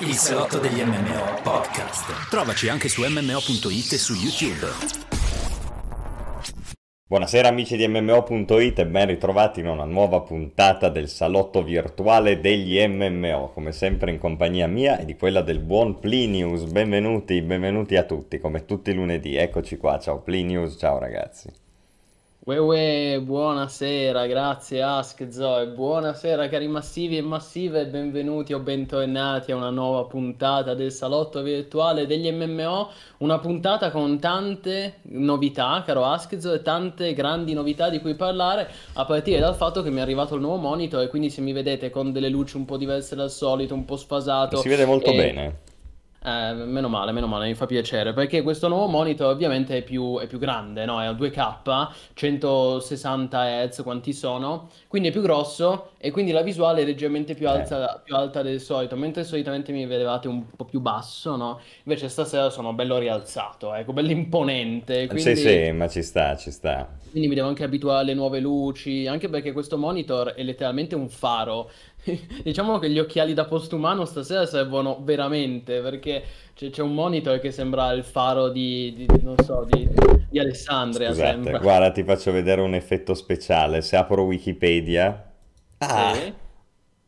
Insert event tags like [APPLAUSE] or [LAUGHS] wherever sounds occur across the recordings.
Il salotto degli MMO podcast. Trovaci anche su mmo.it e su YouTube. Buonasera amici di MMO.it e ben ritrovati in una nuova puntata del salotto virtuale degli MMO, come sempre in compagnia mia e di quella del buon Plinius. Benvenuti, benvenuti a tutti, come tutti i lunedì. Eccoci qua, ciao Plinius, ciao ragazzi. Uè, buonasera, grazie Ask Zoe, buonasera cari massivi e massive, benvenuti o bentornati a una nuova puntata del salotto virtuale degli MMO, una puntata con tante novità, caro Ask Zoe, tante grandi novità di cui parlare, a partire dal fatto che mi è arrivato il nuovo monitor e quindi se mi vedete con delle luci un po' diverse dal solito, un po' sfasato... Si vede molto e... bene. Eh, meno male, meno male, mi fa piacere perché questo nuovo monitor ovviamente è più, è più grande, no? È a 2K, 160 Hz, quanti sono, quindi è più grosso e quindi la visuale è leggermente più alta, più alta del solito, mentre solitamente mi vedevate un po' più basso, no? Invece stasera sono bello rialzato, ecco, bello imponente. Quindi... Sì, sì, ma ci sta, ci sta. Quindi mi devo anche abituare alle nuove luci, anche perché questo monitor è letteralmente un faro. [LAUGHS] Diciamo che gli occhiali da postumano stasera servono veramente perché c'è, c'è un monitor che sembra il faro di, di non so, di, di Alessandria. Scusate, sembra. guarda, ti faccio vedere un effetto speciale. Se apro Wikipedia... Ah! Sì.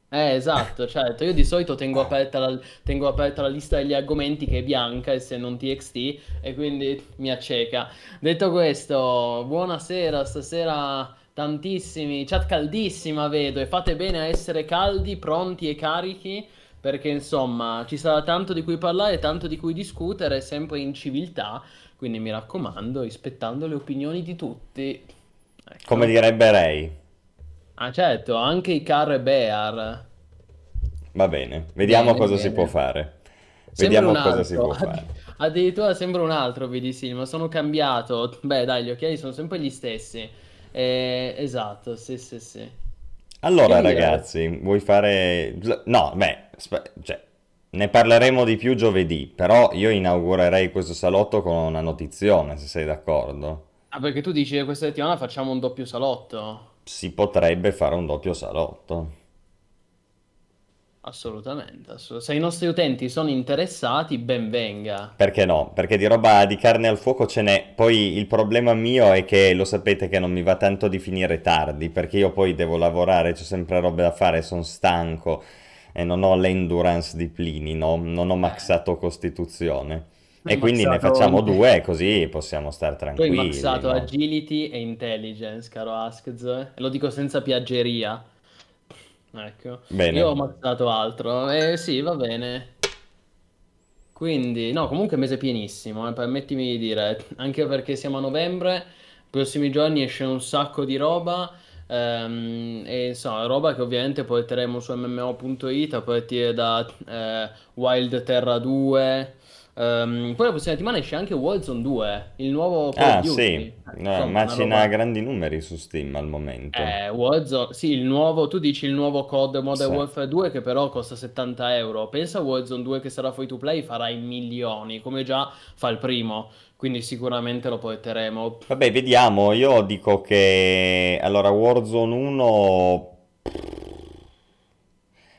Eh, esatto, [LAUGHS] certo. Io di solito tengo aperta, la, tengo aperta la lista degli argomenti che è bianca e se non TXT e quindi mi acceca. Detto questo, buonasera, stasera tantissimi, chat caldissima vedo e fate bene a essere caldi, pronti e carichi perché insomma ci sarà tanto di cui parlare, tanto di cui discutere, sempre in civiltà, quindi mi raccomando, rispettando le opinioni di tutti. Ecco. Come direbbe Ray. Ah certo, anche i car e bear. Va bene, vediamo Bene, cosa bene. si può fare. Sembra Vediamo cosa altro. si può fare. Addirittura sembra un altro VDC, ma sono cambiato. Beh, dai, gli occhiali sono sempre gli stessi. Eh, esatto, sì, sì, sì. Allora, dire? ragazzi, vuoi fare... No, beh, cioè, ne parleremo di più giovedì, però io inaugurerei questo salotto con una notizione, se sei d'accordo. Ah, perché tu dici che questa settimana facciamo un doppio salotto? Si potrebbe fare un doppio salotto. Assolutamente, assolut- Se i nostri utenti sono interessati, ben venga. Perché no? Perché di roba di carne al fuoco ce n'è. Poi il problema mio è che lo sapete che non mi va tanto di finire tardi, perché io poi devo lavorare, c'ho sempre robe da fare, sono stanco e non ho l'endurance di Plini, no? Non ho maxato Costituzione. Hai E quindi ne maxato- facciamo due, così possiamo stare Tu hai tranquilli, maxato no? agility e intelligence, caro Askz. Lo dico senza piaggeria. Ecco. Bene. Io ho maxato altro. Eh sì, va bene. Quindi, no, comunque mese pienissimo, eh, permettimi di dire, anche perché siamo a novembre, i prossimi giorni esce un sacco di roba, ehm, e insomma, roba che ovviamente porteremo su MMO.it a partire da eh, Wild Terra 2, ehm, poi la prossima settimana esce anche Warzone 2, il nuovo Call Ah, sì, Eh, no, insomma, macina una roba- a grandi numeri su Steam al momento. eh, Warzone, sì, il nuovo, tu dici il nuovo COD Modern Sì. Warfare 2 che però costa 70 euro. Pensa a Warzone 2 che sarà free to play, farà i milioni, come già fa il primo, quindi sicuramente lo porteremo. Vabbè, vediamo. Io dico che allora Warzone 1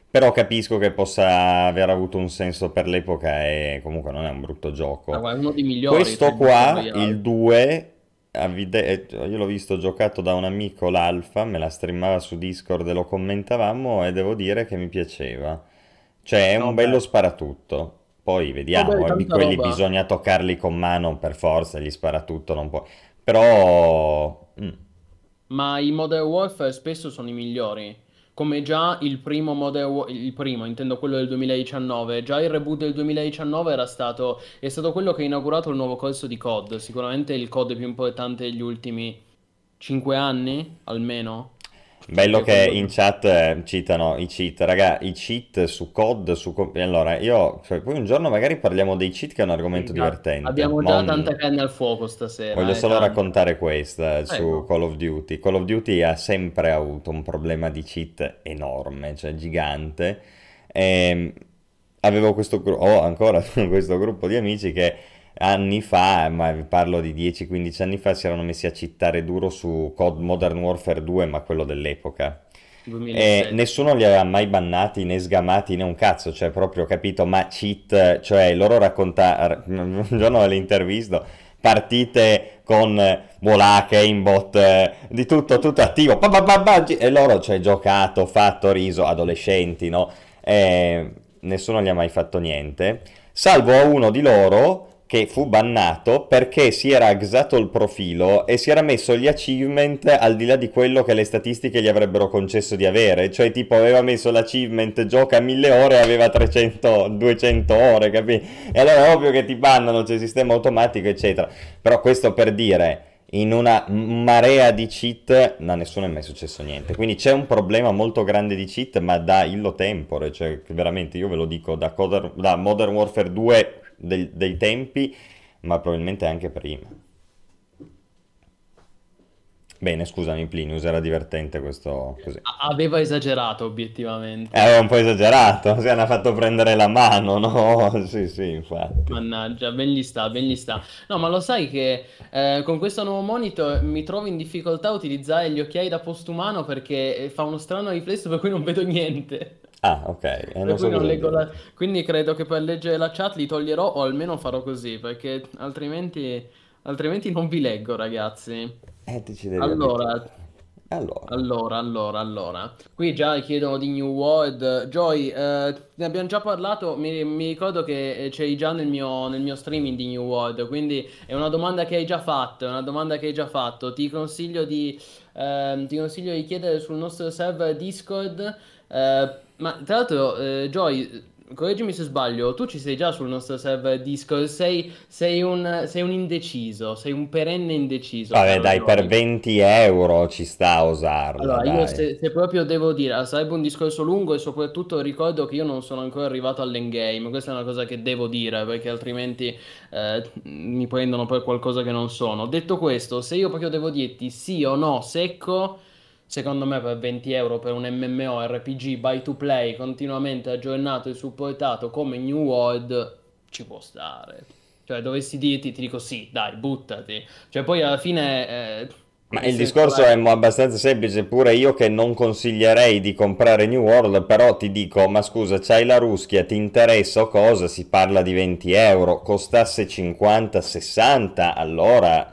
però capisco che possa aver avuto un senso per l'epoca e comunque non è un brutto Ah, gioco. guarda, è uno dei migliori. Questo i qua, il 2, a vide- eh, io l'ho visto giocato da un amico, l'Alfa, me la streamava su Discord e lo commentavamo e devo dire che mi piaceva. Cioè, è un bello sparatutto. Poi vediamo, tanta quelli roba. bisogna toccarli con mano per forza, gli sparatutto non può. Però... mm. Ma i Modern Warfare spesso sono i migliori. Come già il primo Modern Wa- il primo, intendo quello del 2019, già il reboot del 2019 era stato, è stato quello che ha inaugurato il nuovo corso di COD, sicuramente il COD più importante degli ultimi 5 anni, almeno. Bello che in chat eh, citano i cheat, raga, i cheat su COD, su... Allora, io... cioè, poi un giorno magari parliamo dei cheat che è un argomento divertente. Abbiamo già tanta carne al fuoco stasera. Voglio eh, solo tanta. raccontare questa su Prego. Call of Duty. Call of Duty ha sempre avuto un problema di cheat enorme, cioè gigante. E avevo questo gru- ho ancora [LAUGHS] questo gruppo di amici che anni fa, ma vi parlo di 10-15 anni fa, si erano messi a cittare duro su COD Modern Warfare 2, ma quello dell'epoca. e nessuno li aveva mai bannati né sgamati né un cazzo, cioè proprio capito, ma cheat, cioè loro raccontavano, [LAUGHS] un giorno all'intervista, partite con Volak, aimbot, di tutto, tutto attivo, e loro, cioè, giocato, fatto, riso, adolescenti, no? E nessuno gli ha mai fatto niente, salvo a uno di loro che fu bannato perché si era agzato il profilo e si era messo gli achievement al di là di quello che le statistiche gli avrebbero concesso di avere, cioè tipo aveva messo l'achievement gioca mille ore e aveva 300, 200 ore, capi? E allora è ovvio che ti bannano, c'è il sistema automatico, eccetera. Però questo per dire, in una marea di cheat a nessuno è mai successo niente. Quindi c'è un problema molto grande di cheat, ma da illo tempore, cioè veramente io ve lo dico, da Modern Warfare 2 del, dei tempi, ma probabilmente anche prima. Bene, scusami Plinius, era divertente questo così. Aveva esagerato obiettivamente. Eh, aveva un po' esagerato, [LAUGHS] si hanno fatto prendere la mano, no? [LAUGHS] sì, sì, infatti. Mannaggia, ben gli sta, ben gli sta. No, ma lo sai che eh, con questo nuovo monitor mi trovo in difficoltà a utilizzare gli occhiali da postumano perché fa uno strano riflesso per cui non vedo niente. Ah, ok. Eh, non so non la... Quindi credo che per leggere la chat li toglierò o almeno farò così, perché altrimenti, altrimenti non vi leggo, ragazzi. Eh, allora, allora. allora, allora, allora. Qui già chiedono di New World. Joy, eh, ne abbiamo già parlato, mi, mi ricordo che c'eri già nel mio, nel mio, streaming di New World, quindi è una domanda che hai già fatto, è una domanda che hai già fatto. Ti consiglio di, eh, ti consiglio di chiedere sul nostro server Discord. Eh, ma tra l'altro, eh, Joy, correggimi se sbaglio, tu ci sei già sul nostro server Discord, sei, sei, un, sei un indeciso, sei un perenne indeciso. Vabbè dai, Joy. per 20 euro ci sta a usarlo. Allora, dai. io se, se, proprio devo dire, sarebbe un discorso lungo e soprattutto ricordo che io non sono ancora arrivato all'endgame, questa è una cosa che devo dire perché altrimenti eh, mi prendono per qualcosa che non sono. Detto questo, se io proprio devo dirti sì o no, secco secondo me per 20 euro per un MMORPG buy to play continuamente aggiornato e supportato come New World ci può stare. Cioè, dovessi dirti, ti dico sì, dai, buttati. Cioè, poi alla fine... Eh, ma il discorso è abbastanza semplice, pure io che non consiglierei di comprare New World, però ti dico, ma scusa, c'hai la Ruschia, ti interessa o cosa? Si parla di 20 euro, costasse 50-60, allora...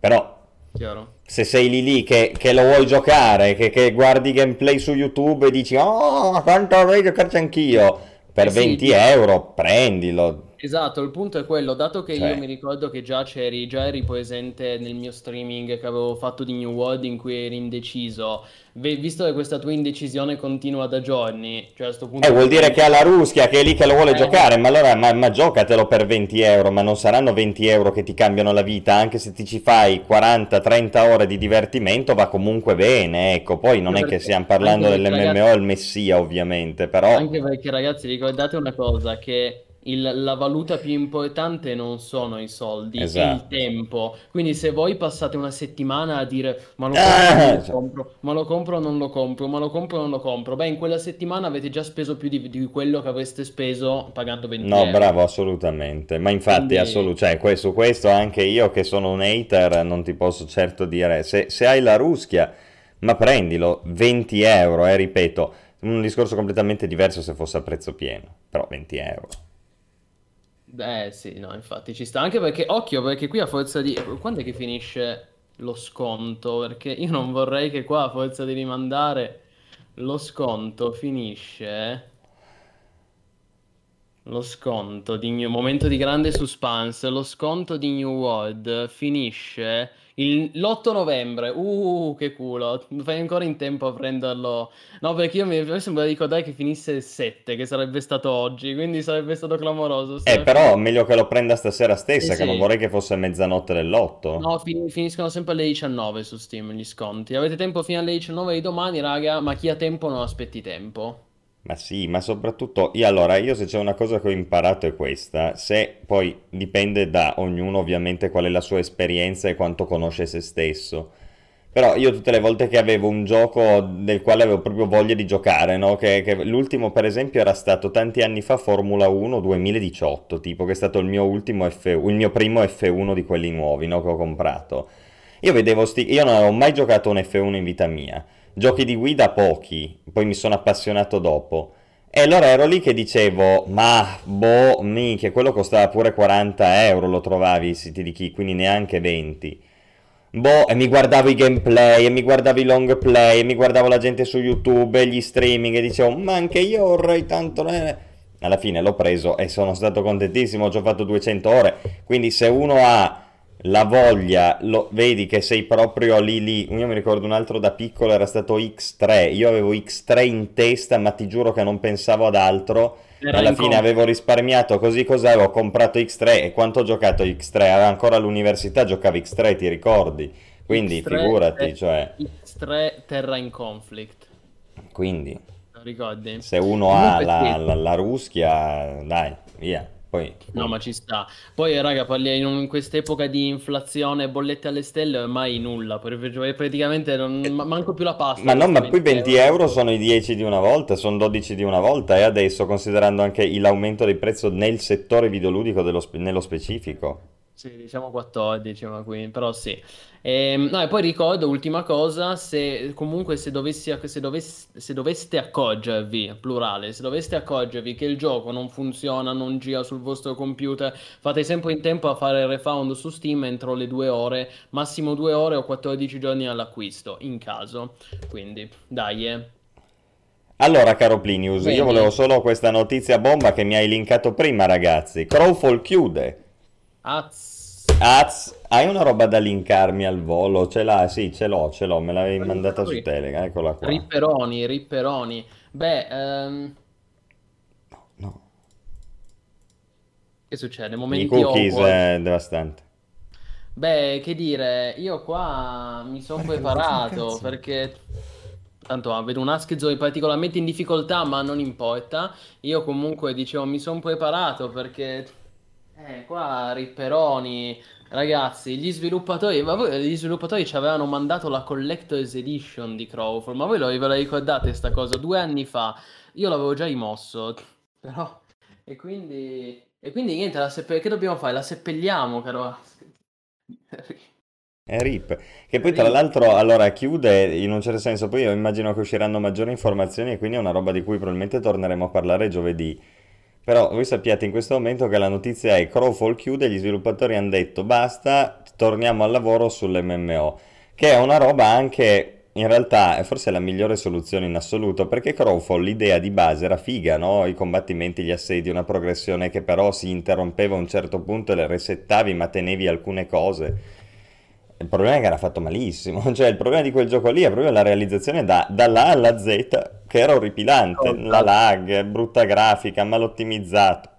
Però... Chiaro se sei lì lì che, che lo vuoi giocare, che, che, guardi gameplay su YouTube e dici oh quanto vorrei giocarci anch'io, per eh sì, 20 euro prendilo, Esatto, il punto è quello, dato che cioè... io mi ricordo che già c'eri, già eri presente nel mio streaming che avevo fatto di New World in cui eri indeciso, visto che questa tua indecisione continua da giorni, cioè a questo punto... Eh, vuol dire che ha la Ruschia che è lì che lo vuole eh... giocare, ma allora ma, ma, giocatelo per 20 euro, ma non saranno 20 euro che ti cambiano la vita, anche se ti ci fai 40-30 ore di divertimento va comunque bene, ecco, poi non perché è che stiamo parlando dell'MMO ragazzi... il messia ovviamente, però... Anche perché ragazzi ricordate una cosa, che il, la valuta più importante non sono i soldi, esatto. è il tempo. Quindi se voi passate una settimana a dire ma lo compro, ah, compro, ma lo compro o non lo compro, ma lo compro o non lo compro, beh in quella settimana avete già speso più di, di quello che avreste speso pagando 20 no, euro. No, bravo, assolutamente. Ma infatti, Quindi... assolut- cioè, su questo anche io che sono un hater non ti posso certo dire, se, se hai la ruschia, ma prendilo, 20 euro, eh, ripeto, un discorso completamente diverso se fosse a prezzo pieno, però 20 euro. Eh sì, no, infatti ci sta. Anche perché, occhio, perché qui a forza di... Quando è che finisce lo sconto? Perché io non vorrei che qua a forza di rimandare lo sconto finisce... Lo sconto di New... Momento di grande suspense. Lo sconto di New World finisce l'8 novembre, uh, che culo, fai ancora in tempo a prenderlo. No, perché io mi, mi sembra ricordare che finisse il 7, che sarebbe stato oggi, quindi sarebbe stato clamoroso. Eh, però meglio che lo prenda stasera stessa, eh, che sì. non vorrei che fosse mezzanotte dell'8. No, fin- finiscono sempre alle 19 su Steam gli sconti. Avete tempo fino alle 19 di domani, raga, ma chi ha tempo non aspetti tempo. Ma sì, ma soprattutto io allora, io se c'è una cosa che ho imparato è questa, se poi dipende da ognuno ovviamente qual è la sua esperienza e quanto conosce se stesso. Però io tutte le volte che avevo un gioco del quale avevo proprio voglia di giocare, no? Che, che l'ultimo per esempio era stato tanti anni fa Formula 1 2018, tipo che è stato il mio ultimo F1, il mio primo F1 di quelli nuovi, no? Che ho comprato. Io vedevo sti... io non avevo mai giocato un F1 in vita mia giochi di guida pochi, poi mi sono appassionato dopo. E allora ero lì che dicevo, ma boh, minchia, quello costava pure 40 euro, lo trovavi i siti di chi, quindi neanche 20. Boh, e mi guardavo i gameplay, e mi guardavo i long play, e mi guardavo la gente su YouTube, e gli streaming, e dicevo, ma anche io vorrei tanto... eh". Alla fine l'ho preso e sono stato contentissimo, ci ho fatto 200 ore, quindi se uno ha la voglia, lo, vedi che sei proprio lì lì, io mi ricordo un altro da piccolo era stato X3, io avevo X3 in testa, ma ti giuro che non pensavo ad altro, Era alla in fine combo. avevo risparmiato così cos'è, ho comprato X3 e quanto ho giocato X3? Avevo ancora all'università, giocavo X3, ti ricordi? Quindi X3 figurati, cioè, X3 Terra in Conflict. quindi ricordi? se uno ha la, la, la ruschia, dai, via, poi... No, ma ci sta. Poi, raga, parli in, quest'epoca di inflazione bollette alle stelle, ormai nulla. Praticamente non, ma- manco più la pasta. Ma no, ma poi 20 euro sono i 10 di una volta, sono 12 di una volta e adesso considerando anche l'aumento del prezzo nel settore videoludico dello nello specifico. Sì, diciamo 14, ma qui, però sì. Ehm, no, e poi ricordo, ultima cosa, se comunque se dovessi, se dovess- se doveste accorgervi, plurale, se doveste accorgervi che il gioco non funziona, non gira sul vostro computer, fate sempre in tempo a fare il refund su Steam entro le due ore, massimo due ore o 14 giorni all'acquisto, in caso. Quindi, dai, eh. Allora, caro Plinius, Vedi? io volevo solo questa notizia bomba che mi hai linkato prima, ragazzi. Crowfall chiude. Az. Az, hai una roba da linkarmi al volo? Ce l'hai? Sì, ce l'ho, ce l'ho, me l'avevi Guarda, mandata su. Telegram, eccola qua. Ripperoni, ripperoni. Beh, ehm, No, che succede? i Momenti cookies awkward. è devastante. Beh, che dire, io qua mi sono preparato perché tanto ah, vedo un Askzoi particolarmente in difficoltà, ma non importa. Io comunque dicevo mi sono preparato perché eh, qua Ripperoni, ragazzi, gli sviluppatori, ma voi, gli sviluppatori ci avevano mandato la Collector's Edition di Crowfall, ma voi lo- ve la ricordate sta cosa? Due anni fa, io l'avevo già rimosso, [LAUGHS] però, e quindi, e quindi niente, la seppe- che dobbiamo fare? La seppelliamo, caro. È RIP. Che poi tra l'altro allora chiude in un certo senso, poi io immagino che usciranno maggiori informazioni e quindi è una roba di cui probabilmente torneremo a parlare giovedì. Però voi sappiate in questo momento che la notizia è Crowfall chiude, gli sviluppatori hanno detto basta, torniamo al lavoro sull'MMO, che è una roba anche in realtà è forse la migliore soluzione in assoluto, perché Crowfall l'idea di base era figa, no? I combattimenti, gli assedi, una progressione che però si interrompeva a un certo punto e le resettavi ma tenevi alcune cose. Il problema è che era fatto malissimo, [LAUGHS] cioè il problema di quel gioco lì è proprio la realizzazione da, dalla A alla Z, che era orripilante, Oh, la lag, brutta grafica, mal ottimizzato,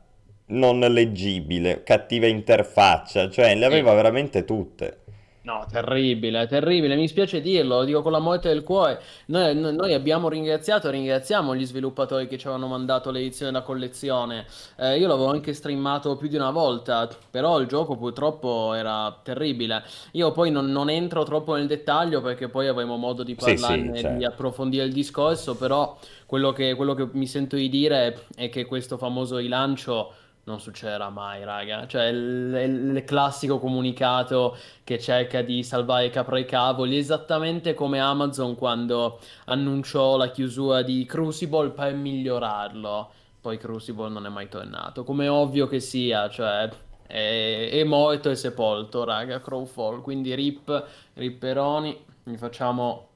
non leggibile, cattiva interfaccia, cioè le aveva veramente tutte. No, terribile, terribile, mi spiace dirlo, lo dico con la morte del cuore. Noi, no- noi abbiamo ringraziato, ringraziamo gli sviluppatori che ci avevano mandato l'edizione da collezione. Eh, io l'avevo anche streamato più di una volta, però il gioco purtroppo era terribile. Io poi non, non entro troppo nel dettaglio perché poi avremo modo di Sì, sì, parlarne, di certo. approfondire il discorso, però quello che, quello che mi sento di dire è che questo famoso rilancio non succederà mai, raga. Cioè, il, il- il classico comunicato che cerca di salvare capra e cavoli, esattamente come Amazon quando annunciò la chiusura di Crucible per migliorarlo. Poi Crucible non è mai tornato, come ovvio che sia, cioè è, è morto e sepolto, raga, Crowfall. Quindi rip, ripperoni, gli facciamo,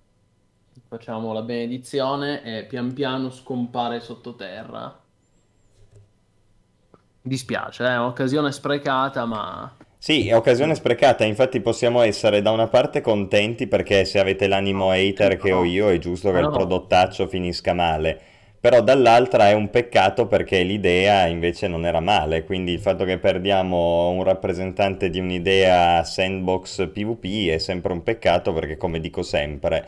facciamo la benedizione e pian piano scompare sottoterra. Dispiace, è un'occasione sprecata, ma... Sì, è occasione sprecata, infatti possiamo essere da una parte contenti perché se avete l'animo hater che ho io è giusto che il prodottaccio finisca male, però dall'altra è un peccato perché l'idea invece non era male, quindi il fatto che perdiamo un rappresentante di un'idea sandbox PvP è sempre un peccato perché come dico sempre,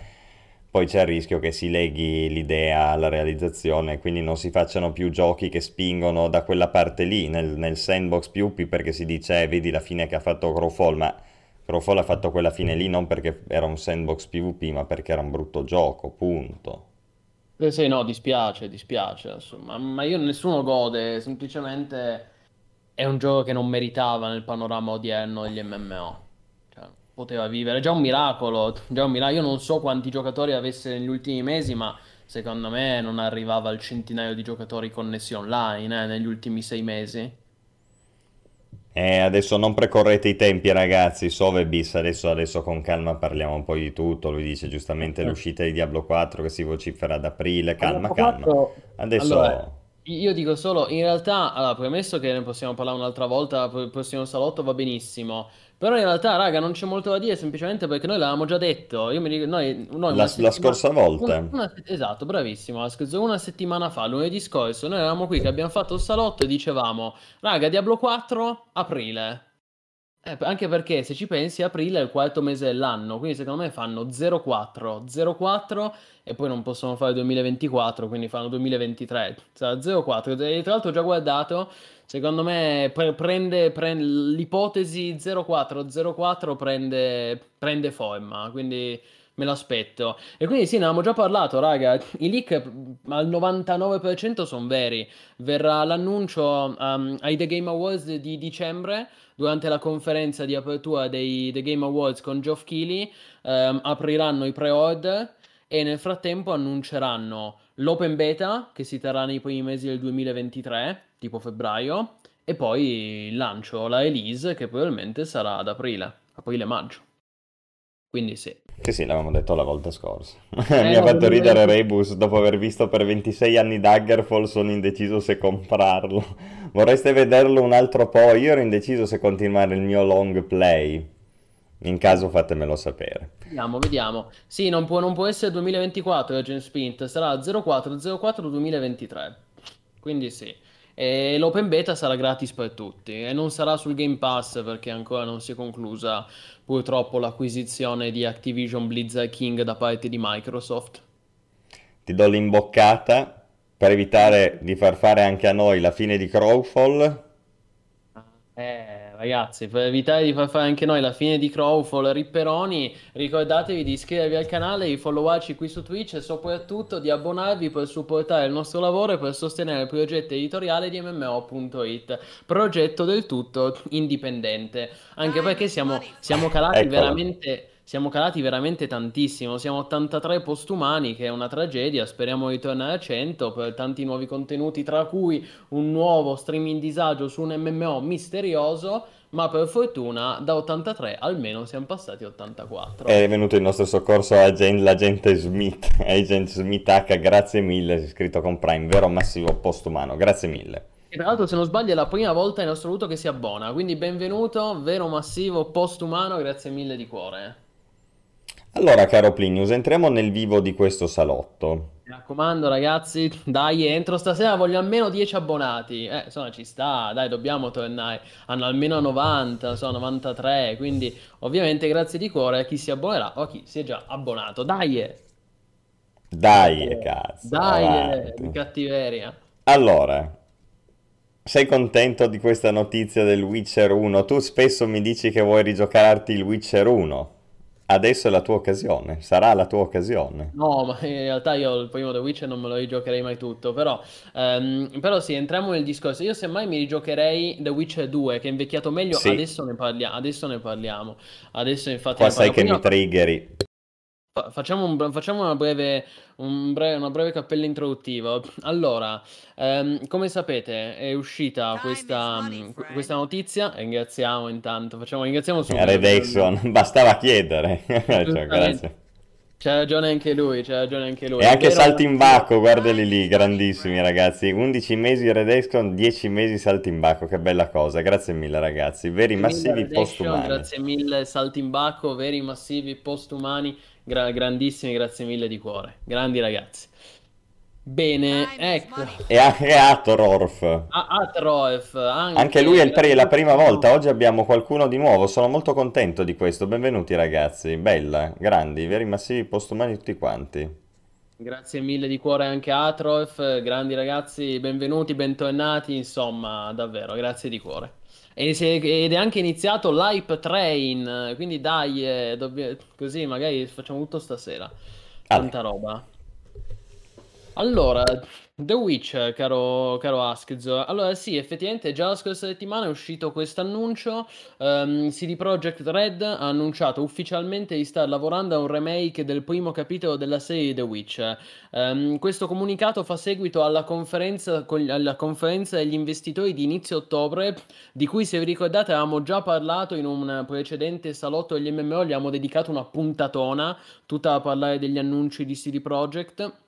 poi c'è il rischio che si leghi l'idea alla realizzazione, quindi non si facciano più giochi che spingono da quella parte lì, nel, nel sandbox PvP, perché si dice, eh, vedi la fine che ha fatto Crowfall, ma Crowfall ha fatto quella fine lì non perché era un sandbox PvP, ma perché era un brutto gioco, punto. Eh sì, no, dispiace, dispiace, insomma, ma io nessuno gode, semplicemente è un gioco che non meritava nel panorama odierno degli MMO. Poteva vivere. Già un miracolo, già un miracolo. Io non so quanti giocatori avesse negli ultimi mesi, ma secondo me non arrivava al centinaio di giocatori connessi online eh, negli ultimi sei mesi. Eh, adesso non precorrete i tempi, ragazzi. Sovebiss, adesso, adesso con calma parliamo un po' di tutto. Lui dice giustamente l'uscita di Diablo 4 che si vocifera ad aprile. Calma, calma. 4 Adesso Allora, io dico solo, in realtà, allora, premesso che ne possiamo parlare un'altra volta, il prossimo salotto va benissimo, però in realtà, raga, non c'è molto da dire, semplicemente perché noi l'avevamo già detto, io mi ricordo, noi, noi la, la scorsa volta. una- una- esatto, bravissimo, una settimana fa, lunedì scorso, noi eravamo qui che abbiamo fatto il salotto e dicevamo, raga, Diablo 4, aprile. Eh, anche perché se ci pensi, aprile è il quarto mese dell'anno, quindi secondo me fanno 04, 04 e poi non possono fare 2024, quindi fanno 2023. Sarà 04. E tra l'altro ho già guardato, secondo me pre- prende, prende- l'ipotesi 04, 04 prende, prende forma, quindi me l'aspetto. E quindi sì, ne avevamo già parlato, raga, i leak mm, al 99% sono veri. Verrà l'annuncio um, ai The Game Awards di dicembre durante la conferenza di apertura dei The Game Awards con Geoff Keighley ehm, apriranno i pre-order e nel frattempo annunceranno l'open beta che si terrà nei primi mesi del 2023, tipo febbraio, e poi il lancio, la release che probabilmente sarà ad aprile, aprile-maggio. Quindi sì. Sì, sì, l'avevamo detto la volta scorsa. [LAUGHS] Eh, Mi ha fatto ridere Rebus dopo aver visto per 26 anni Daggerfall, sono indeciso se comprarlo. [LAUGHS] Vorreste vederlo un altro po'? Io ero indeciso se continuare il mio long play. In caso fatemelo sapere. Vediamo, vediamo. Sì, non può, non può essere 2024 Agent Spint, sarà 04 04 2023. Quindi sì. E l'open beta sarà gratis per tutti e non sarà sul Game Pass perché ancora non si è conclusa purtroppo l'acquisizione di Activision Blizzard King da parte di Microsoft. Ti do l'imboccata per evitare di far fare anche a noi la fine di Crowfall. Eh, ragazzi, per evitare di far fare anche noi la fine di Crowfall, Ripperoni, ricordatevi di iscrivervi al canale, di followarci qui su Twitch e soprattutto di abbonarvi per supportare il nostro lavoro e per sostenere il progetto editoriale di MMO.it, progetto del tutto indipendente, anche perché siamo, siamo calati Eccola. veramente... Siamo calati veramente tantissimo, siamo 83 postumani, che è una tragedia, speriamo di tornare a 100 per tanti nuovi contenuti, tra cui un nuovo streaming disagio su un MMO misterioso, ma per fortuna da 83 almeno siamo passati a 84. È venuto in nostro soccorso agent- l'agente Smith, Agent Smith H, grazie mille, si è iscritto con Prime, vero massivo postumano, grazie mille. E tra l'altro, se non sbaglio, è la prima volta in assoluto che si abbona, quindi benvenuto, vero massivo postumano, grazie mille di cuore. Allora, caro Plinius, entriamo nel vivo di questo salotto. Mi raccomando, ragazzi, [LAUGHS] dai, entro stasera voglio almeno 10 abbonati. Eh, insomma, ci sta, dai, dobbiamo tornare. Hanno almeno 90, sono 93, quindi ovviamente grazie di cuore a chi si abbonerà o a chi si è già abbonato. Dai, eh, Dai, cazzo, dai, avanti. di cattiveria. Allora, sei contento di questa notizia del Witcher 1? Tu spesso mi dici che vuoi rigiocarti il Witcher 1. Adesso è la tua occasione, sarà la tua occasione. No, ma in realtà io il primo The Witcher non me lo rigiocherei mai tutto, però, ehm, però sì, entriamo nel discorso. Io semmai mi rigiocherei The Witcher 2, che è invecchiato meglio, Sì. adesso ne parliamo, adesso ne parliamo. Adesso infatti Qua sai che mi triggeri. Fa- Facciamo, un- facciamo una breve, un bre- una breve cappella introduttiva. Allora, ehm, come sapete, è uscita questa, mh, questa notizia. Ringraziamo intanto, facciamo, ringraziamo subito. Redexon, [LAUGHS] bastava chiedere. [LAUGHS] Cioè, grazie. C'ha ragione anche lui, c'ha ragione anche lui. E anche Vero? Saltimbacco, guardali lì, grandissimi ragazzi. 11 mesi Redexon, 10 mesi Saltimbacco, che bella cosa. Grazie mille ragazzi, veri massivi postumani. Grazie mille, Saltimbacco, veri massivi postumani, gra- grandissimi, grazie mille di cuore. Grandi ragazzi. Bene, ecco. E anche Atororf. A- Atroef, anche, Anche lui è il pre- la prima volta, oggi abbiamo qualcuno di nuovo, sono molto contento di questo, benvenuti ragazzi, bella, grandi, veri massivi postumani tutti quanti. Grazie mille di cuore anche a Atroef, grandi ragazzi, benvenuti, bentornati, insomma, davvero, grazie di cuore. Ed è anche iniziato l'Hype Train, quindi dai, eh, dobbia- così magari facciamo tutto stasera. Tanta roba. Allora, The Witch, caro, caro Askzo. Allora, sì, effettivamente già la scorsa settimana è uscito questo annuncio. Um, CD Projekt Red ha annunciato ufficialmente di stare lavorando a un remake del primo capitolo della serie The Witch. Um, questo comunicato fa seguito alla conferenza, con, alla conferenza degli investitori di inizio ottobre, di cui, se vi ricordate, avevamo già parlato in un precedente salotto degli MMO. Gli abbiamo dedicato una puntatona tutta a parlare degli annunci di CD Projekt.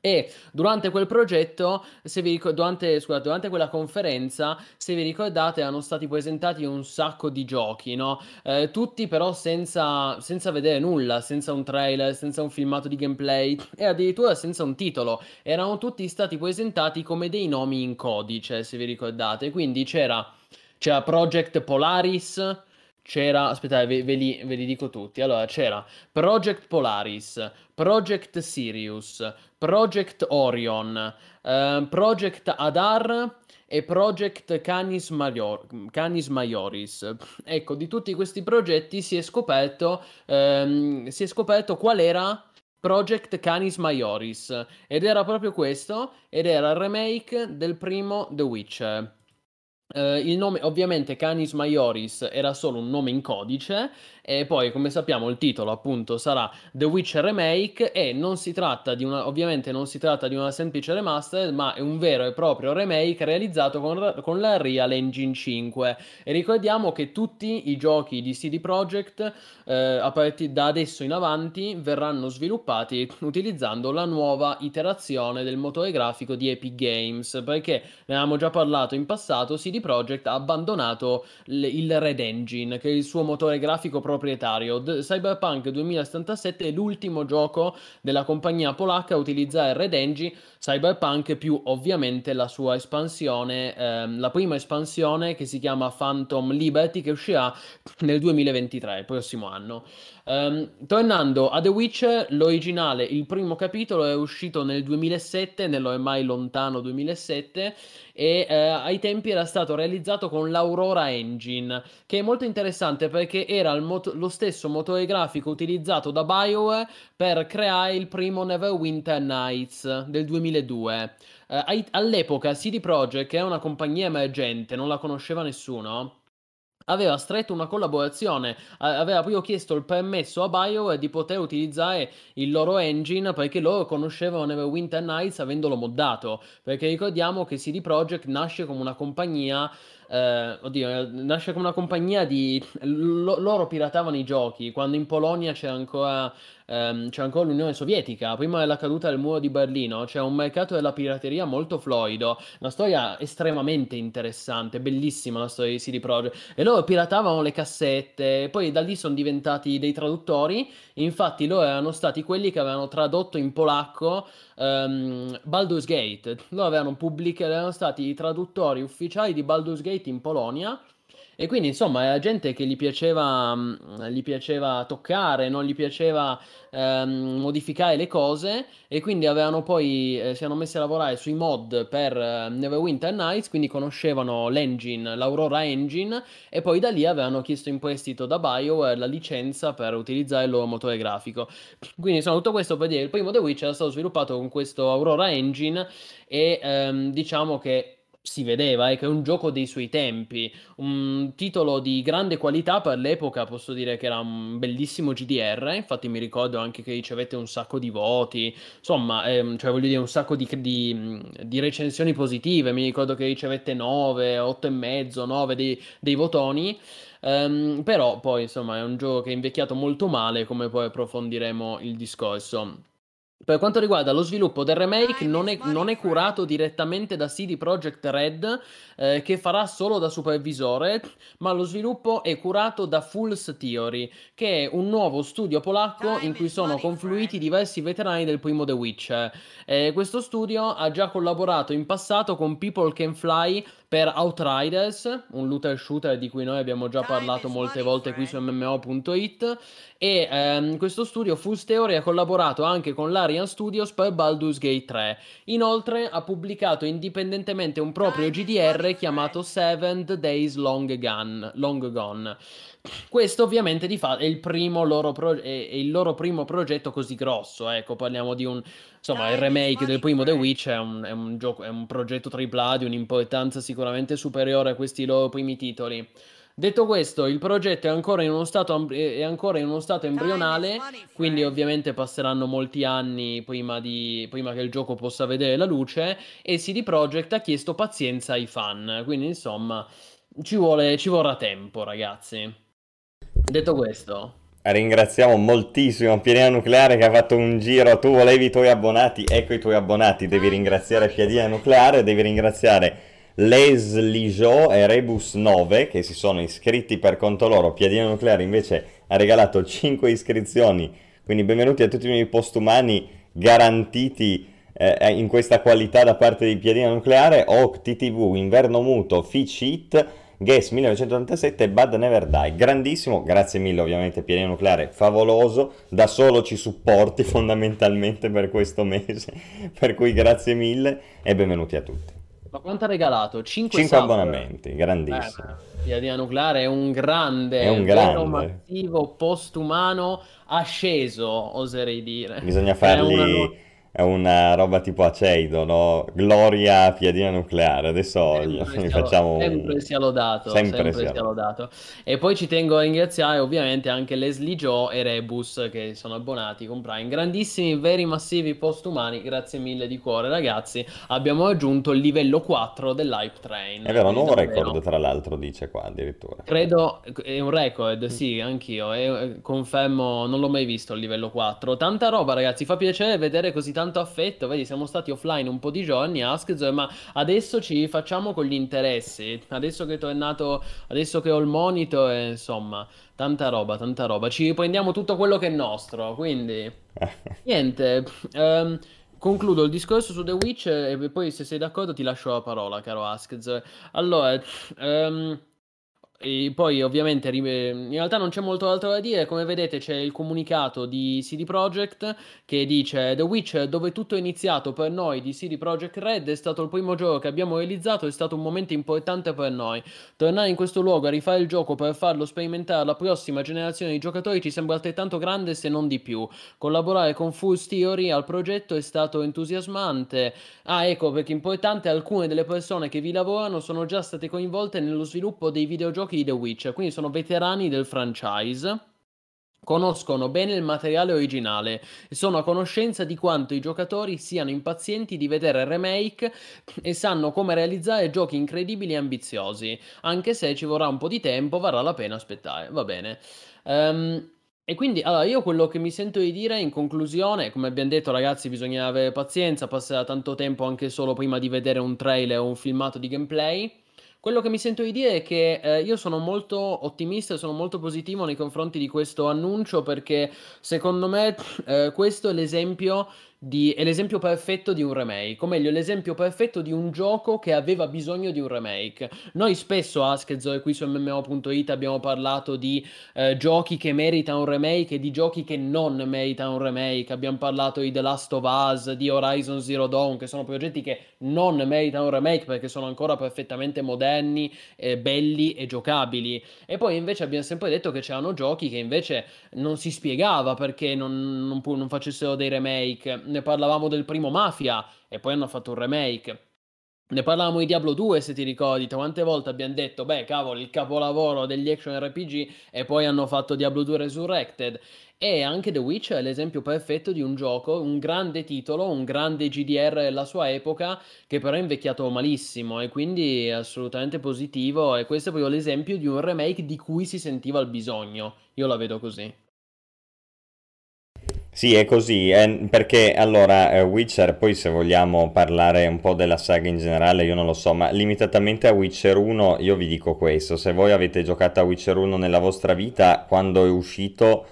E durante quel progetto, se vi ric- durante, scusate, durante quella conferenza, se vi ricordate, erano stati presentati un sacco di giochi, no? Eh, tutti però senza, senza vedere nulla, senza un trailer, senza un filmato di gameplay e addirittura senza un titolo. Erano tutti stati presentati come dei nomi in codice, se vi ricordate. Quindi c'era, c'era Project Polaris, c'era, aspettate, ve, ve, li, ve, li, dico tutti. Allora, c'era Project Polaris, Project Sirius, Project Orion, eh, Project Adar e Project Canis, Major- Canis, Majoris. Ecco, di tutti questi progetti si è scoperto, ehm, si è scoperto qual era Project Canis Majoris ed era proprio questo ed era il remake del primo The Witcher. Uh, il nome, ovviamente, Canis Majoris era solo un nome in codice, e poi, come sappiamo, il titolo appunto sarà The Witcher Remake. E non si tratta di una, ovviamente, non si tratta di una semplice remaster, ma è un vero e proprio remake realizzato con, con la Real Engine 5. E ricordiamo che tutti i giochi di CD Projekt, eh, a partire da adesso in avanti, verranno sviluppati utilizzando la nuova iterazione del motore grafico di Epic Games. Perché ne avevamo già parlato in passato, CD CD Projekt ha abbandonato l- il Red Engine, che è il suo motore grafico proprietario. D- Cyberpunk 2077 è l'ultimo gioco della compagnia polacca a utilizzare Red Engine, Cyberpunk più ovviamente la sua espansione, ehm, la prima espansione che si chiama Phantom Liberty che uscirà nel 2023, il prossimo anno. Um, tornando a The Witcher, l'originale, il primo capitolo è uscito nel 2007, nell'ormai lontano 2007, e eh, ai tempi era stato realizzato con l'Aurora Engine, che è molto interessante perché era mot- lo stesso motore grafico utilizzato da BioWare per creare il primo Neverwinter Nights del 2002. Eh, all'epoca CD Projekt, che è una compagnia emergente, non la conosceva nessuno, aveva stretto una collaborazione, aveva proprio chiesto il permesso a BioWare di poter utilizzare il loro engine perché loro conoscevano Neverwinter Nights avendolo moddato, perché ricordiamo che CD Projekt nasce come una compagnia eh, oddio, nasce come una compagnia di... L- loro piratavano i giochi, quando in Polonia c'era ancora, ehm, c'era ancora l'Unione Sovietica, prima della caduta del muro di Berlino, c'era un mercato della pirateria molto fluido, una storia estremamente interessante, bellissima la storia di CD Projekt, e loro piratavano le cassette, poi da lì sono diventati dei traduttori, infatti loro erano stati quelli che avevano tradotto in polacco um, Baldur's Gate, loro avevano pubblicato, erano stati i traduttori ufficiali di Baldur's Gate in Polonia e quindi insomma era gente che gli piaceva, mm, gli piaceva toccare, non gli piaceva ehm, modificare le cose e quindi avevano poi, eh, si erano messi a lavorare sui mod per eh, Neverwinter Nights, quindi conoscevano l'engine, l'Aurora Engine e poi da lì avevano chiesto in prestito da BioWare la licenza per utilizzare il loro motore grafico. Quindi insomma tutto questo per dire, il primo The Witch era stato sviluppato con questo Aurora Engine e ehm, diciamo che si vedeva, è che è un gioco dei suoi tempi, un titolo di grande qualità per l'epoca, posso dire che era un bellissimo GDR, infatti mi ricordo anche che ricevette un sacco di voti, insomma, ehm, cioè voglio dire un sacco di, di, di, recensioni positive, mi ricordo che ricevette 9, 8 e mezzo, 9 dei, dei votoni, ehm, però poi insomma è un gioco che è invecchiato molto male, come poi approfondiremo il discorso. Per quanto riguarda lo sviluppo del remake, non è, non è curato direttamente da CD Projekt Red, eh, che farà solo da supervisore, ma lo sviluppo è curato da Fool's Theory, che è un nuovo studio polacco in cui sono confluiti diversi veterani del primo The Witcher. Eh, questo studio ha già collaborato in passato con People Can Fly per Outriders, un looter shooter di cui noi abbiamo già parlato molte volte qui su MMO.it, e ehm, questo studio Fool's Theory ha collaborato anche con la Larian Studios per Baldur's Gate 3. Inoltre ha pubblicato indipendentemente un proprio GDR chiamato Seventh Days Long Gone. Long Gone. Questo ovviamente di fatto è il, primo loro pro- è, il loro primo progetto così grosso, ecco, parliamo di un insomma, il remake del primo The Witch è un, è un, gioco, è un progetto AAA di un'importanza sicuramente superiore a questi loro primi titoli. Detto questo, il progetto è ancora in uno stato, è ancora in uno stato embrionale, quindi ovviamente passeranno molti anni prima, di, prima, che il gioco possa vedere la luce e CD Projekt ha chiesto pazienza ai fan, quindi insomma ci, vuole, ci vorrà tempo ragazzi. Detto questo, Ringraziamo moltissimo Piedina Nucleare che ha fatto un giro. Tu volevi i tuoi abbonati, ecco i tuoi abbonati. Devi ringraziare Piedina Nucleare, devi ringraziare Leslie Jo e Rebus 9 che si sono iscritti per conto loro. Piadina Nucleare invece ha regalato 5 iscrizioni, quindi benvenuti a tutti i miei postumani garantiti eh, in questa qualità da parte di Piadina Nucleare, Oak, TTV, Inverno Muto, Fitch Hit, Guess 1987 e Bad Never Die. Grandissimo, grazie mille ovviamente Piadina Nucleare, favoloso, da solo ci supporti [LAUGHS] fondamentalmente per questo mese, per cui grazie mille e benvenuti a tutti. Ma quanto ha regalato? 5, 5 abbonamenti, grandissimo. Eh, Piadina Nucleare è un grande, è un grande. massivo postumano asceso, oserei dire. Bisogna fargli è una roba tipo aceido, no? Gloria piadina nucleare. Adesso sempre facciamo sempre sia lodato, sempre, sempre sia, sia lodato. E poi ci tengo a ringraziare ovviamente anche Leslie Joe e Rebus che sono abbonati con Prime. Grandissimi, veri massivi postumani. Grazie mille di cuore, ragazzi. Abbiamo raggiunto il livello 4 dell'Hype Train. È vero, nuovo record, tra l'altro, dice qua addirittura. Credo è un record, sì, anch'io. E confermo, non l'ho mai visto il livello 4. Tanta roba, ragazzi. Fa piacere vedere così tanto tanto affetto, vedi, siamo stati offline un po' di giorni, Askz, ma adesso ci facciamo con gli interessi. Adesso che è tornato, adesso che ho il monitor, eh, insomma, tanta roba, tanta roba. Ci riprendiamo tutto quello che è nostro, quindi [LAUGHS] niente. Um, concludo il discorso su The Witch e poi se sei d'accordo ti lascio la parola, caro Askz. Allora, um, e poi ovviamente in realtà non c'è molto altro da dire, come vedete c'è il comunicato di CD Projekt che dice The Witch dove tutto è iniziato per noi di CD Projekt Red è stato il primo gioco che abbiamo realizzato, è stato un momento importante per noi. Tornare in questo luogo a rifare il gioco per farlo sperimentare alla prossima generazione di giocatori ci sembra altrettanto grande se non di più. Collaborare con Full Theory al progetto è stato entusiasmante. Ah ecco perché importante alcune delle persone che vi lavorano sono già state coinvolte nello sviluppo dei videogiochi giochi di The Witcher, quindi sono veterani del franchise. Conoscono bene il materiale originale e sono a conoscenza di quanto i giocatori siano impazienti di vedere remake e sanno come realizzare giochi incredibili e ambiziosi. Anche se ci vorrà un po' di tempo, varrà la pena aspettare. Va bene. Um, e quindi, allora, io quello che mi sento di dire in conclusione, come abbiamo detto, ragazzi, bisogna avere pazienza, passerà tanto tempo anche solo prima di vedere un trailer o un filmato di gameplay. Quello che mi sento di dire è che eh, io sono molto ottimista e sono molto positivo nei confronti di questo annuncio perché secondo me eh, questo è l'esempio di, è l'esempio perfetto di un remake, o meglio, l'esempio perfetto di un gioco che aveva bisogno di un remake. Noi spesso a Skezzo qui su MMO.it abbiamo parlato di eh, giochi che meritano un remake e di giochi che non meritano un remake. Abbiamo parlato di The Last of Us, di Horizon Zero Dawn, che sono progetti che non meritano un remake perché sono ancora perfettamente moderni, eh, belli e giocabili. E poi invece abbiamo sempre detto che c'erano giochi che invece non si spiegava perché non, non, non facessero dei remake ne parlavamo del primo Mafia e poi hanno fatto un remake. Ne parlavamo di Diablo 2, se ti ricordi, quante volte abbiamo detto, beh, cavolo, il capolavoro degli action RPG e poi hanno fatto Diablo 2 Resurrected. E anche The Witch è l'esempio perfetto di un gioco, un grande titolo, un grande GDR della sua epoca, che però è invecchiato malissimo e quindi è assolutamente positivo. E questo è proprio l'esempio di un remake di cui si sentiva il bisogno. Io la vedo così. Sì, è così, è perché allora eh, Witcher, poi se vogliamo parlare un po' della saga in generale, io non lo so, ma limitatamente a Witcher 1 io vi dico questo, se voi avete giocato a Witcher 1 nella vostra vita, quando è uscito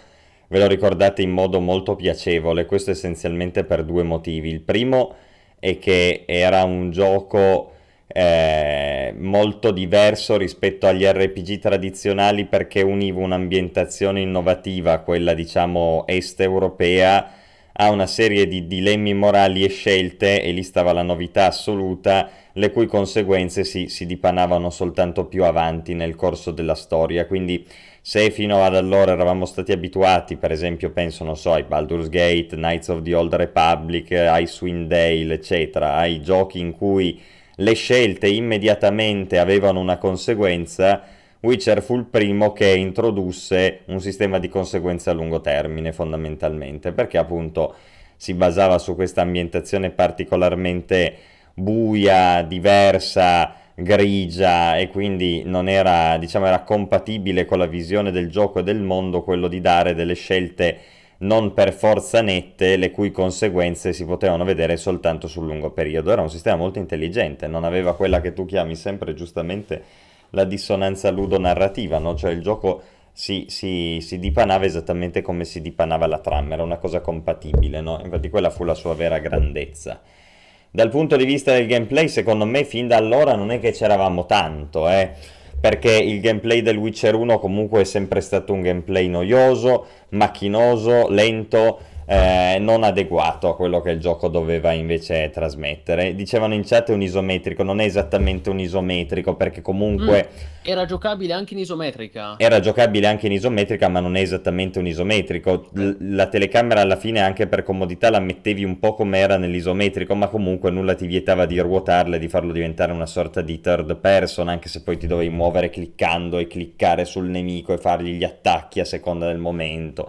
ve lo ricordate in modo molto piacevole, questo essenzialmente per due motivi. Il primo è che era un gioco eh, molto diverso rispetto agli RPG tradizionali perché univa un'ambientazione innovativa, quella diciamo est europea, a una serie di dilemmi morali e scelte, e lì stava la novità assoluta, le cui conseguenze si, si dipanavano soltanto più avanti nel corso della storia. Quindi se fino ad allora eravamo stati abituati, per esempio, penso, non so, ai Baldur's Gate, Knights of the Old Republic, ai Swindale, eccetera, ai giochi in cui le scelte immediatamente avevano una conseguenza, Witcher fu il primo che introdusse un sistema di conseguenze a lungo termine, fondamentalmente, perché appunto si basava su questa ambientazione particolarmente buia, diversa, grigia e quindi non era, diciamo, era compatibile con la visione del gioco e del mondo quello di dare delle scelte non per forza nette, le cui conseguenze si potevano vedere soltanto sul lungo periodo. Era un sistema molto intelligente, non aveva quella che tu chiami sempre giustamente la dissonanza ludonarrativa, no? cioè il gioco si, si, si, dipanava esattamente come si dipanava la trama, era una cosa compatibile, no? infatti quella fu la sua vera grandezza. Dal punto di vista del gameplay, secondo me, fin da allora non è che c'eravamo tanto, eh? Perché il gameplay del Witcher 1 comunque è sempre stato un gameplay noioso, macchinoso, lento, eh, non adeguato a quello che il gioco doveva invece trasmettere. Dicevano in chat un isometrico, non è esattamente un isometrico perché comunque... Mm, era giocabile anche in isometrica. Era giocabile anche in isometrica ma non è esattamente un isometrico. L- la telecamera alla fine anche per comodità la mettevi un po' come era nell'isometrico ma comunque nulla ti vietava di ruotarla e di farlo diventare una sorta di third person anche se poi ti dovevi muovere cliccando e cliccare sul nemico e fargli gli attacchi a seconda del momento.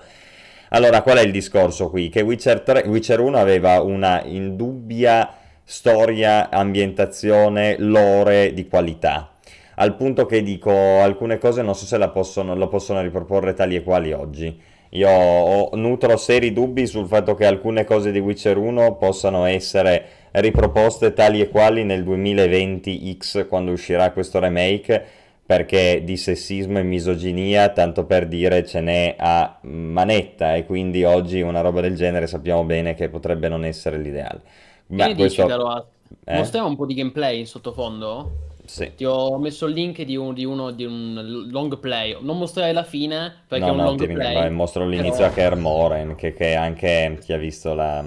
Allora, qual è il discorso qui? Che Witcher, 3, Witcher 1 aveva una indubbia storia, ambientazione, lore di qualità. Al punto che dico, alcune cose non so se la possono, lo possono riproporre tali e quali oggi. Io ho, nutro seri dubbi sul fatto che alcune cose di Witcher 1 possano essere riproposte tali e quali nel 2020X quando uscirà questo remake perché di sessismo e misoginia, tanto per dire, ce n'è a manetta e quindi oggi una roba del genere sappiamo bene che potrebbe non essere l'ideale. Ma Quindi questo... dici, eh? mostriamo un po' di gameplay in sottofondo? Sì. Ti ho messo il link di, un, di uno di un long play. Non mostrare la fine perché no, è un no, long ti play. Vai, mostro l'inizio però... a Kermoren, che, che anche chi ha visto la,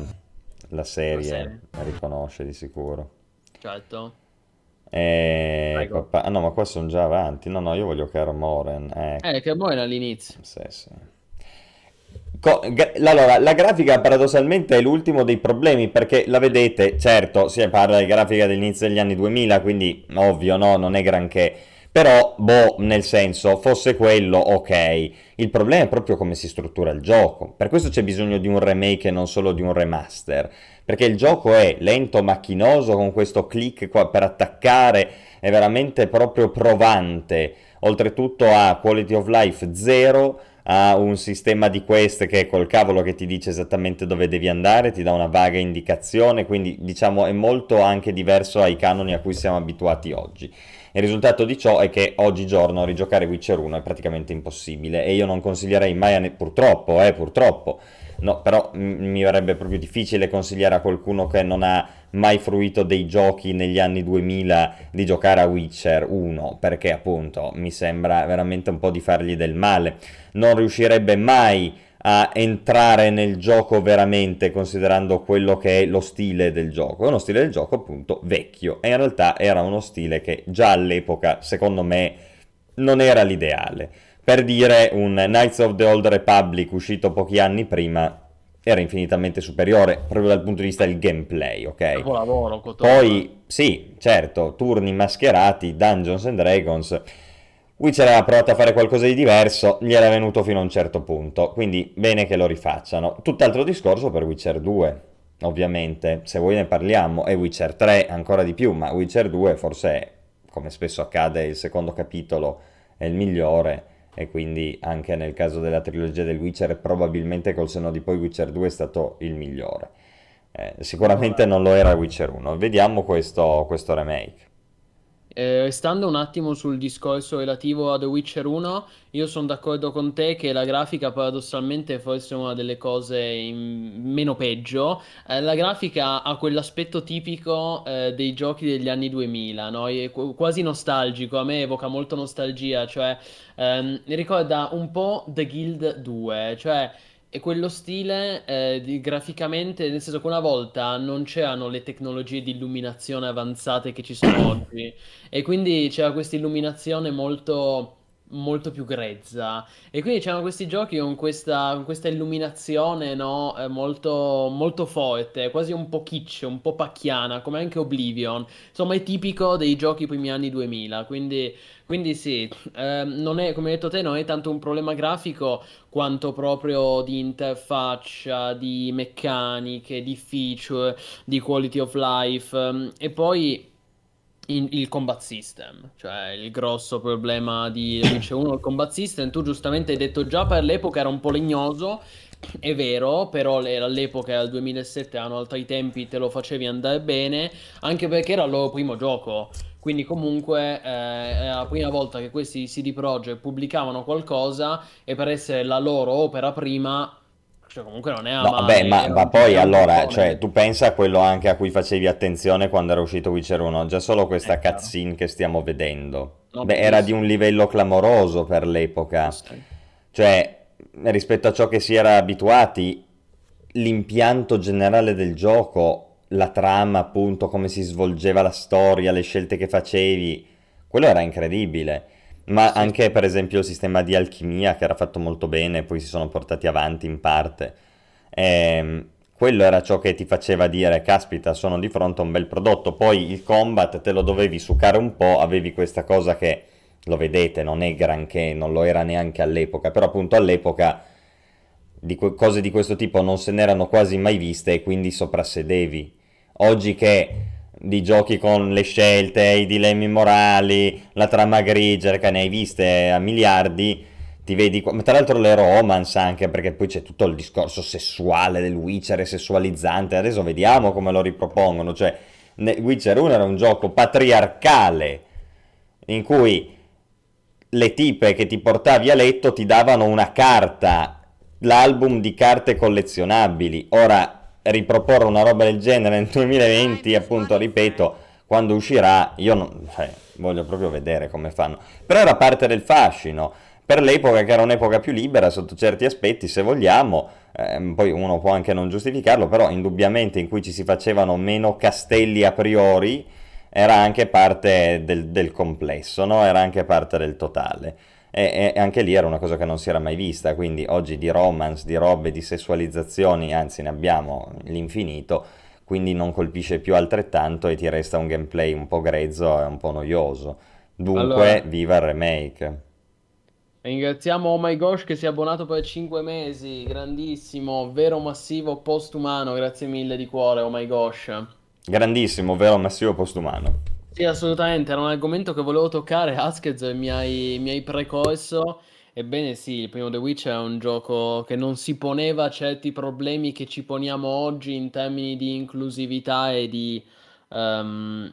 la serie, la serie riconosce di sicuro. Certo. E... Ah no, ma qua sono già avanti. No, no, io voglio Kermoren. Ecco. Eh, Kermoren all'inizio. Sì, sì. Co- gra- allora, la grafica paradossalmente è l'ultimo dei problemi perché la vedete, certo, si parla di grafica dell'inizio degli anni 2000, quindi ovvio, no, non è granché. Però, boh, nel senso, fosse quello, ok. Il problema è proprio come si struttura il gioco. Per questo c'è bisogno di un remake e non solo di un remaster perché il gioco è lento, macchinoso, con questo click per attaccare, è veramente proprio provante. Oltretutto ha quality of life 0, ha un sistema di quest che è col cavolo che ti dice esattamente dove devi andare, ti dà una vaga indicazione, quindi diciamo è molto anche diverso ai canoni a cui siamo abituati oggi. Il risultato di ciò è che oggigiorno rigiocare Witcher 1 è praticamente impossibile e io non consiglierei mai, a ne- purtroppo, eh, purtroppo, No, però mi verrebbe proprio difficile consigliare a qualcuno che non ha mai fruito dei giochi negli anni 2000 di giocare a Witcher 1, perché appunto mi sembra veramente un po' di fargli del male. Non riuscirebbe mai a entrare nel gioco veramente considerando quello che è lo stile del gioco. È uno stile del gioco appunto vecchio e in realtà era uno stile che già all'epoca, secondo me, non era l'ideale per dire un Knights of the Old Republic uscito pochi anni prima era infinitamente superiore proprio dal punto di vista del gameplay, ok? Lavoro, Poi, sì, certo, turni mascherati, Dungeons and Dragons. Witcher aveva provato a fare qualcosa di diverso, gli era venuto fino a un certo punto, quindi bene che lo rifacciano. Tutt'altro discorso per Witcher 2, ovviamente, se voi ne parliamo, e Witcher 3 ancora di più, ma Witcher 2 forse, come spesso accade, il secondo capitolo è il migliore e quindi anche nel caso della trilogia del Witcher probabilmente col seno di poi Witcher 2 è stato il migliore. Eh, sicuramente non lo era Witcher 1. Vediamo questo, questo remake. Eh, stando un attimo sul discorso relativo a The Witcher 1, io sono d'accordo con te che la grafica paradossalmente è forse una delle cose in... meno peggio. Eh, la grafica ha quell'aspetto tipico eh, dei giochi degli anni 2000, no? È quasi nostalgico, a me evoca molto nostalgia, cioè ehm, ricorda un po' The Guild 2, cioè e quello stile eh, di- graficamente, nel senso che una volta non c'erano le tecnologie di illuminazione avanzate che ci sono [COUGHS] oggi. E quindi c'era questa illuminazione molto, molto più grezza e quindi c'erano questi giochi con questa, con questa illuminazione no? eh, molto, molto forte, quasi un po' kitsch, un po' pacchiana, come anche Oblivion. Insomma, è tipico dei giochi primi anni 2000, quindi, quindi sì, ehm, non è, come hai detto te, non è tanto un problema grafico quanto proprio di interfaccia, di meccaniche, di feature, di quality of life. ehm, E poi in- il combat system, cioè il grosso problema di Witcher 1 il combat system. Tu giustamente hai detto già per l'epoca era un po' legnoso, è vero, però le- all'epoca il 2007, erano altri tempi, te lo facevi andare bene, anche perché era il loro primo gioco. Quindi comunque eh, era la prima volta che questi CD Projekt pubblicavano qualcosa e per essere la loro opera prima, cioè comunque non era No, male, vabbè, ma, ma poi allora, cioè, tu pensa a quello anche a cui facevi attenzione quando era uscito Witcher 1, già solo questa È chiaro. cutscene che stiamo vedendo. No, Beh, era di un livello clamoroso per l'epoca. Sì. Cioè, rispetto a ciò che si era abituati, l'impianto generale del gioco, la trama, appunto, come si svolgeva la storia, le scelte che facevi, quello era incredibile. Ma anche, per esempio, il sistema di alchimia che era fatto molto bene, poi si sono portati avanti in parte. Ehm, quello era ciò che ti faceva dire, caspita, sono di fronte a un bel prodotto. Poi il combat te lo dovevi succare un po', avevi questa cosa che, lo vedete, non è granché, non lo era neanche all'epoca, però appunto all'epoca di que- cose di questo tipo non se n'erano quasi mai viste e quindi soprassedevi. Oggi che di giochi con le scelte, i dilemmi morali, la trama grigia, che ne hai viste a miliardi, ti vedi... Ma tra l'altro le romance anche, perché poi c'è tutto il discorso sessuale del Witcher sessualizzante, adesso vediamo come lo ripropongono, cioè Witcher 1 era un gioco patriarcale, in cui le tipe che ti portavi a letto ti davano una carta, l'album di carte collezionabili. Ora, riproporre una roba del genere nel 2020, appunto, ripeto, quando uscirà, io non, cioè, voglio proprio vedere come fanno. Però era parte del fascino. Per l'epoca, che era un'epoca più libera sotto certi aspetti, se vogliamo, ehm, poi uno può anche non giustificarlo, però indubbiamente in cui ci si facevano meno castelli a priori, era anche parte del, del complesso, no? Era anche parte del totale. E, e anche lì era una cosa che non si era mai vista, quindi oggi di romance, di robe, di sessualizzazioni, anzi ne abbiamo l'infinito, quindi non colpisce più altrettanto e ti resta un gameplay un po' grezzo e un po' noioso. Dunque, Allora, viva il remake. ringraziamo Oh My Gosh che si è abbonato per 5 mesi, grandissimo, vero massivo postumano, grazie mille di cuore, Oh My Gosh. Grandissimo, vero massivo postumano. Sì, assolutamente, era un argomento che volevo toccare, Askez, mi hai, mi hai precorso. Ebbene sì, il primo The Witcher è un gioco che non si poneva certi problemi che ci poniamo oggi in termini di inclusività e di... ehm,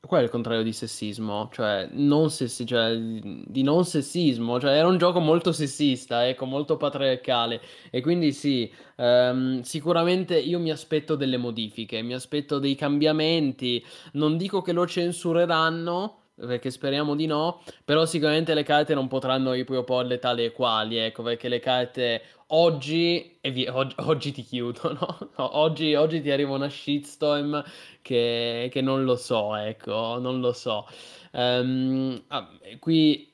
qual è il contrario di sessismo? Cioè, non sessi- cioè, di non sessismo, cioè era un gioco molto sessista, ecco, molto patriarcale. E quindi sì, ehm, sicuramente io mi aspetto delle modifiche, mi aspetto dei cambiamenti. Non dico che lo censureranno, perché speriamo di no, però sicuramente le carte non potranno riproporle tali e quali, ecco, perché le carte oggi, vi- og- oggi ti chiudono, [LAUGHS] no? Oggi, oggi ti arriva una shitstorm che, che non lo so, ecco, non lo so. Ehm, ah, qui...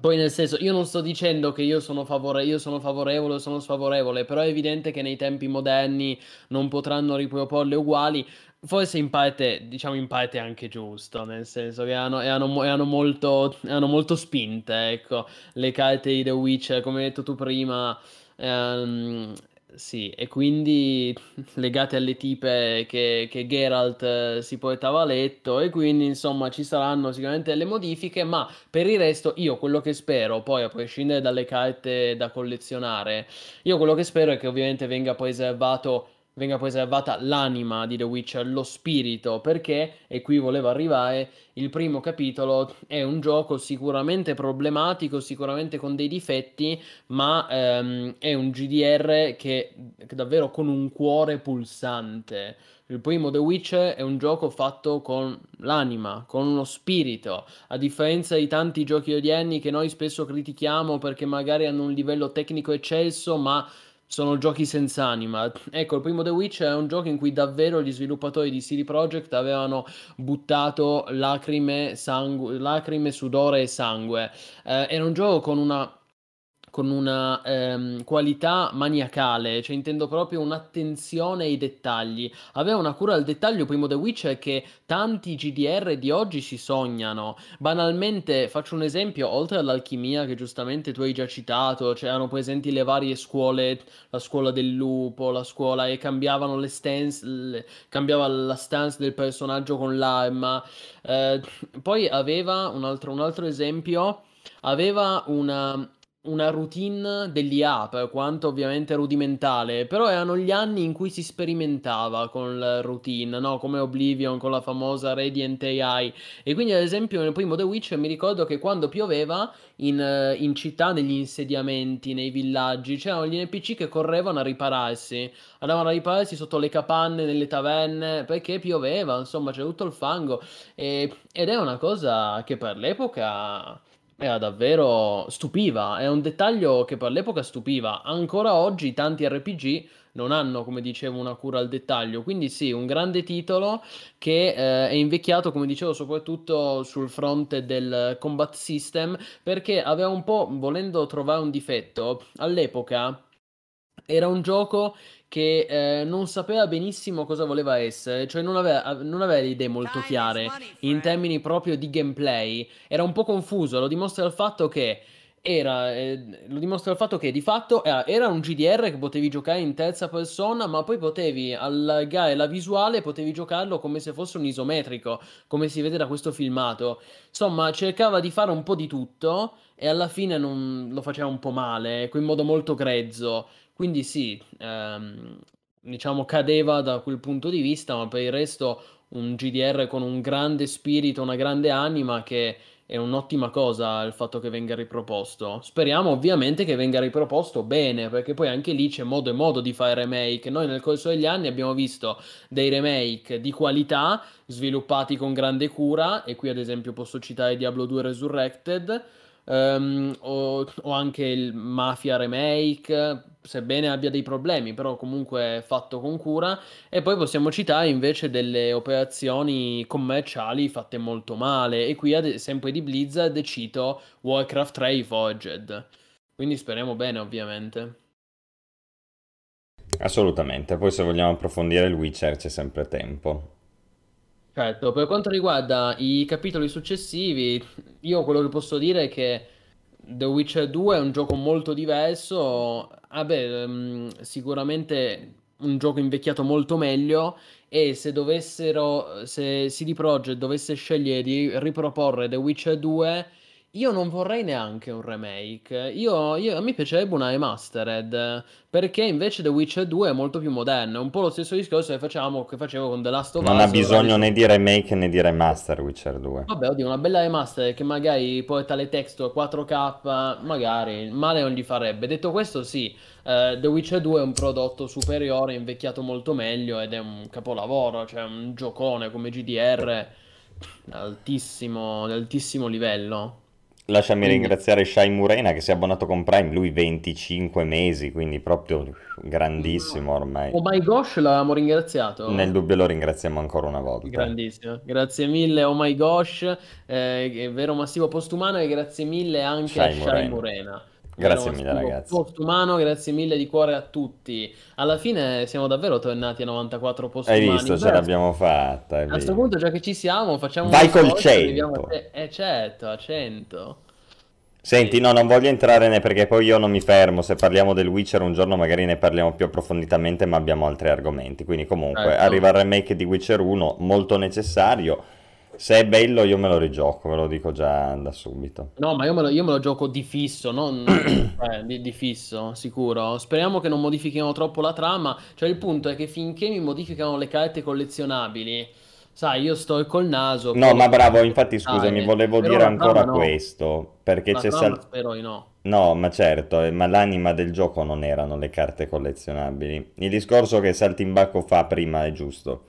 Poi nel senso, io non sto dicendo che io sono, favore- io sono favorevole o sono sfavorevole, però è evidente che nei tempi moderni non potranno riproporle uguali. Forse in parte, diciamo in parte anche giusto, nel senso che erano mo- erano molto, erano molto spinte, ecco, le carte di The Witcher, come hai detto tu prima, ehm, sì, e quindi [LAUGHS] legate alle tipe che, che Geralt eh, si portava a letto, e quindi insomma ci saranno sicuramente delle modifiche, ma per il resto io quello che spero, poi a prescindere dalle carte da collezionare, io quello che spero è che ovviamente venga preservato, venga preservata l'anima di The Witcher, lo spirito, perché, e qui volevo arrivare, il primo capitolo è un gioco sicuramente problematico, sicuramente con dei difetti, ma ehm, è un GDR che, che davvero con un cuore pulsante. Il primo The Witcher è un gioco fatto con l'anima, con uno spirito, a differenza di tanti giochi odierni che noi spesso critichiamo perché magari hanno un livello tecnico eccelso, ma sono giochi senza anima. Ecco, il primo The Witch è un gioco in cui davvero gli sviluppatori di CD Projekt avevano buttato lacrime, sangu- lacrime sudore e sangue. Eh, era un gioco con una con una ehm, qualità maniacale, cioè intendo proprio un'attenzione ai dettagli. Aveva una cura al dettaglio, primo The Witcher, che tanti GDR di oggi si sognano. Banalmente, faccio un esempio, oltre all'alchimia che giustamente tu hai già citato, c'erano cioè presenti le varie scuole, la scuola del lupo, la scuola e cambiavano le stance, le, cambiava la stance del personaggio con l'arma. Eh, poi aveva un altro, un altro esempio, aveva una una routine dell'IA, per quanto ovviamente rudimentale, però erano gli anni in cui si sperimentava con la routine, no? Come Oblivion con la famosa Radiant AI. E quindi, ad esempio, nel primo The Witcher mi ricordo che quando pioveva in, eh, in città, negli insediamenti, nei villaggi, c'erano gli NPC che correvano a ripararsi, andavano a ripararsi sotto le capanne, nelle taverne, perché pioveva, insomma, c'era tutto il fango. E, ed è una cosa che per l'epoca era davvero stupiva, è un dettaglio che per l'epoca stupiva. Ancora oggi tanti RPG non hanno, come dicevo, una cura al dettaglio. Quindi sì, un grande titolo che eh, è invecchiato, come dicevo, soprattutto sul fronte del combat system, perché aveva un po', volendo trovare un difetto, all'epoca era un gioco che eh, non sapeva benissimo cosa voleva essere, cioè non aveva, non aveva le idee molto chiare in termini proprio di gameplay, era un po' confuso, lo dimostra il fatto che era, eh, lo dimostra il fatto che di fatto era, era, un GDR che potevi giocare in terza persona, ma poi potevi allargare la visuale, potevi giocarlo come se fosse un isometrico, come si vede da questo filmato. Insomma, cercava di fare un po' di tutto e alla fine non, lo faceva un po' male, in modo molto grezzo. Quindi sì, ehm, diciamo cadeva da quel punto di vista, ma per il resto un GDR con un grande spirito, una grande anima che è un'ottima cosa il fatto che venga riproposto. Speriamo ovviamente che venga riproposto bene, perché poi anche lì c'è modo e modo di fare remake. Noi nel corso degli anni abbiamo visto dei remake di qualità, sviluppati con grande cura, e qui ad esempio posso citare Diablo 2 Resurrected, um, o, o, anche il Mafia Remake, sebbene abbia dei problemi, però comunque fatto con cura. E poi possiamo citare invece delle operazioni commerciali fatte molto male. E qui, ad esempio, di Blizzard cito Warcraft 3 Reforged. Quindi speriamo bene, ovviamente. Assolutamente, poi se vogliamo approfondire il Witcher c'è sempre tempo. Certo, per quanto riguarda i capitoli successivi, io quello che posso dire è che The Witcher 2 è un gioco molto diverso, um, sicuramente un gioco invecchiato molto meglio e se dovessero, se CD Projekt dovesse scegliere di riproporre The Witcher 2 io non vorrei neanche un remake. Io, io, a me piacerebbe una remastered. Perché invece The Witcher 2 è molto più moderno. È un po' lo stesso discorso che, facciamo, che facevo con The Last of Us. Non ha bisogno né di remake né di remaster Witcher 2. Vabbè, oddio, una bella remaster che magari porta le texture 4K. Magari male non gli farebbe. Detto questo, sì. Uh, The Witcher 2 è un prodotto superiore, invecchiato molto meglio ed è un capolavoro. Cioè, un giocone come GDR altissimo, altissimo livello. Lasciami quindi... ringraziare Shai Murena che si è abbonato con Prime, lui 25 mesi, quindi proprio grandissimo ormai. Oh my gosh, l'avevamo ringraziato. Nel dubbio lo ringraziamo ancora una volta. Grandissimo, grazie mille, oh my gosh, eh, vero massivo postumano e grazie mille anche Shai a Shai Murena. Murena. Grazie mille ragazzi. Postumano, grazie mille di cuore a tutti. Alla fine siamo davvero tornati a 94 posti Hai visto, ce l'abbiamo fatta. A questo punto, già che ci siamo, facciamo Vai col 100. Eh certo, a 100. Senti, no, non voglio entrare ne perché poi io non mi fermo. Se parliamo del Witcher un giorno magari ne parliamo più approfonditamente, ma abbiamo altri argomenti. Quindi comunque certo. arriva il remake di Witcher 1, molto necessario se è bello io me lo rigioco, ve lo dico già da subito. No, ma io me lo, io me lo gioco di fisso, non [CLEARS THROAT] eh, di, di, fisso, sicuro. Speriamo che non modifichino troppo la trama. Cioè il punto è che finché mi modificano le carte collezionabili, sai, io sto col naso. No, ma bravo, infatti scusami, volevo dire ancora no. questo, perché la c'è sal... spero di no. No, ma certo, eh, ma l'anima del gioco non erano le carte collezionabili. Il discorso che Saltimbacco fa prima è giusto.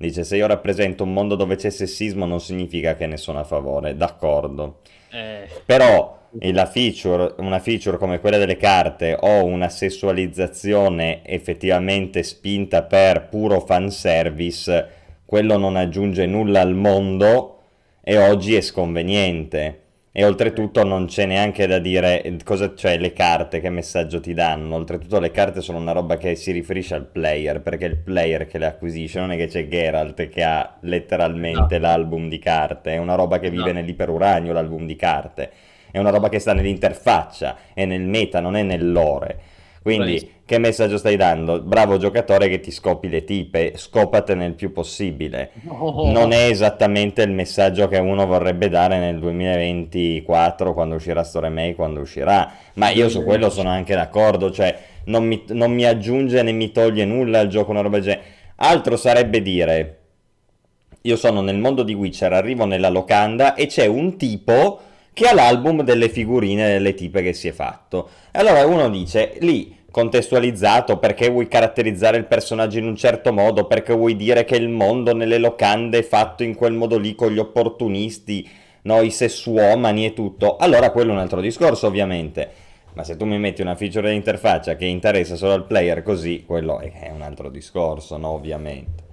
Dice, se io rappresento un mondo dove c'è sessismo non significa che ne sono a favore, d'accordo. Eh. Però feature, una feature come quella delle carte o una sessualizzazione effettivamente spinta per puro fanservice, quello non aggiunge nulla al mondo e oggi è sconveniente. E oltretutto non c'è neanche da dire cosa, cioè le carte, che messaggio ti danno. Oltretutto le carte sono una roba che si riferisce al player, perché è il player che le acquisisce, non è che c'è Geralt che ha letteralmente no. l'album di carte, è una roba che vive no. nell'iperuranio l'album di carte, è una roba che sta nell'interfaccia, è nel meta, non è nel lore. Quindi, che messaggio stai dando? Bravo giocatore che ti scopi le tipe, scopatene il più possibile. Oh. Non è esattamente il messaggio che uno vorrebbe dare nel 2024, quando uscirà Story May, quando uscirà. Ma io su quello sono anche d'accordo, cioè non mi, non mi aggiunge né mi toglie nulla al gioco, una roba del genere. Altro sarebbe dire, io sono nel mondo di Witcher, arrivo nella locanda e c'è un tipo che ha l'album delle figurine delle tipe che si è fatto. E allora uno dice, lì contestualizzato, perché vuoi caratterizzare il personaggio in un certo modo, perché vuoi dire che il mondo nelle locande è fatto in quel modo lì con gli opportunisti, no, i sessuomani e tutto, allora quello è un altro discorso ovviamente. Ma se tu mi metti una feature di interfaccia che interessa solo al player così, quello è un altro discorso, no, ovviamente.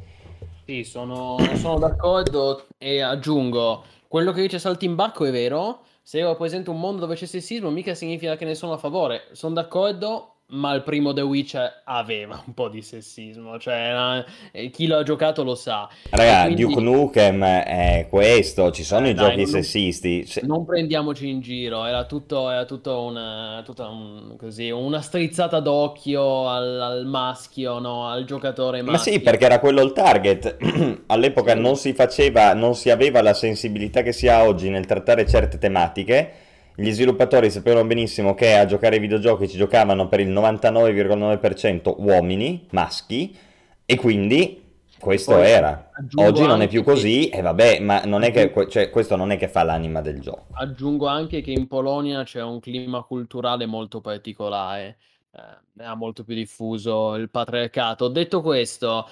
Sì, sono, sono d'accordo e aggiungo, quello che dice Saltimbacco è vero, se io rappresento un mondo dove c'è sessismo, mica significa che ne sono a favore. Sono d'accordo, ma il primo The Witcher aveva un po' di sessismo, cioè eh, chi l'ha giocato lo sa. Raga, quindi... Duke Nukem è questo, ci sono eh, i dai, giochi non, sessisti. Se... Non prendiamoci in giro, era tutto, era tutto una, tutta un, così, una strizzata d'occhio al, al, maschio, no? al giocatore maschio. Ma sì, perché era quello il target. [CLEARS THROAT] All'epoca sì. non si faceva, non si aveva la sensibilità che si ha oggi nel trattare certe tematiche gli sviluppatori sapevano benissimo che a giocare ai videogiochi ci giocavano per il 99,9% uomini, maschi, e quindi questo Poi, era. Oggi non è più così, e vabbè, ma non è che, cioè, questo non è che fa l'anima del gioco. Aggiungo anche che in Polonia c'è un clima culturale molto particolare, eh, ha molto più diffuso il patriarcato. Detto questo,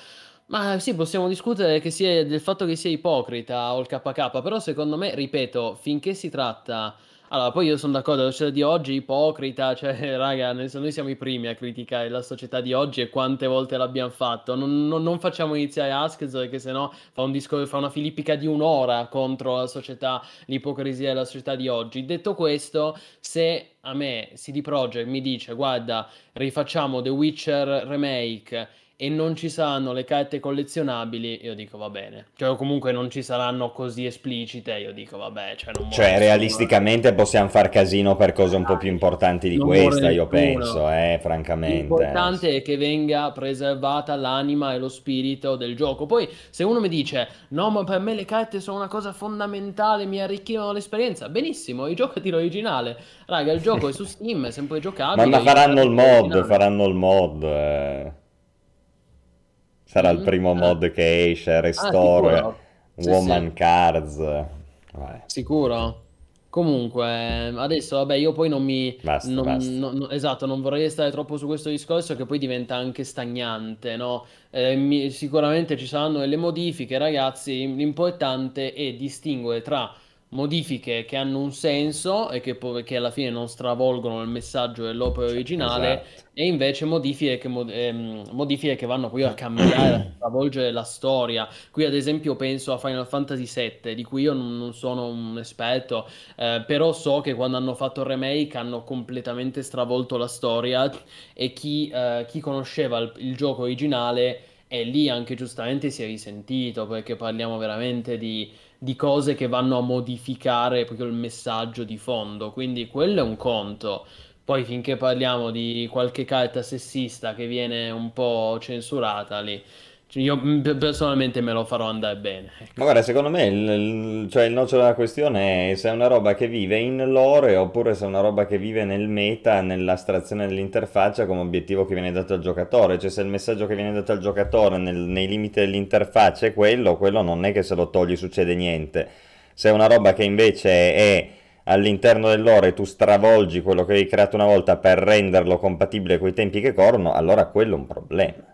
ma sì, possiamo discutere che sia, del fatto che sia ipocrita o il KK, però secondo me, ripeto, finché si tratta allora, poi io sono d'accordo, la società di oggi è ipocrita, [LAUGHS] cioè, raga, noi siamo i primi a criticare la società di oggi e quante volte l'abbiamo fatto. Non, non, non facciamo iniziare Askez perché sennò fa, un disco, fa una filippica di un'ora contro la società, l'ipocrisia della società di oggi. Detto questo, se a me CD Projekt mi dice, guarda, rifacciamo The Witcher Remake e non ci saranno le carte collezionabili, io dico va bene. Cioè, comunque non ci saranno così esplicite, io dico vabbè. Cioè, cioè realisticamente muore. possiamo far casino per cose un po' più importanti di non questa, io penso, eh, francamente. L'importante è che venga preservata l'anima e lo spirito del gioco. Poi, se uno mi dice, no, ma per me le carte sono una cosa fondamentale, mi arricchivano l'esperienza, benissimo, i giocati l'originale. Raga, il gioco è su [LAUGHS] Steam, è sempre giocabile. ma, ma faranno il mod, faranno il mod. Sarà mm-hmm. il primo mod che esce, Restore, ah, Woman sì. Cards. Vabbè. Sicuro? Comunque, adesso vabbè, io poi non mi. Basta, non, basta. Non, esatto, non vorrei stare troppo su questo discorso che poi diventa anche stagnante, no? Eh, mi, sicuramente ci saranno delle modifiche, ragazzi. L'importante è distinguere tra modifiche che hanno un senso e che, che, alla fine non stravolgono il messaggio dell'opera originale esatto. e invece modifiche che, ehm, modifiche che, vanno poi a cambiare, a stravolgere la storia. Qui ad esempio penso a Final Fantasy VII, di cui io non, non sono un esperto, eh, però so che quando hanno fatto il remake hanno completamente stravolto la storia e chi, eh, chi conosceva il, il gioco originale e lì anche giustamente si è risentito perché parliamo veramente di di cose che vanno a modificare proprio il messaggio di fondo, quindi quello è un conto. Poi finché parliamo di qualche carta sessista che viene un po' censurata lì, cioè, io mm, personalmente me lo farò andare bene. Ecco. Ma guarda, secondo me il, cioè il nocciolo della questione è se è una roba che vive in lore oppure se è una roba che vive nel meta, nell'astrazione dell'interfaccia come obiettivo che viene dato al giocatore. Cioè se il messaggio che viene dato al giocatore nel, nei limiti dell'interfaccia è quello, quello non è che se lo togli succede niente. Se è una roba che invece è all'interno del lore tu stravolgi quello che hai creato una volta per renderlo compatibile con i tempi che corrono, allora quello è un problema.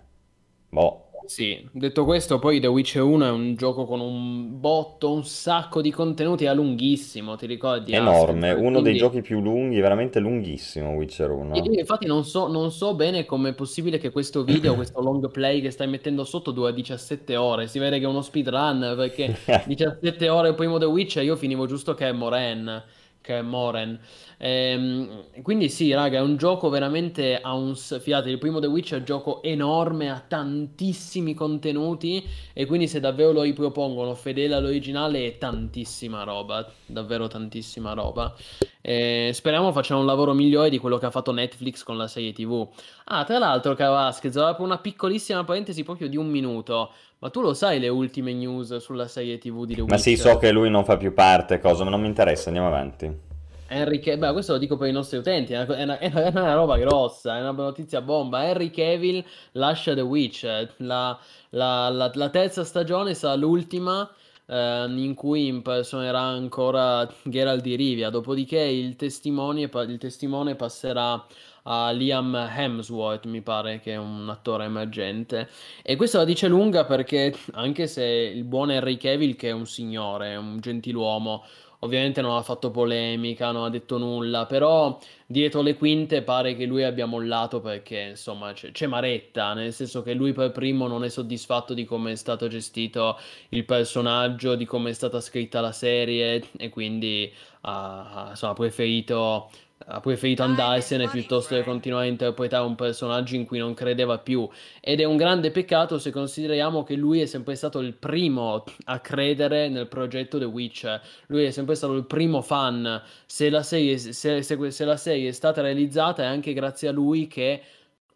Boh. Sì, detto questo, poi The Witcher 1 è un gioco con un botto, un sacco di contenuti, è lunghissimo, ti ricordi? Enorme, Ascent? uno dei Quindi giochi più lunghi, veramente lunghissimo, Witcher io 1. infatti non so, non so bene com'è possibile che questo video, questo long play che stai mettendo sotto dura 17 ore. Si vede che è uno speedrun perché [LAUGHS] 17 ore il primo The Witcher io finivo giusto che è Moren, che è Moren. Ehm, quindi sì, raga, è un gioco veramente a un... Fiate, il primo The Witcher è un gioco enorme, ha tantissimi contenuti e quindi se davvero lo ripropongono fedele all'originale è tantissima roba, davvero tantissima roba. Eh, speriamo facciano un lavoro migliore di quello che ha fatto Netflix con la serie TV. Ah, tra l'altro, caro Vasquez, apro una piccolissima parentesi proprio di un minuto. Ma tu lo sai le ultime news sulla serie TV di The Ma sì, so che lui non fa più parte, cosa, ma non mi interessa, andiamo avanti. Henry Cavill, beh, questo lo dico per i nostri utenti, è una, è una- è una- roba grossa, è una notizia bomba. Henry Cavill lascia The Witch, la, la- la- la terza stagione sarà l'ultima eh, in cui impersonerà ancora Geralt di Rivia, dopodiché il testimone, il testimone passerà a Liam Hemsworth, mi pare che è un attore emergente. E questo la dice lunga perché anche se il buon Henry Cavill, che è un signore, un gentiluomo, Ovviamente non ha fatto polemica, non ha detto nulla, però dietro le quinte pare che lui abbia mollato perché insomma c'è c'è Maretta, nel senso che lui per primo non è soddisfatto di come è stato gestito il personaggio, di come è stata scritta la serie e quindi ha, ha- insomma, preferito, ha preferito andarsene piuttosto che continuare a interpretare un personaggio in cui non credeva più. Ed è un grande peccato se consideriamo che lui è sempre stato il primo a credere nel progetto The Witcher. Lui è sempre stato il primo fan. Se la serie, se, se- se la serie è stata realizzata è anche grazie a lui che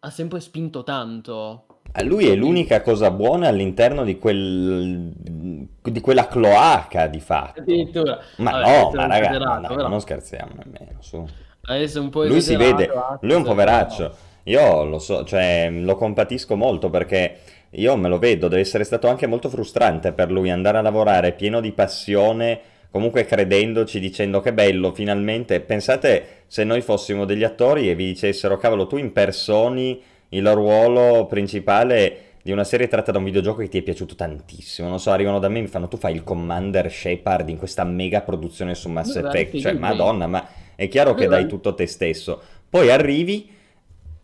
ha sempre spinto tanto. A Lui è l'unica cosa buona all'interno di quel... di quella cloaca di fatto. Addirittura. Ma Vabbè, no, ma raga, dai, però non scherziamo nemmeno, su. Adesso un po' Lui si vede, lui è un poveraccio. Io lo so, cioè, lo compatisco molto perché io me lo vedo, deve essere stato anche molto frustrante per lui andare a lavorare pieno di passione, comunque credendoci, dicendo che bello, finalmente. Pensate se noi fossimo degli attori e vi dicessero, cavolo, tu impersoni il ruolo principale di una serie tratta da un videogioco che ti è piaciuto tantissimo. Non so, arrivano da me e mi fanno, tu fai il Commander Shepard in questa mega produzione su Mass Effect. Cioè, madonna, ma è chiaro che dai tutto te stesso. Poi arrivi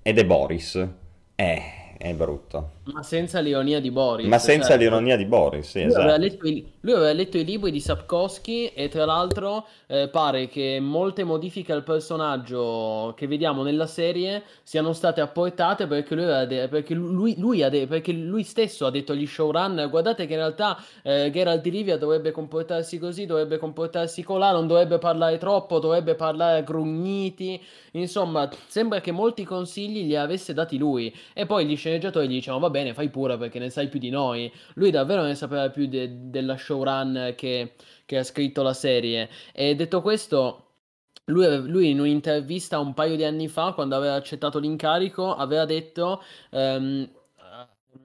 ed è Boris. Eh, è brutto. Ma senza l'ironia di Boris. Ma senza cioè, l'ironia di Boris, sì, Lui aveva, esatto. letto i, lui aveva letto i libri di Sapkowski e tra l'altro eh, pare che molte modifiche al personaggio che vediamo nella serie siano state apportate perché lui, aveva de- perché lui, lui de- perché lui stesso ha detto agli showrunner guardate che in realtà eh, Geralt di Rivia dovrebbe comportarsi così, dovrebbe comportarsi colà, non dovrebbe parlare troppo, dovrebbe parlare a grugniti, insomma sembra che molti consigli li avesse dati lui e poi gli sceneggiatori gli dicevano va bene fai pure perché ne sai più di noi lui davvero ne sapeva più de- della showrun che, che ha scritto la serie. E detto questo, lui, lui in un'intervista un paio di anni fa, quando aveva accettato l'incarico, aveva detto. eh,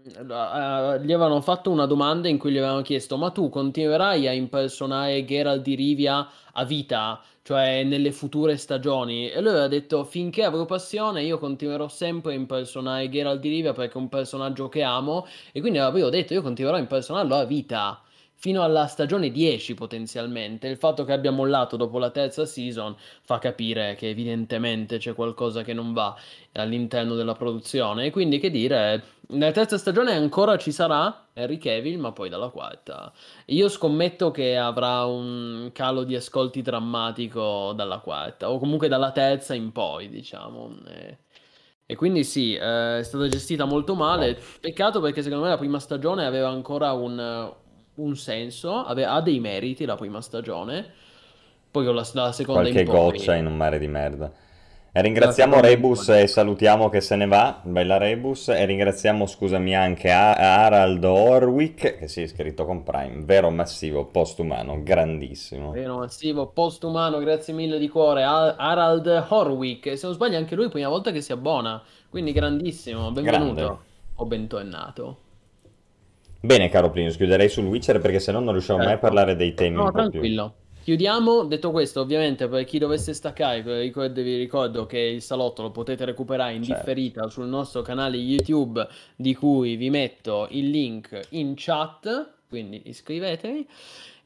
gli avevano fatto una domanda in cui gli avevano chiesto: Ma tu continuerai a impersonare Geralt di Rivia a vita, cioè nelle future stagioni? E lui aveva detto: Finché avrò passione, io continuerò sempre a impersonare Geralt di Rivia perché è un personaggio che amo. E quindi avevo detto: Io continuerò a impersonarlo a vita. Fino alla stagione 10 potenzialmente. Il fatto che abbia mollato dopo la terza season fa capire che evidentemente c'è qualcosa che non va all'interno della produzione. E quindi che dire, nella terza stagione ancora ci sarà Henry Cavill, ma poi dalla quarta. Io scommetto che avrà un calo di ascolti drammatico dalla quarta, o comunque dalla terza in poi, diciamo. E, e quindi sì, eh, è stata gestita molto male. Peccato perché secondo me la prima stagione aveva ancora un, un senso, ave- ha dei meriti la prima stagione. Poi con la, la seconda Qualche in goccia in un mare di merda. E La ringraziamo Rebus e salutiamo che se ne va, bella Rebus, e ringraziamo, scusami, anche A- Harald Orwick, che si è iscritto con Prime, vero massivo, postumano, grandissimo. Vero massivo, postumano, grazie mille di cuore. Har- Harald Horwick, se non sbaglio anche lui è la prima volta che si abbona, quindi grandissimo, benvenuto Grande. o bentornato. Bene, caro Plinus, chiuderei sul Witcher perché se no non riusciamo mai a Certo. parlare dei temi No, un po' più... tranquillo. chiudiamo. Detto questo, ovviamente, per chi dovesse staccare, vi ricordo che il salotto lo potete recuperare in certo. differita sul nostro canale YouTube, di cui vi metto il link in chat. Quindi iscrivetevi.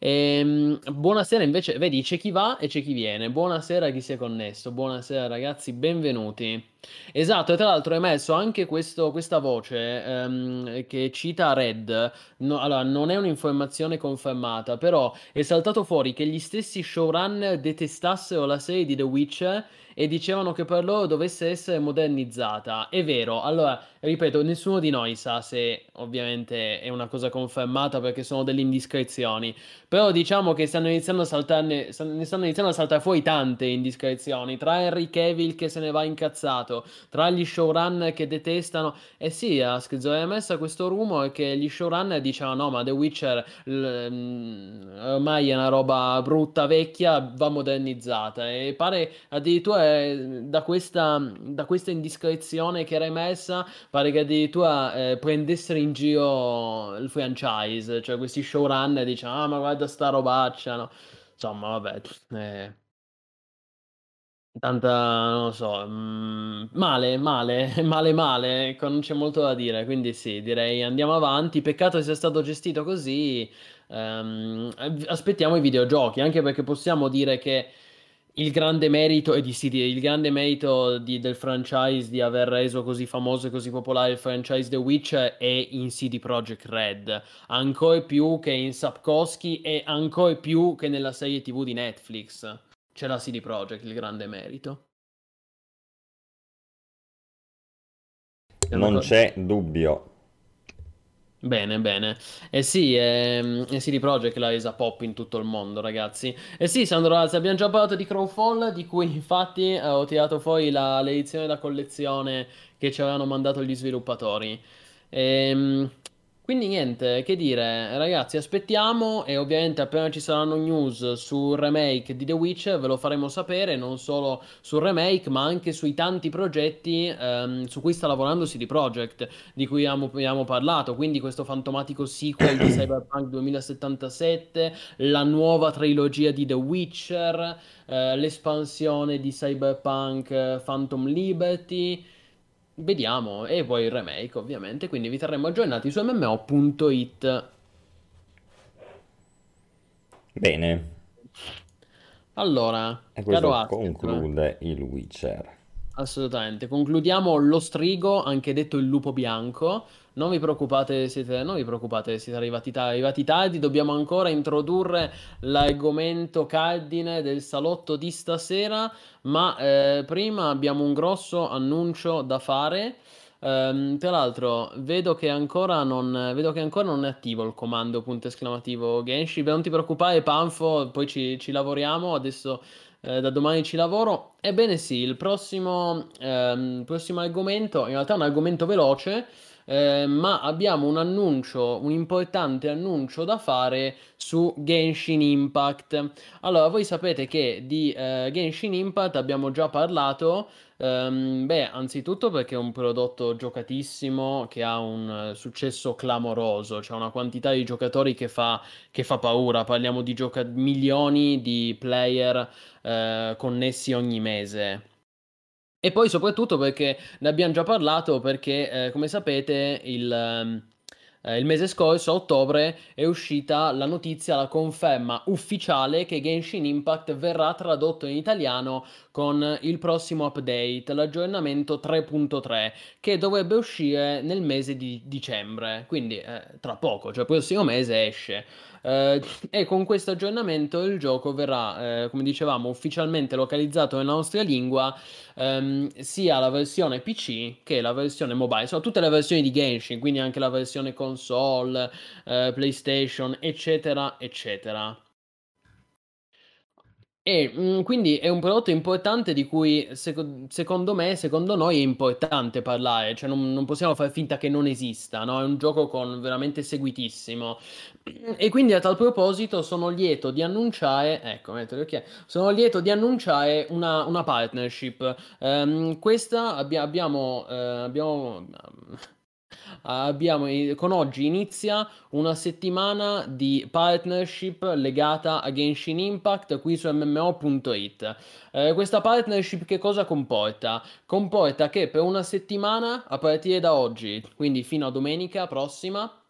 Ehm, buonasera invece, vedi c'è chi va e c'è chi viene. Buonasera a chi si è connesso. Buonasera ragazzi, benvenuti. Esatto, e tra l'altro hai messo anche questo, questa voce ehm, che cita Red. No, allora, non è un'informazione confermata, però è saltato fuori che gli stessi showrunner detestassero la serie di The Witcher e dicevano che per loro dovesse essere modernizzata. È vero, allora, ripeto, nessuno di noi sa se ovviamente è una cosa confermata perché sono delle indiscrezioni, però diciamo che stanno iniziando a saltarne, ne stanno iniziando a saltare fuori tante indiscrezioni, tra Henry Cavill che se ne va incazzato, tra gli showrunner che detestano, e eh sì, a scrivere messa questo rumore che gli showrunner dicevano no, ma The Witcher l- mm, ormai è una roba brutta, vecchia, va modernizzata, e pare addirittura da questa, da questa indiscrezione che era emessa, pare che addirittura eh, prendessero in giro il franchise, cioè questi showrunner dicevano, ah ma guarda sta robaccia, no? Insomma, vabbè, eh, Tanta, non lo so, mhmm, male, male, [LAUGHS] male, male, ecco, non c'è molto da dire, quindi sì, direi andiamo avanti. Peccato sia stato gestito così, ehm, aspettiamo i videogiochi, anche perché possiamo dire che il grande merito e di sì, il grande merito di, del franchise di aver reso così famoso e così popolare il franchise The Witcher è in CD Projekt Red, ancora più che in Sapkowski e ancora più che nella serie TV di Netflix. C'è la CD Projekt, il grande merito. Non c'è dubbio. Bene, bene. Eh sì, ehm, eh, CD Projekt l'ha resa pop in tutto il mondo, ragazzi. Eh sì, Sandro Razzi, abbiamo già parlato di Crowfall, di cui infatti eh, ho tirato fuori la, l'edizione da collezione che ci avevano mandato gli sviluppatori. Ehm, quindi niente, che dire, ragazzi, aspettiamo e ovviamente appena ci saranno news sul remake di The Witcher ve lo faremo sapere, non solo sul remake ma anche sui tanti progetti ehm, su cui sta lavorando CD Projekt, di cui abbiamo, abbiamo parlato, quindi questo fantomatico sequel di [CLEARS THROAT] Cyberpunk 2077, la nuova trilogia di The Witcher, eh, l'espansione di Cyberpunk eh, Phantom Liberty Vediamo, e poi il remake ovviamente, quindi vi terremo aggiornati su mmo.it. Bene. Allora, e questo conclude il Witcher. Assolutamente, concludiamo lo strigo, anche detto il lupo bianco. Non vi preoccupate, siete, non vi preoccupate, siete arrivati, arrivati tardi, dobbiamo ancora introdurre l'argomento cardine del salotto di stasera, ma eh, prima abbiamo un grosso annuncio da fare. Um, tra l'altro, vedo che ancora non, che ancora non è attivo il comando punto esclamativo Genshi. Non ti preoccupare, Panfo, poi ci, ci lavoriamo. Adesso eh, da domani ci lavoro. Ebbene sì, il prossimo, ehm, prossimo argomento, in realtà è un argomento veloce, eh, ma abbiamo un annuncio, un importante annuncio da fare su Genshin Impact. Allora, voi sapete che di eh, Genshin Impact abbiamo già parlato Um, beh, anzitutto perché è un prodotto giocatissimo che ha un uh, successo clamoroso, c'è cioè una quantità di giocatori che fa, che fa paura, parliamo di gioca- milioni di player uh, connessi ogni mese. E poi soprattutto perché ne abbiamo già parlato, perché eh, come sapete il... Um, eh, il mese scorso, a ottobre, è uscita la notizia, la conferma ufficiale che Genshin Impact verrà tradotto in italiano con il prossimo update, l'aggiornamento 3.3, che dovrebbe uscire nel mese di dicembre, quindi eh, tra poco, cioè il prossimo mese esce. Eh, [LAUGHS] e con questo aggiornamento il gioco verrà, eh, come dicevamo, ufficialmente localizzato nella nostra lingua, ehm, sia la versione PC che la versione mobile. Sono tutte le versioni di Genshin, quindi anche la versione console, eh, PlayStation, eccetera, eccetera. E mm, quindi è un prodotto importante di cui seco- secondo me, secondo noi è importante parlare, cioè non, non possiamo fare finta che non esista, no? È un gioco con veramente seguitissimo. E quindi a tal proposito sono lieto di annunciare, ecco, mettere ok, sono lieto di annunciare una, una partnership. Um, questa abbia, abbiamo, uh, abbiamo abbiamo, con oggi inizia una settimana di partnership legata a Genshin Impact qui su MMO.it. Eh, questa partnership che cosa comporta? Comporta che per una settimana, a partire da oggi, quindi fino a domenica prossima,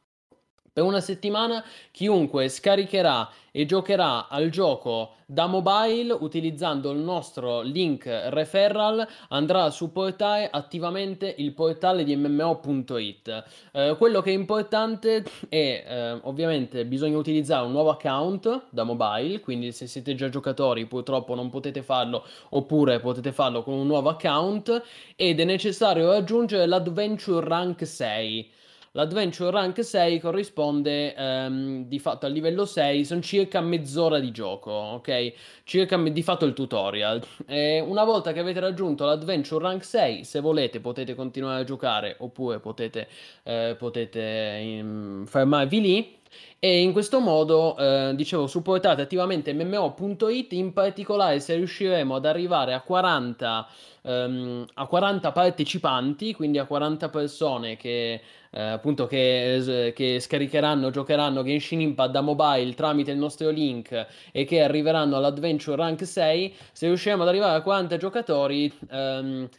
per una settimana chiunque scaricherà e giocherà al gioco da mobile utilizzando il nostro link referral andrà a supportare attivamente il portale di MMO.it. Eh, quello che è importante è eh, ovviamente bisogna utilizzare un nuovo account da mobile, quindi se siete già giocatori purtroppo non potete farlo oppure potete farlo con un nuovo account ed è necessario raggiungere l'Adventure Rank 6. L'Adventure Rank 6 corrisponde ehm, di fatto al livello 6, sono circa mezz'ora di gioco, ok? Circa di fatto il tutorial. E una volta che avete raggiunto l'Adventure Rank 6, se volete potete continuare a giocare oppure potete, eh, potete in, fermarvi lì. E in questo modo, eh, dicevo, supportate attivamente MMO.it, in particolare se riusciremo ad arrivare a 40, ehm, a 40 partecipanti, quindi a 40 persone che eh, appunto che, che, scaricheranno, giocheranno Genshin Impact da mobile tramite il nostro link e che arriveranno all'Adventure Rank 6, se riusciremo ad arrivare a 40 giocatori, ehm,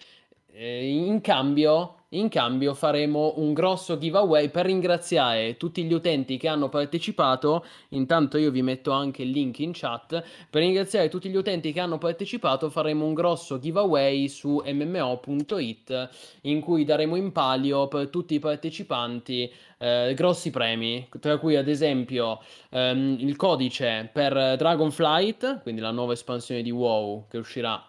eh, in cambio in cambio faremo un grosso giveaway per ringraziare tutti gli utenti che hanno partecipato. Intanto io vi metto anche il link in chat. Per ringraziare tutti gli utenti che hanno partecipato faremo un grosso giveaway su mmo.it in cui daremo in palio per tutti i partecipanti eh, grossi premi, tra cui ad esempio ehm, il codice per Dragonflight, quindi la nuova espansione di WoW che uscirà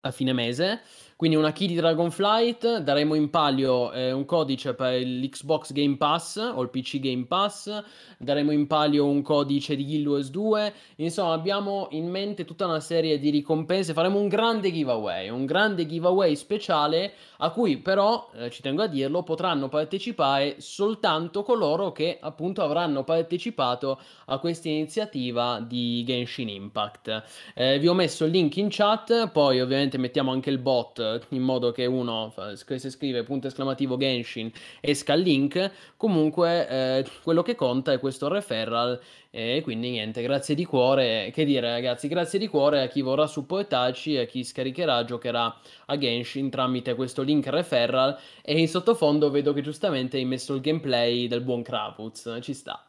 a fine mese quindi una key di Dragonflight, daremo in palio eh, un codice per l'Xbox Game Pass o il PC Game Pass, daremo in palio un codice di Guild Wars 2, insomma abbiamo in mente tutta una serie di ricompense, faremo un grande giveaway, un grande giveaway speciale a cui però, eh, ci tengo a dirlo, potranno partecipare soltanto coloro che appunto avranno partecipato a questa iniziativa di Genshin Impact. Eh, vi ho messo il link in chat, poi ovviamente mettiamo anche il bot in modo che uno se scrive punto esclamativo Genshin esca il link. Comunque eh, quello che conta è questo referral e quindi niente, grazie di cuore. Che dire ragazzi, grazie di cuore a chi vorrà supportarci e a chi scaricherà, giocherà a Genshin tramite questo link referral e in sottofondo vedo che giustamente hai messo il gameplay del buon Kravuz, ci sta.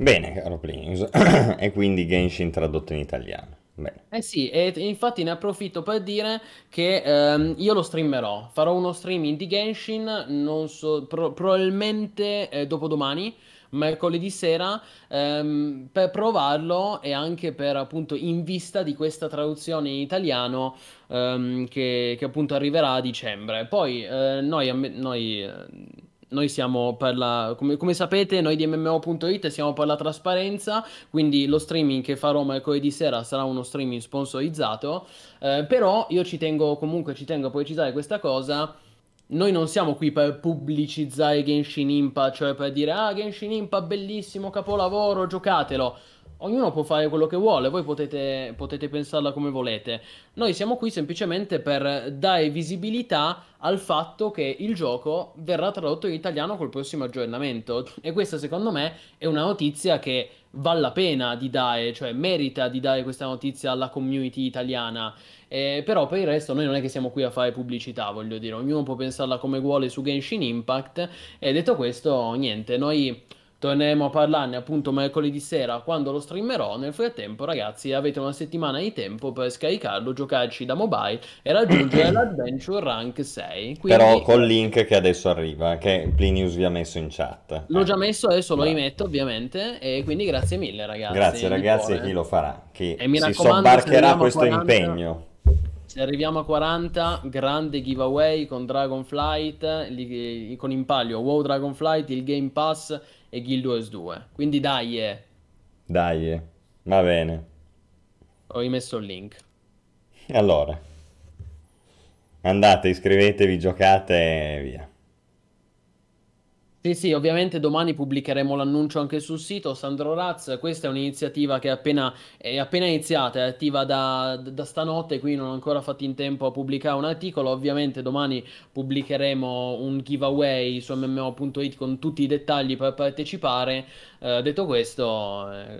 Bene, caro Plinius. [CLEARS THROAT] e quindi Genshin tradotto in italiano. Bene. Eh sì, e infatti ne approfitto per dire che ehm, io lo streamerò. Farò uno streaming di Genshin, non so, pro- probabilmente eh, dopodomani, mercoledì sera, ehm, per provarlo e anche per appunto in vista di questa traduzione in italiano ehm, che, che, appunto arriverà a dicembre. Poi eh, noi, noi eh, noi siamo per la, come, come, sapete, noi di MMO.it siamo per la trasparenza, quindi lo streaming che farò mercoledì sera sarà uno streaming sponsorizzato, eh, però io ci tengo comunque, ci tengo a precisare questa cosa, noi non siamo qui per pubblicizzare Genshin Impact, cioè per dire ah Genshin Impact bellissimo, capolavoro, giocatelo ognuno può fare quello che vuole, voi potete, potete, pensarla come volete. Noi siamo qui semplicemente per dare visibilità al fatto che il gioco verrà tradotto in italiano col prossimo aggiornamento. E questa secondo me è una notizia che vale la pena di dare, cioè merita di dare questa notizia alla community italiana. Eh, però per il resto noi non è che siamo qui a fare pubblicità, voglio dire, ognuno può pensarla come vuole su Genshin Impact. E detto questo, niente, noi torneremo a parlarne appunto mercoledì sera quando lo streamerò. Nel frattempo, ragazzi, avete una settimana di tempo per scaricarlo, giocarci da mobile e raggiungere [CLEARS THROAT] l'Adventure Rank 6. Quindi... Però col link che adesso arriva, che Plinius vi ha messo in chat. L'ho eh. già messo, adesso lo rimetto ovviamente. E quindi grazie mille, ragazzi. Grazie, ragazzi, a chi lo farà, chi si sobbarcherà questo 40... impegno. Se arriviamo a 40, grande giveaway con Dragonflight, con in palio WoW Dragonflight, il Game Pass e Guild Wars 2. Quindi dai, eh. Dai, eh. va bene. Ho rimesso il link. Allora, andate, iscrivetevi, giocate e via. Sì, sì, ovviamente domani pubblicheremo l'annuncio anche sul sito Sandro Raz. Questa è un'iniziativa che è appena, è appena iniziata, è attiva da, da stanotte, quindi non ho ancora fatto in tempo a pubblicare un articolo. Ovviamente domani pubblicheremo un giveaway su mmo.it con tutti i dettagli per partecipare. Eh, detto questo, eh,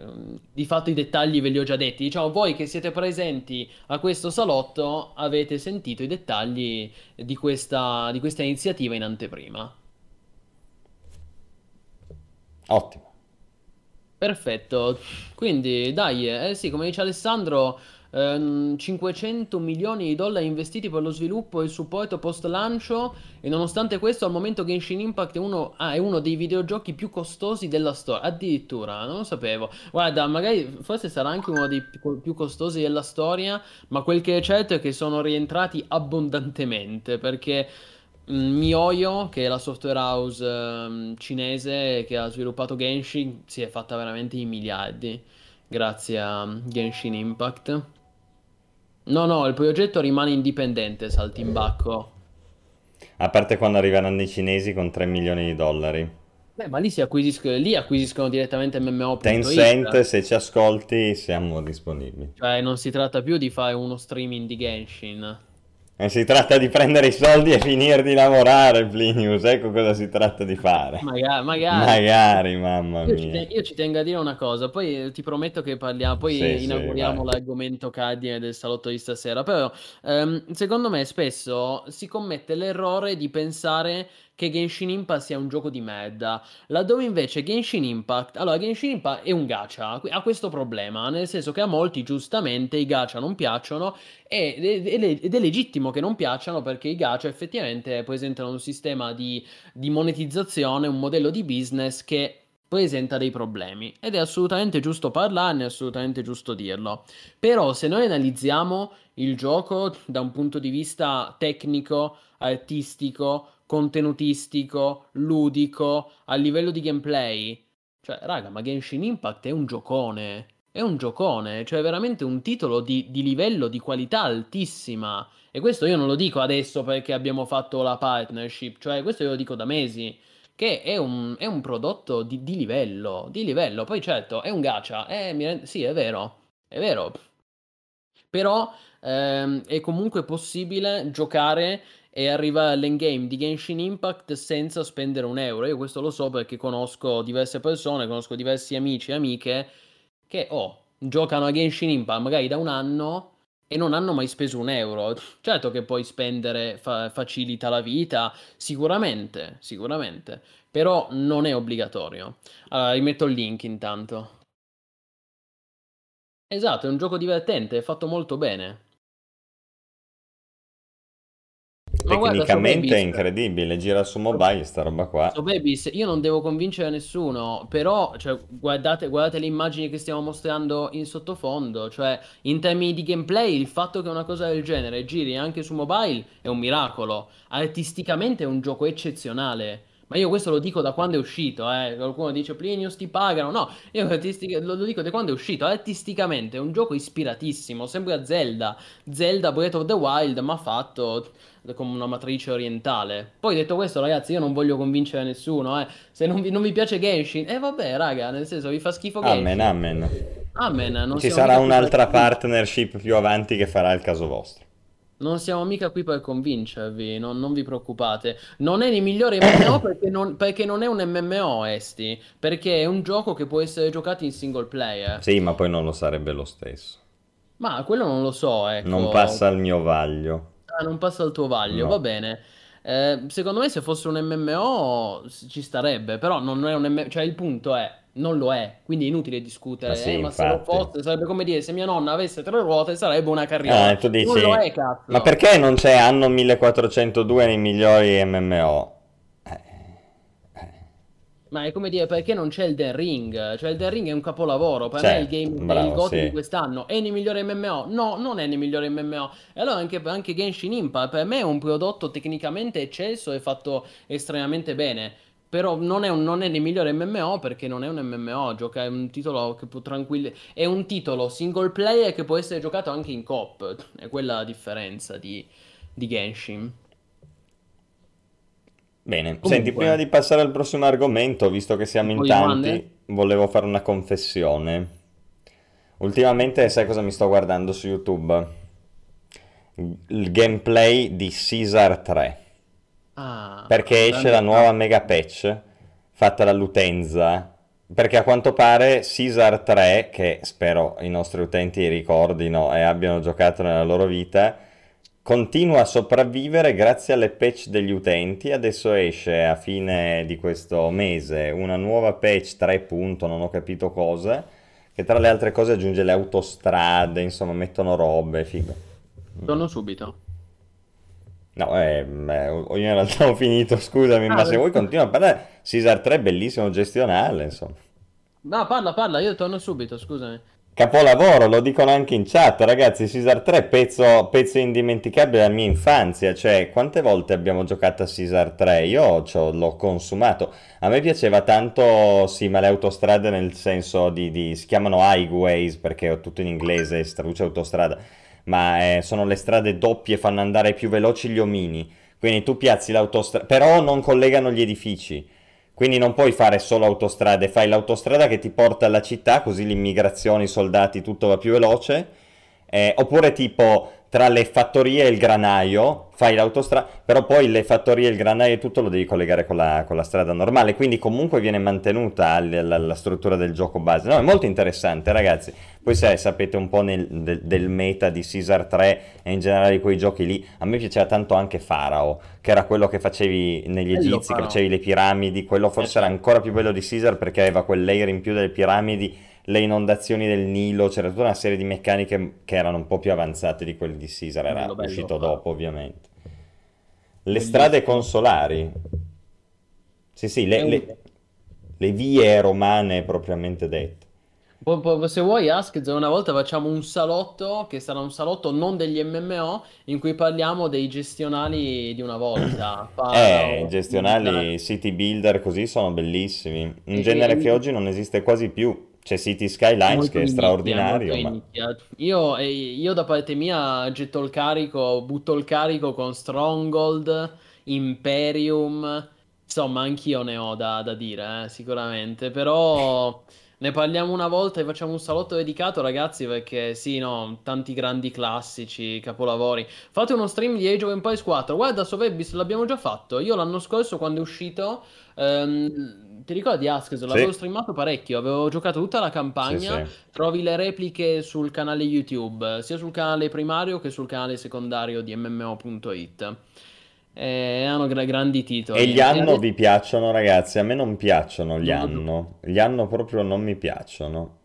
di fatto i dettagli ve li ho già detti. Diciamo, voi che siete presenti a questo salotto avete sentito i dettagli di questa, di questa iniziativa in anteprima. Ottimo. Perfetto, quindi dai, eh sì, come dice Alessandro, ehm, 500 milioni di dollari investiti per lo sviluppo e il supporto post lancio e nonostante questo al momento Genshin Impact è uno, ah, è uno dei videogiochi più costosi della storia, addirittura, non lo sapevo. Guarda, magari forse sarà anche uno dei più costosi della storia, ma quel che è certo è che sono rientrati abbondantemente perché... Mm, MiHoYo, che è la software house ehm, cinese che ha sviluppato Genshin, si è fatta veramente i miliardi grazie a Genshin Impact. No, no, il progetto rimane indipendente, Saltimbacco. A parte quando arriveranno i cinesi con 3 milioni di dollari. Beh, ma lì si acquisiscono, lì acquisiscono direttamente Tencent, MMO.it. se ci ascolti, siamo disponibili. Cioè, non si tratta più di fare uno streaming di Genshin. E si tratta di prendere i soldi e finire di lavorare, Plinius. Ecco cosa si tratta di fare. Magari, magari. Magari, mamma Io ci, mia. te- io ci tengo a dire una cosa, poi eh, ti prometto che parliamo, poi Sì, sì, inauguriamo vai. l'argomento cardine del salotto di stasera. Però, ehm, secondo me, spesso si commette l'errore di pensare che Genshin Impact sia un gioco di merda, laddove invece Genshin Impact, allora Genshin Impact è un gacha, ha questo problema, nel senso che a molti giustamente i gacha non piacciono ed è legittimo che non piacciono perché i gacha effettivamente presentano un sistema di di monetizzazione, un modello di business che presenta dei problemi ed è assolutamente giusto parlarne, è assolutamente giusto dirlo. Però se noi analizziamo il gioco da un punto di vista tecnico, artistico, contenutistico, ludico, a livello di gameplay, cioè raga, ma Genshin Impact è un giocone, è un giocone, cioè veramente un titolo di, di livello, di qualità altissima. E questo io non lo dico adesso perché abbiamo fatto la partnership, cioè questo io lo dico da mesi, che è un, è un prodotto di, di livello, di livello. Poi certo, è un gacha, eh, mi rend- sì, è vero, è vero. Però ehm, è comunque possibile giocare e arrivare all'endgame di Genshin Impact senza spendere un euro. Io questo lo so perché conosco diverse persone, conosco diversi amici e amiche che, oh, giocano a Genshin Impact magari da un anno e non hanno mai speso un euro. Certo che poi spendere fa- facilita la vita, sicuramente, sicuramente, però non è obbligatorio. Allora, rimetto il link intanto. Esatto, è un gioco divertente, è fatto molto bene. Ma guarda, Tecnicamente è incredibile, gira su mobile sta roba qua. Sobebis, io non devo convincere nessuno, però cioè, guardate, guardate le immagini che stiamo mostrando in sottofondo, cioè in termini di gameplay il fatto che una cosa del genere giri anche su mobile è un miracolo, artisticamente è un gioco eccezionale. Ma io questo lo dico da quando è uscito, eh. Qualcuno dice Plinius ti pagano. No, io [LAUGHS] lo, lo dico da quando è uscito. Artisticamente è un gioco ispiratissimo. Sembra Zelda. Zelda Breath of the Wild, ma fatto come una matrice orientale. Poi detto questo, ragazzi, io non voglio convincere nessuno, eh. Se non vi, non vi piace Genshin, eh vabbè, raga, nel senso vi fa schifo Genshin. Amen, amen. Amen, non Ci sarà un'altra partnership più avanti che farà il caso vostro. Non siamo mica qui per convincervi, non, non vi preoccupate. Non è il migliore MMO [COUGHS] perché non, perché non è un MMO, Esti. Perché è un gioco che può essere giocato in single player. Sì, ma poi non lo sarebbe lo stesso. Ma quello non lo so, ecco. Non passa il mio vaglio. Ah, non passa il tuo vaglio, No. va bene. Eh, secondo me se fosse un MMO ci starebbe, però non è un MMO, cioè il punto è, non lo è, quindi è inutile discutere. Ma sì, Eh, ma se lo fosse sarebbe come dire se mia nonna avesse tre ruote sarebbe una carriola. Ah, tu dici... Non lo è, cazzo. Ma perché non c'è anno 1402 nei migliori MMO? Ma è come dire perché non c'è Elden Ring? Cioè Elden Ring è un capolavoro, per C'è, me è il game è bravo, il GOTY sì. di quest'anno. È nei migliori MMO? No, non è nei migliori MMO. E allora anche, anche Genshin Impact per me è un prodotto tecnicamente eccelso e fatto estremamente bene. Però non è, un- non è nei migliori MMO perché non è un MMO, gioca è un titolo che può tranquillo. È un titolo single player che può essere giocato anche in coop. È quella la differenza di, di Genshin. Bene, Comunque. senti, prima di passare al prossimo argomento, visto che siamo in tanti, domande? volevo fare una confessione. Ultimamente, sai cosa mi sto guardando su YouTube? Il gameplay di Caesar 3. Ah, Perché esce la nuova mega patch fatta dall'utenza. Perché a quanto pare Caesar 3, che spero i nostri utenti ricordino e abbiano giocato nella loro vita, continua a sopravvivere grazie alle patch degli utenti. Adesso esce a fine di questo mese una nuova patch 3. punto, non ho capito cosa, che tra le altre cose aggiunge le autostrade, insomma, mettono robe, figo. Torno subito. No, eh, beh, io in realtà [LAUGHS] ho finito, scusami, Ah, ma se vuoi continua a parlare. Caesar 3 è bellissimo gestionale, insomma. No, parla, parla, io torno subito, scusami. Capolavoro, lo dicono anche in chat, ragazzi, Caesar 3 pezzo, pezzo indimenticabile della mia infanzia, cioè quante volte abbiamo giocato a Caesar 3? Io l'ho consumato, a me piaceva tanto, sì, ma le autostrade nel senso di, di- si chiamano highways perché ho tutto in inglese, si traduce autostrada, ma eh, sono le strade doppie, fanno andare più veloci gli omini, quindi tu piazzi l'autostrada, però non collegano gli edifici. Quindi non puoi fare solo autostrade, fai l'autostrada che ti porta alla città, così l'immigrazione, i soldati, tutto va più veloce. Eh, oppure tipo tra le fattorie e il granaio, fai l'autostrada, però poi le fattorie, il granaio e tutto lo devi collegare con la, con la strada normale, quindi comunque viene mantenuta l- la, la struttura del gioco base. No, è molto interessante ragazzi. Poi se sapete un po' nel- del, del meta di Caesar 3 e in generale di quei giochi lì, a me piaceva tanto anche Farao, che era quello che facevi negli Bello Egizi, che Farao. facevi le piramidi, quello forse era ancora più bello di Caesar perché aveva quel layer in più delle piramidi, le inondazioni del Nilo, c'era tutta una serie di meccaniche che erano un po' più avanzate di quelle di Caesar, era Bello, bello, uscito Farao. dopo ovviamente. Le strade consolari. Sì, sì, le, le- le vie romane propriamente dette. Se vuoi, Ask, una volta facciamo un salotto, che sarà un salotto non degli MMO, in cui parliamo dei gestionali di una volta. Eh, i gestionali city builder così sono bellissimi. Un genere che oggi non esiste quasi più. C'è City Skylines molto che è straordinario, ma... Io, io da parte mia getto il carico, butto il carico con Stronghold, Imperium, insomma anch'io ne ho da, da dire, eh, sicuramente, però ne parliamo una volta e facciamo un salotto dedicato ragazzi perché sì, no, tanti grandi classici, capolavori. Fate uno stream di Age of Empires 4, guarda Sovebis l'abbiamo già fatto, io l'anno scorso quando è uscito... ehm, ti ricordi Ask? L'avevo streamato parecchio, avevo giocato tutta la Sì, campagna. sì. Trovi le repliche sul canale YouTube, sia sul canale primario che sul canale secondario di MMO.it. Eh, gra- grandi titoli. E gli E anno ade- vi piacciono, ragazzi? A me non piacciono gli Non anno. Gli anno proprio non mi piacciono.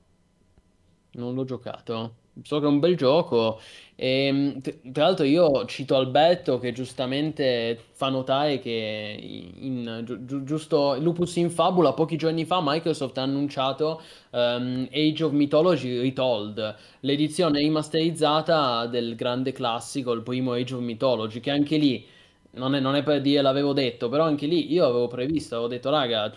Non l'ho giocato. So che è un bel gioco. E, t- tra l'altro io cito Alberto che giustamente fa notare che in, giu- giusto Lupus in Fabula pochi giorni fa Microsoft ha annunciato ehm, Age of Mythology Retold, l'edizione rimasterizzata del grande classico, il primo Age of Mythology, che anche lì non è, non è per dire l'avevo detto, però anche lì io avevo previsto, avevo detto raga,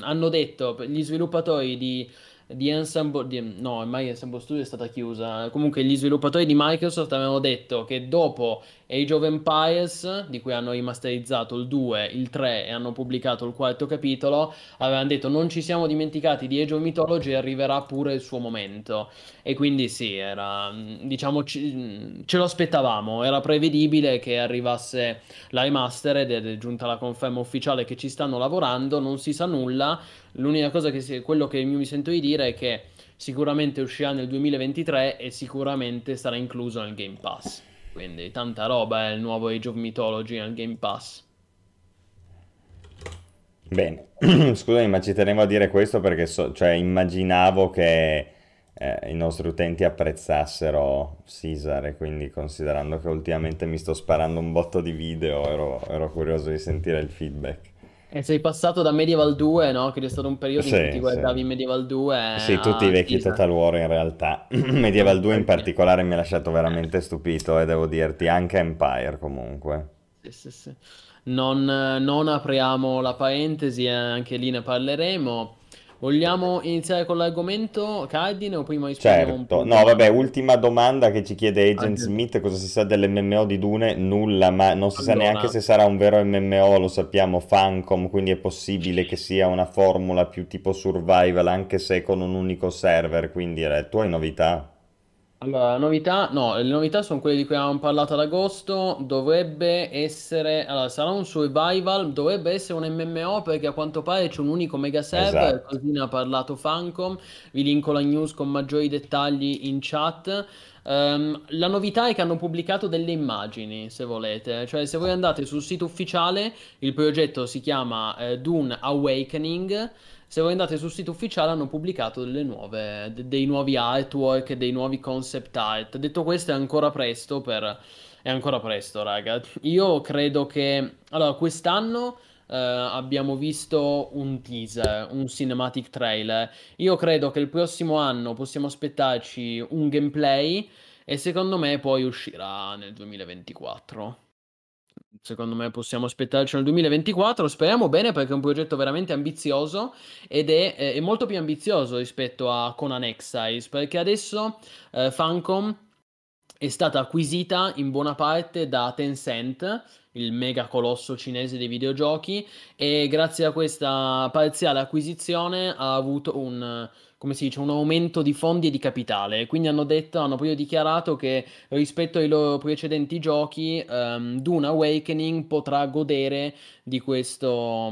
hanno detto gli sviluppatori di di Ensemble, di- no, ormai Ensemble Studio è stata chiusa. Comunque, gli sviluppatori di Microsoft avevano detto che dopo Age of Empires, di cui hanno rimasterizzato il 2, il 3 e hanno pubblicato il quarto capitolo, avevano detto non ci siamo dimenticati di Age of Mythology, arriverà pure il suo momento. E quindi sì, era, diciamo, ci- ce lo aspettavamo, era prevedibile che arrivasse la remastered ed è giunta la conferma ufficiale che ci stanno lavorando, non si sa nulla. L'unica cosa che si- quello che mi sento di dire è che sicuramente uscirà nel 2023 e sicuramente sarà incluso nel Game Pass. Quindi tanta roba è il nuovo Age of Mythology nel Game Pass. Bene, [CLEARS THROAT] scusami, ma ci tenevo a dire questo perché so- cioè, immaginavo che eh, i nostri utenti apprezzassero Caesar e quindi considerando che ultimamente mi sto sparando un botto di video, ero, ero curioso di sentire il feedback. E sei passato da Medieval 2, no? Che c'è stato un periodo in Sì, cui ti guardavi sì. Medieval 2 Sì, tutti i a vecchi Caesar. Total War in realtà. [CLEARS THROAT] Medieval 2 in particolare mi ha lasciato veramente stupito e devo dirti anche Empire comunque. Sì, sì, sì. Non, non apriamo la parentesi, eh, anche lì ne parleremo. Vogliamo iniziare con l'argomento Cardine o prima rispondiamo un Certo, po' no, vabbè, ultima domanda che ci chiede Agent Anche- Smith, cosa si sa dell'MMO di Dune? Nulla, ma non si sa Allora. neanche se sarà un vero MMO, lo sappiamo, Funcom, quindi è possibile che sia una formula più tipo survival, anche se con un unico server, quindi eh, tu hai novità? Allora, novità, no, le novità sono quelle di cui avevamo parlato ad agosto, dovrebbe essere, allora, sarà un survival, dovrebbe essere un MMO perché a quanto pare c'è un unico mega server, Esatto. così ne ha parlato Funcom, vi linko la news con maggiori dettagli in chat. Ehm, la novità è che hanno pubblicato delle immagini, se volete, cioè se voi andate sul sito ufficiale, il progetto si chiama eh, Dune Awakening. Se voi andate sul sito ufficiale hanno pubblicato nuove, de- dei nuovi artwork, dei nuovi concept art. Detto questo è ancora presto per... È ancora presto, raga. Io credo che... Allora, quest'anno eh, abbiamo visto un teaser, un cinematic trailer. Io credo che il prossimo anno possiamo aspettarci un gameplay e secondo me poi uscirà nel 2024. Secondo me possiamo aspettarci nel 2024, speriamo bene perché è un progetto veramente ambizioso ed è, è molto più ambizioso rispetto a Conan Exiles perché adesso eh, Funcom è stata acquisita in buona parte da Tencent, il mega colosso cinese dei videogiochi, e grazie a questa parziale acquisizione ha avuto un, come si dice, un aumento di fondi e di capitale. Quindi hanno detto, hanno proprio dichiarato che rispetto ai loro precedenti giochi, ehm, Dune Awakening potrà godere di questo,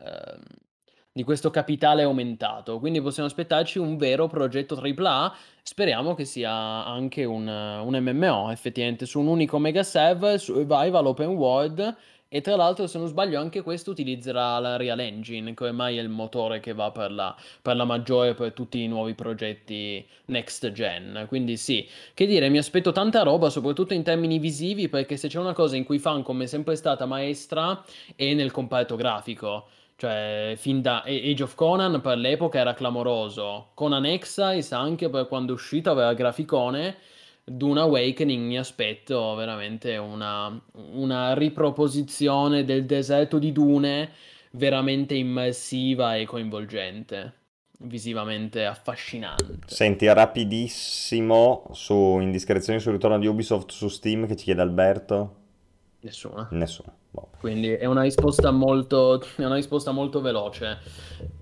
ehm, di questo capitale aumentato. Quindi possiamo aspettarci un vero progetto AAA. Speriamo che sia anche un, un MMO, effettivamente, su un unico mega server, survival open world. E tra l'altro, se non sbaglio, anche questo utilizzerà la Real Engine, che ormai è il motore che va per la, per la maggiore per tutti i nuovi progetti next gen. Quindi sì, che dire, mi aspetto tanta roba, soprattutto in termini visivi, perché se c'è una cosa in cui Funcom è sempre stata maestra è nel comparto grafico. Cioè, fin da Age of Conan per l'epoca era clamoroso. Conan Exiles anche per quando è uscito aveva graficone. Dune Awakening mi aspetto veramente una, una riproposizione del deserto di Dune veramente immersiva e coinvolgente, visivamente affascinante. Senti, rapidissimo su indiscrezioni sul ritorno di Ubisoft su Steam che ci chiede Alberto? Nessuna. Nessuno. Boh. Quindi è una risposta molto, è una risposta molto veloce.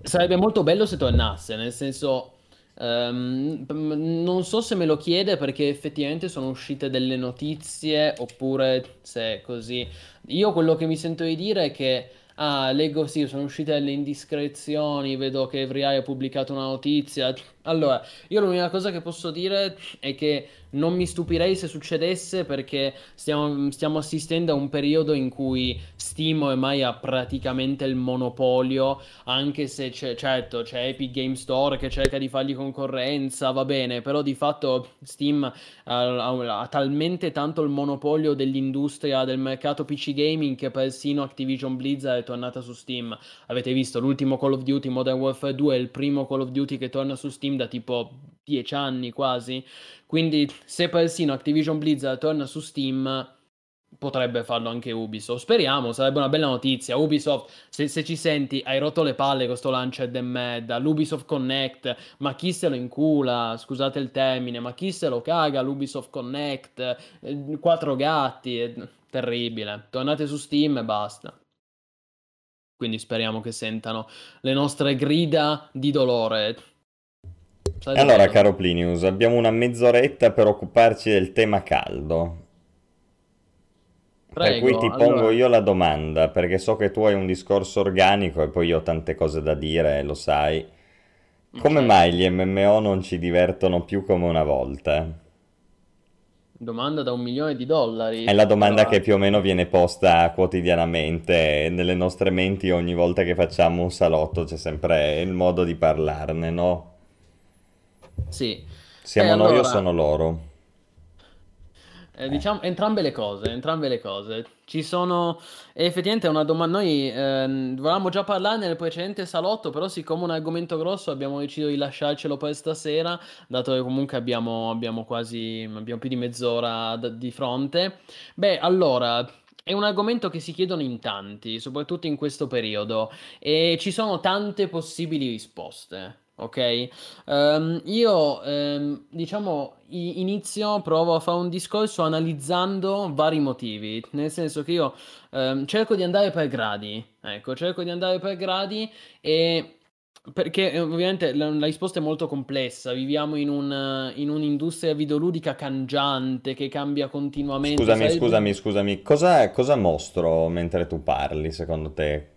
Sarebbe molto bello se tornasse, nel senso, ehm, non so se me lo chiede perché effettivamente sono uscite delle notizie oppure se è così. Io quello che mi sento di dire è che, ah, leggo sì, sono uscite delle indiscrezioni, vedo che Everai ha pubblicato una notizia. Allora, io l'unica cosa che posso dire è che non mi stupirei se succedesse perché stiamo, stiamo assistendo a un periodo in cui Steam ormai ha praticamente il monopolio, anche se c'è, certo, c'è Epic Game Store che cerca di fargli concorrenza, va bene, però di fatto Steam ha, ha- ha talmente tanto il monopolio dell'industria del mercato PC gaming che persino Activision Blizzard è tornata su Steam. Avete visto l'ultimo Call of Duty Modern Warfare 2 è il primo Call of Duty che torna su Steam da tipo 10 anni quasi. Quindi se persino Activision Blizzard torna su Steam, potrebbe farlo anche Ubisoft. Speriamo, sarebbe una bella notizia. Ubisoft, se, se ci senti, hai rotto le palle con sto launcher de merda. L'Ubisoft Connect, ma chi se lo incula? Scusate il termine, ma chi se lo caga l'Ubisoft Connect? Eh, Quattro gatti, è terribile. Tornate su Steam e basta. Quindi speriamo che sentano le nostre grida di dolore. E Sarebbe allora, caro Plinius, abbiamo una mezz'oretta per occuparci del tema caldo. Per cui Prego, ti pongo allora. io la domanda, perché so che tu hai un discorso organico e poi io ho tante cose da dire, lo sai. Come Ok. mai gli MMO non ci divertono più come una volta? Domanda da un milione di dollari. È la domanda Allora, che più o meno viene posta quotidianamente nelle nostre menti ogni volta che facciamo un salotto, c'è sempre il modo di parlarne, no? Sì. Eh, Siamo noi o allora, sono loro? eh, Eh. diciamo entrambe le cose, entrambe le cose. Ci sono, e effettivamente è una domanda, noi ehm, volevamo già parlarne nel precedente salotto, però siccome è un argomento grosso abbiamo deciso di lasciarcelo per stasera, dato che comunque abbiamo, abbiamo quasi, abbiamo più di mezz'ora da- di fronte. Beh, allora, è un argomento che si chiedono in tanti, soprattutto in questo periodo, e ci sono tante possibili risposte. Ok, Ehm, io ehm, diciamo inizio, provo a fare un discorso analizzando vari motivi, nel senso che io ehm, cerco di andare per gradi, ecco, cerco di andare per gradi e perché eh, ovviamente la, la risposta è molto complessa, viviamo in un, in un'industria videoludica cangiante che cambia continuamente, Scusami, sai, scusami, scusami, cosa, cosa mostro mentre tu parli, secondo te?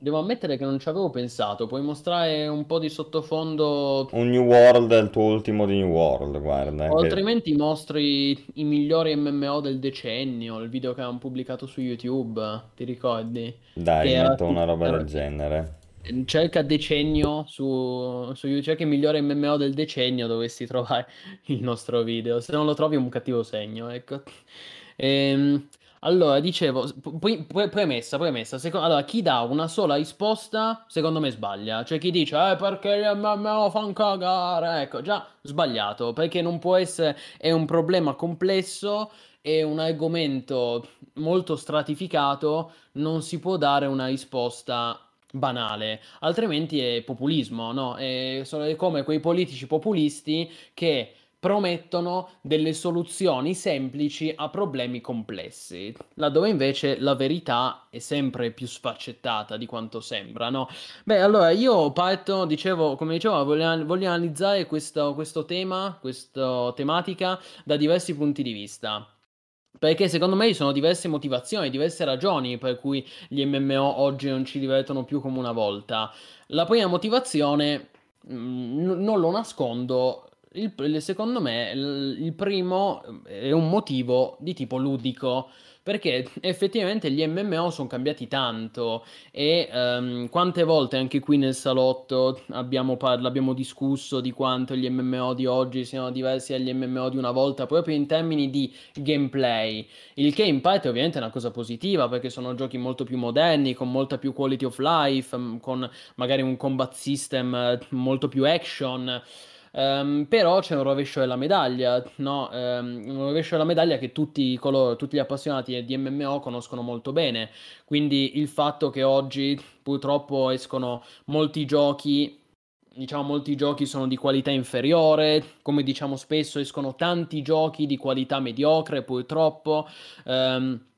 Devo ammettere che non ci avevo pensato, puoi mostrare un po' di sottofondo Un New World, il tuo ultimo di New World, guarda, O che... altrimenti mostri i migliori MMO del decennio, il video che avevamo pubblicato su YouTube, ti ricordi? Dai, Che era metto una tutto, roba del era- genere. cerca decennio su, su YouTube, cerca il migliore MMO del decennio, dovresti trovare [LAUGHS] il nostro video. Se non lo trovi è un cattivo segno, ecco. Ehm, allora, dicevo, premessa, premessa. seco- allora, chi dà una sola risposta, secondo me sbaglia. Cioè, chi dice, eh, perché gli MMO fanno cagare? Ecco, già sbagliato, perché non può essere, è un problema complesso, è un argomento molto stratificato, non si può dare una risposta banale, altrimenti è populismo, no? È come quei politici populisti che promettono delle soluzioni semplici a problemi complessi, laddove invece la verità è sempre più sfaccettata di quanto sembra, no? Beh, allora io parto, dicevo, come dicevo, voglio, voglio analizzare questo, questo tema, questa tematica da diversi punti di vista. Perché secondo me ci sono diverse motivazioni, diverse ragioni per cui gli MMO oggi non ci divertono più come una volta. La prima motivazione, mh, n- non lo nascondo, il- secondo me il, primo è un motivo di tipo ludico. Perché effettivamente gli MMO sono cambiati tanto e ehm, quante volte anche qui nel salotto abbiamo, par- abbiamo discusso di quanto gli MMO di oggi siano diversi dagli MMO di una volta, proprio in termini di gameplay. Il che in parte ovviamente è una cosa positiva perché sono giochi molto più moderni, con molta più quality of life, con magari un combat system eh, molto più action. Ehm, però c'è un rovescio della medaglia, no? Ehm, un rovescio della medaglia che tutti, coloro, tutti gli appassionati di MMO conoscono molto bene. Quindi il fatto che oggi purtroppo escono molti giochi diciamo, molti giochi sono di qualità inferiore, come diciamo spesso, escono tanti giochi di qualità mediocre, purtroppo. Ehm,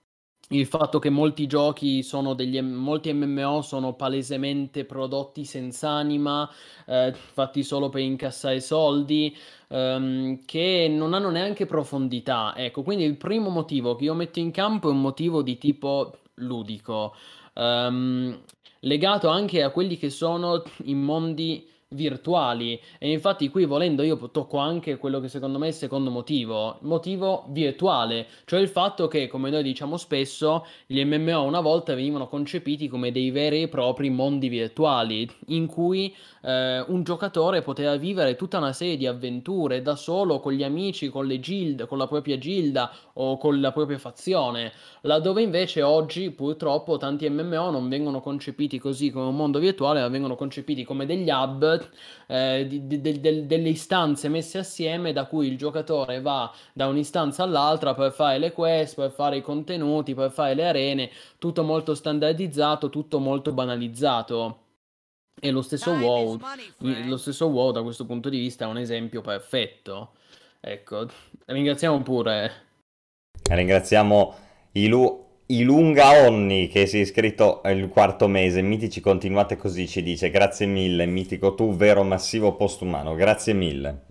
il fatto che molti giochi sono degli molti MMO sono palesemente prodotti senza anima, eh, fatti solo per incassare soldi, ehm, che non hanno neanche profondità. Ecco, quindi il primo motivo che io metto in campo è un motivo di tipo ludico, ehm, legato anche a quelli che sono i mondi virtuali. E infatti qui volendo io tocco anche quello che secondo me è il secondo motivo, motivo virtuale, cioè il fatto che come noi diciamo spesso gli MMO una volta venivano concepiti come dei veri e propri mondi virtuali in cui eh, un giocatore poteva vivere tutta una serie di avventure da solo con gli amici, con le guild, con la propria gilda o con la propria fazione, laddove invece oggi purtroppo tanti MMO non vengono concepiti così come un mondo virtuale, ma vengono concepiti come degli hub eh, di- di- del- del- delle istanze messe assieme da cui il giocatore va da un'istanza all'altra per fare le quest, per fare i contenuti, per fare le arene, tutto molto standardizzato, tutto molto banalizzato. E lo stesso WoW, money, lo stesso WoW da questo punto di vista è un esempio perfetto. Ecco, ringraziamo pure. Ringraziamo Ilu- Ilunga Onni che si è iscritto il quarto mese. Mitici, continuate così, ci dice. Grazie mille, mitico tu, vero massivo postumano. Grazie mille.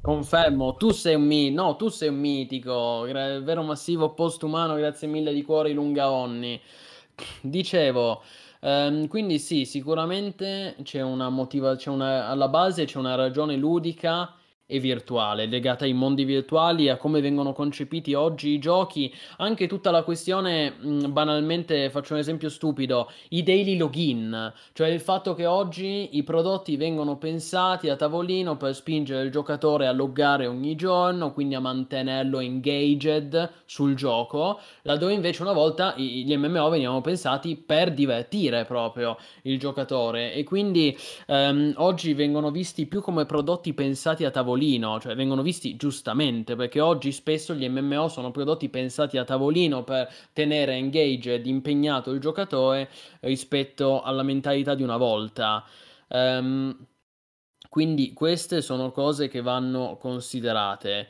Confermo, tu sei un mi- no, tu sei un mitico, gra- vero massivo postumano, grazie mille di cuore, lunga onni. Dicevo, ehm, quindi sì, sicuramente c'è una motiva- c'è una, alla base c'è una ragione ludica e virtuale, legata ai mondi virtuali a come vengono concepiti oggi i giochi, anche tutta la questione, banalmente, faccio un esempio stupido, i daily login, cioè il fatto che oggi i prodotti vengono pensati a tavolino per spingere il giocatore a loggare ogni giorno, quindi a mantenerlo engaged sul gioco, laddove invece una volta gli MMO venivano pensati per divertire proprio il giocatore. E quindi ehm, oggi vengono visti più come prodotti pensati a tavolino tavolino, cioè vengono visti giustamente, perché oggi spesso gli MMO sono prodotti pensati a tavolino per tenere engaged, impegnato il giocatore rispetto alla mentalità di una volta. Um, quindi queste sono cose che vanno considerate.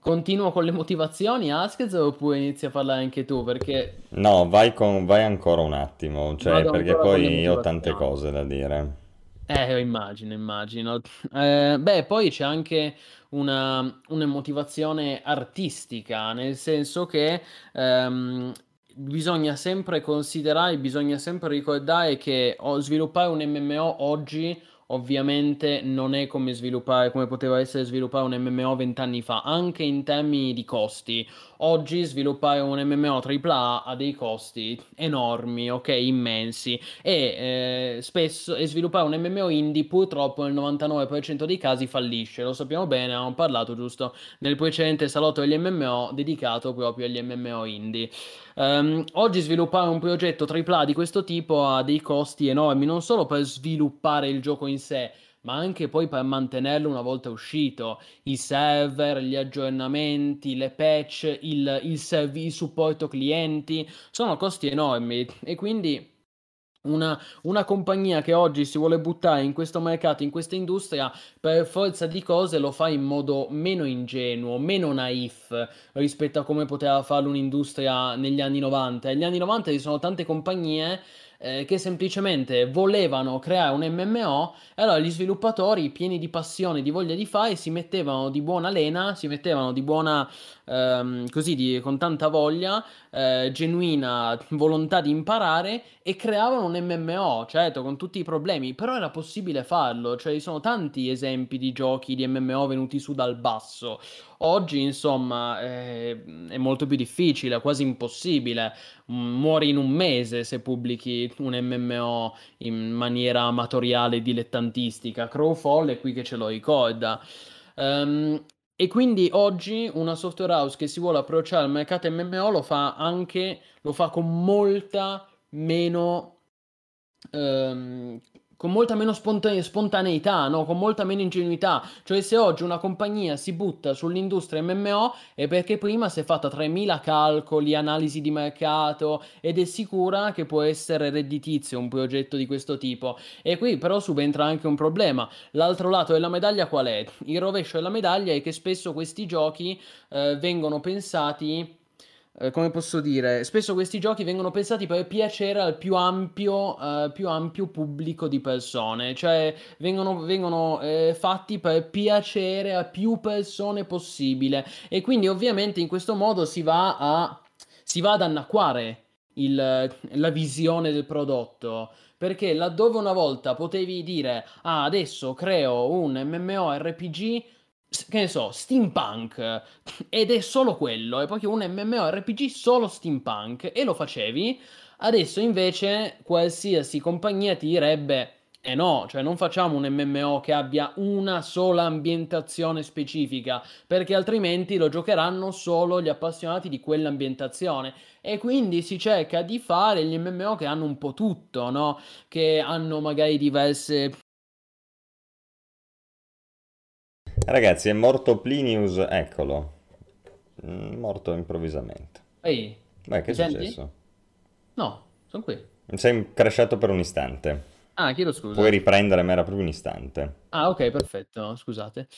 Continuo con le motivazioni, Askez, oppure inizi a parlare anche tu? Perché... No, vai, con, vai ancora un attimo, cioè, perché poi ho tante cose da dire. Eh, immagino, immagino. Eh, beh, poi c'è anche una, una motivazione artistica, nel senso che ehm, bisogna sempre considerare, bisogna sempre ricordare che sviluppare un MMO oggi ovviamente non è come sviluppare, come poteva essere sviluppare un MMO vent'anni fa, anche in termini di costi. Oggi sviluppare un MMO AAA ha dei costi enormi, ok, immensi, e eh, spesso e sviluppare un MMO indie purtroppo nel 99% dei casi fallisce, lo sappiamo bene, abbiamo parlato giusto nel precedente salotto degli MMO dedicato proprio agli MMO indie. Um, oggi sviluppare un progetto AAA di questo tipo ha dei costi enormi, non solo per sviluppare il gioco in sé, ma anche poi per mantenerlo una volta uscito. I server, gli aggiornamenti, le patch, il, il, serv- il supporto clienti, sono costi enormi e quindi una, una, compagnia che oggi si vuole buttare in questo mercato, in questa industria, per forza di cose lo fa in modo meno ingenuo, meno naif rispetto a come poteva farlo un'industria negli anni 90. Negli anni 90 ci sono tante compagnie eh, che semplicemente volevano creare un MMO e allora gli sviluppatori pieni di passione, di voglia di fare, si mettevano di buona lena, si mettevano di buona, ehm, così, di, con tanta voglia, eh, genuina volontà di imparare e creavano un MMO, certo, con tutti i problemi, però era possibile farlo, cioè ci sono tanti esempi di giochi di MMO venuti su dal basso. Oggi, insomma, eh, è molto più difficile, quasi impossibile. Muori in un mese se pubblichi un MMO in maniera amatoriale e dilettantistica. Crowfall è qui che ce lo ricorda. Um, e quindi oggi una software house che si vuole approcciare al mercato MMO lo fa anche, lo fa con molta meno um, con molta meno spontane- spontaneità, no? con molta meno ingenuità. Cioè, se oggi una compagnia si butta sull'industria MMO è perché prima si è fatta 3000 calcoli, analisi di mercato ed è sicura che può essere redditizio un progetto di questo tipo. E qui però subentra anche un problema. L'altro lato della medaglia qual è? Il rovescio della medaglia è che spesso questi giochi eh, vengono pensati eh, come posso dire, spesso questi giochi vengono pensati per piacere al più ampio, uh, più ampio pubblico di persone, cioè vengono, vengono eh, fatti per piacere a più persone possibile. E quindi ovviamente in questo modo si va, a, si va ad annacquare il, la visione del prodotto. Perché laddove una volta potevi dire, ah, adesso creo un MMORPG che ne so, steampunk ed è solo quello, è proprio un MMORPG solo steampunk e lo facevi, adesso invece qualsiasi compagnia ti direbbe eh no, cioè non facciamo un MMO che abbia una sola ambientazione specifica, perché altrimenti lo giocheranno solo gli appassionati di quell'ambientazione. E quindi si cerca di fare gli MMO che hanno un po' tutto, no? Che hanno magari diverse Ragazzi, è morto Plinius, eccolo. Mm, morto improvvisamente. Ehi, Beh, che è senti? successo? No, sono qui. Sei crashato per un istante. Ah, chiedo scusa. Puoi riprendere, ma era proprio un istante. Ah, ok, perfetto, scusate.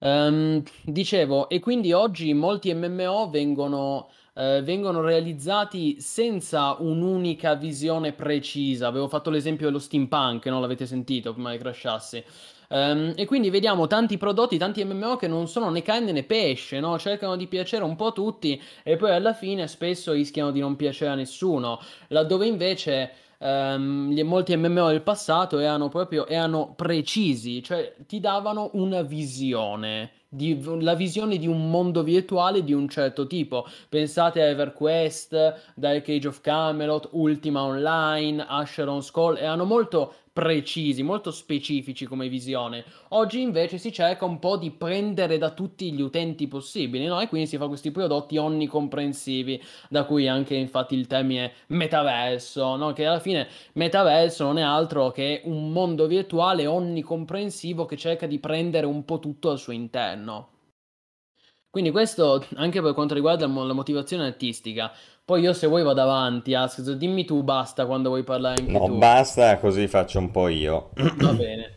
Ehm, dicevo, e quindi oggi molti MMO vengono, eh, vengono realizzati senza un'unica visione precisa. Avevo fatto l'esempio dello steampunk, non l'avete sentito prima che crashasse. Um, e quindi vediamo tanti prodotti, tanti MMO che non sono né carne né pesce, no? cercano di piacere un po' a tutti e poi alla fine spesso rischiano di non piacere a nessuno, laddove invece um, molti MMO del passato erano proprio erano precisi, cioè ti davano una visione. Di, la visione di un mondo virtuale di un certo tipo. Pensate a EverQuest, Dark Age of Camelot, Ultima Online, Asheron's Call, erano molto precisi, molto specifici come visione. Oggi invece si cerca un po' di prendere da tutti gli utenti possibili, no? E quindi si fa questi prodotti onnicomprensivi, da cui anche infatti il termine metaverso, no? Che alla fine metaverso non è altro che un mondo virtuale onnicomprensivo che cerca di prendere un po' tutto al suo interno. Quindi questo anche per quanto riguarda la motivazione artistica. Poi io se vuoi vado avanti, Ask, dimmi tu basta quando vuoi parlare anche no, tu. basta, così faccio un po' io. Va bene.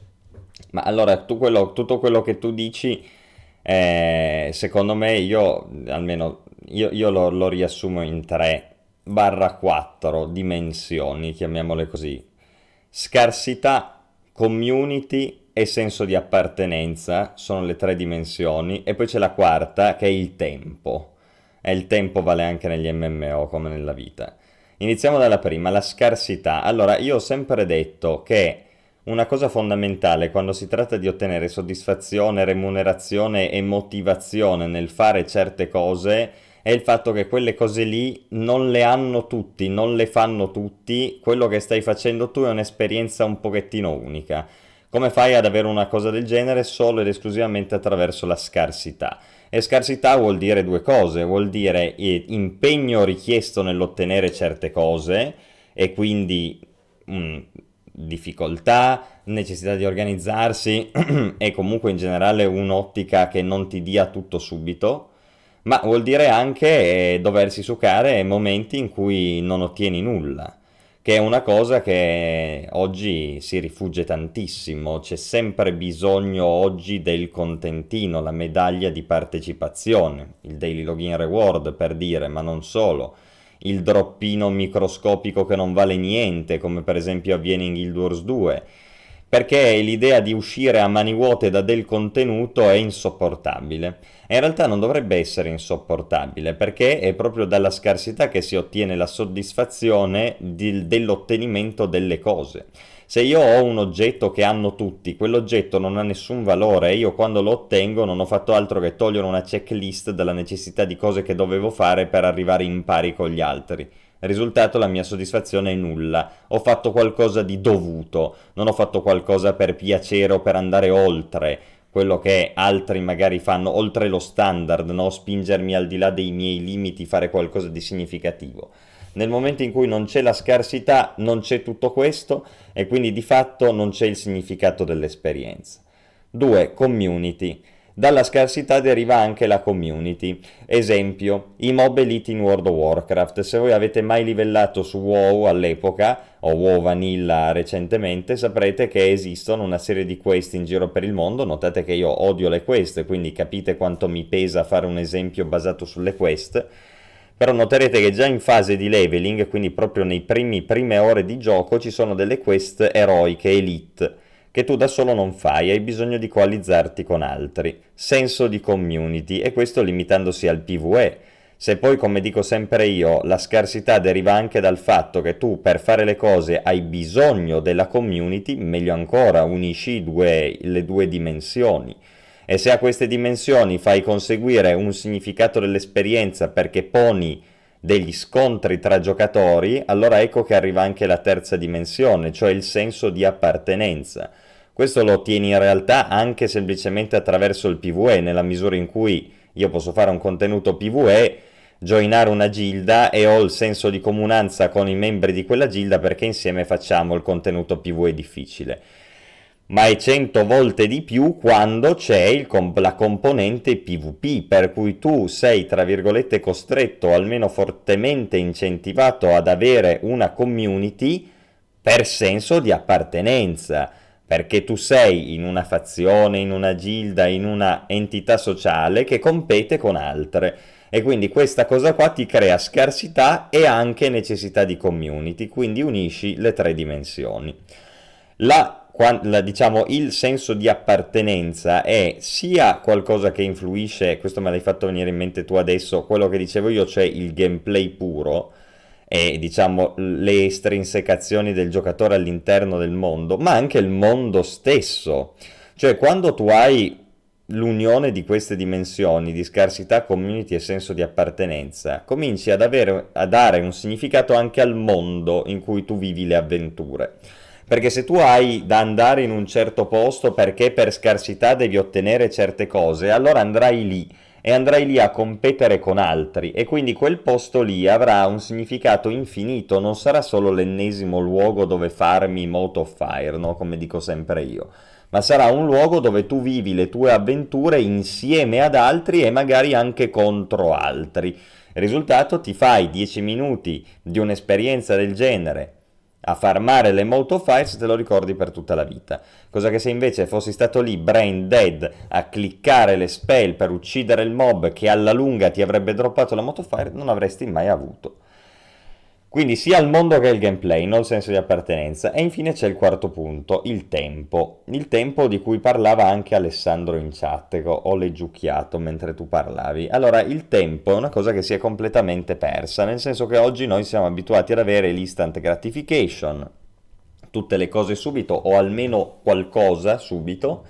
[CLEARS THROAT] Ma allora, tu quello, tutto quello che tu dici, eh, secondo me io, almeno, io, io lo, lo riassumo in 3 barra 4 dimensioni, chiamiamole così. Scarsità, community e senso di appartenenza sono le tre dimensioni e poi c'è la quarta che è il tempo. E il tempo vale anche negli MMO come nella vita. Iniziamo dalla prima, la scarsità. Allora, io ho sempre detto che una cosa fondamentale quando si tratta di ottenere soddisfazione, remunerazione e motivazione nel fare certe cose è il fatto che quelle cose lì non le hanno tutti, non le fanno tutti, quello che stai facendo tu è un'esperienza un pochettino unica. Come fai ad avere una cosa del genere solo ed esclusivamente attraverso la scarsità? E scarsità vuol dire due cose, vuol dire impegno richiesto nell'ottenere certe cose e quindi mh, mm, difficoltà, necessità di organizzarsi [CLEARS THROAT] e comunque in generale un'ottica che non ti dia tutto subito, ma vuol dire anche eh, doversi succare momenti in cui non ottieni nulla che è una cosa che oggi si rifugge tantissimo, c'è sempre bisogno oggi del contentino, la medaglia di partecipazione, il daily login reward per dire, ma non solo, il droppino microscopico che non vale niente, come per esempio avviene in Guild Wars 2, perché l'idea di uscire a mani vuote da del contenuto è insopportabile. In realtà non dovrebbe essere insopportabile, perché è proprio dalla scarsità che si ottiene la soddisfazione di, dell'ottenimento delle cose. Se io ho un oggetto che hanno tutti, quell'oggetto non ha nessun valore e io quando lo ottengo non ho fatto altro che togliere una checklist della necessità di cose che dovevo fare per arrivare in pari con gli altri. Risultato la mia soddisfazione è nulla, ho fatto qualcosa di dovuto, non ho fatto qualcosa per piacere o per andare oltre quello che altri magari fanno, oltre lo standard, no? spingermi al di là dei miei limiti, fare qualcosa di significativo. Nel momento in cui non c'è la scarsità, non c'è tutto questo e quindi di fatto non c'è il significato dell'esperienza. 2. Community. Dalla scarsità deriva anche la community. Esempio, i mob elite in World of Warcraft. Se voi avete mai livellato su WoW all'epoca, o WoW Vanilla recentemente, saprete che esistono una serie di quest in giro per il mondo. Notate che io odio le quest, quindi capite quanto mi pesa fare un esempio basato sulle quest. Però noterete che già in fase di leveling, quindi proprio nei primi prime ore di gioco, ci sono delle quest eroiche elite che tu da solo non fai, hai bisogno di coalizzarti con altri. Senso di community, e questo limitandosi al PvE. Se poi, come dico sempre io, la scarsità deriva anche dal fatto che tu per fare le cose hai bisogno della community, meglio ancora, unisci due, le due dimensioni. E se a queste dimensioni fai conseguire un significato dell'esperienza perché poni degli scontri tra giocatori, allora ecco che arriva anche la terza dimensione, cioè il senso di appartenenza. Questo lo ottieni in realtà anche semplicemente attraverso il PvE, nella misura in cui io posso fare un contenuto PvE, joinare una gilda e ho il senso di comunanza con i membri di quella gilda perché insieme facciamo il contenuto PvE difficile. Ma è cento volte di più quando c'è comp- la componente PvP, per cui tu sei, tra virgolette, costretto, o almeno fortemente incentivato ad avere una community per senso di appartenenza perché tu sei in una fazione, in una gilda, in una entità sociale che compete con altre e quindi questa cosa qua ti crea scarsità e anche necessità di community, quindi unisci le tre dimensioni. La, la, diciamo, il senso di appartenenza è sia qualcosa che influisce, questo me l'hai fatto venire in mente tu adesso, quello che dicevo io, cioè il gameplay puro, e diciamo le estrinsecazioni del giocatore all'interno del mondo, ma anche il mondo stesso. Cioè quando tu hai l'unione di queste dimensioni di scarsità, community e senso di appartenenza, cominci ad avere, a dare un significato anche al mondo in cui tu vivi le avventure. Perché se tu hai da andare in un certo posto perché per scarsità devi ottenere certe cose, allora andrai lì e andrai lì a competere con altri e quindi quel posto lì avrà un significato infinito, non sarà solo l'ennesimo luogo dove farmi Mote of Fire, no? come dico sempre io, ma sarà un luogo dove tu vivi le tue avventure insieme ad altri e magari anche contro altri. Risultato ti fai 10 minuti di un'esperienza del genere a farmare le Moto Files te lo ricordi per tutta la vita. Cosa che se invece fossi stato lì brain dead a cliccare le spell per uccidere il mob che alla lunga ti avrebbe droppato la Moto Fire non avresti mai avuto. Quindi sia il mondo che il gameplay, non il senso di appartenenza. E infine c'è il quarto punto, il tempo. Il tempo di cui parlava anche Alessandro in chat, che ho leggiucchiato mentre tu parlavi. Allora, il tempo è una cosa che si è completamente persa, nel senso che oggi noi siamo abituati ad avere l'instant gratification, tutte le cose subito o almeno qualcosa subito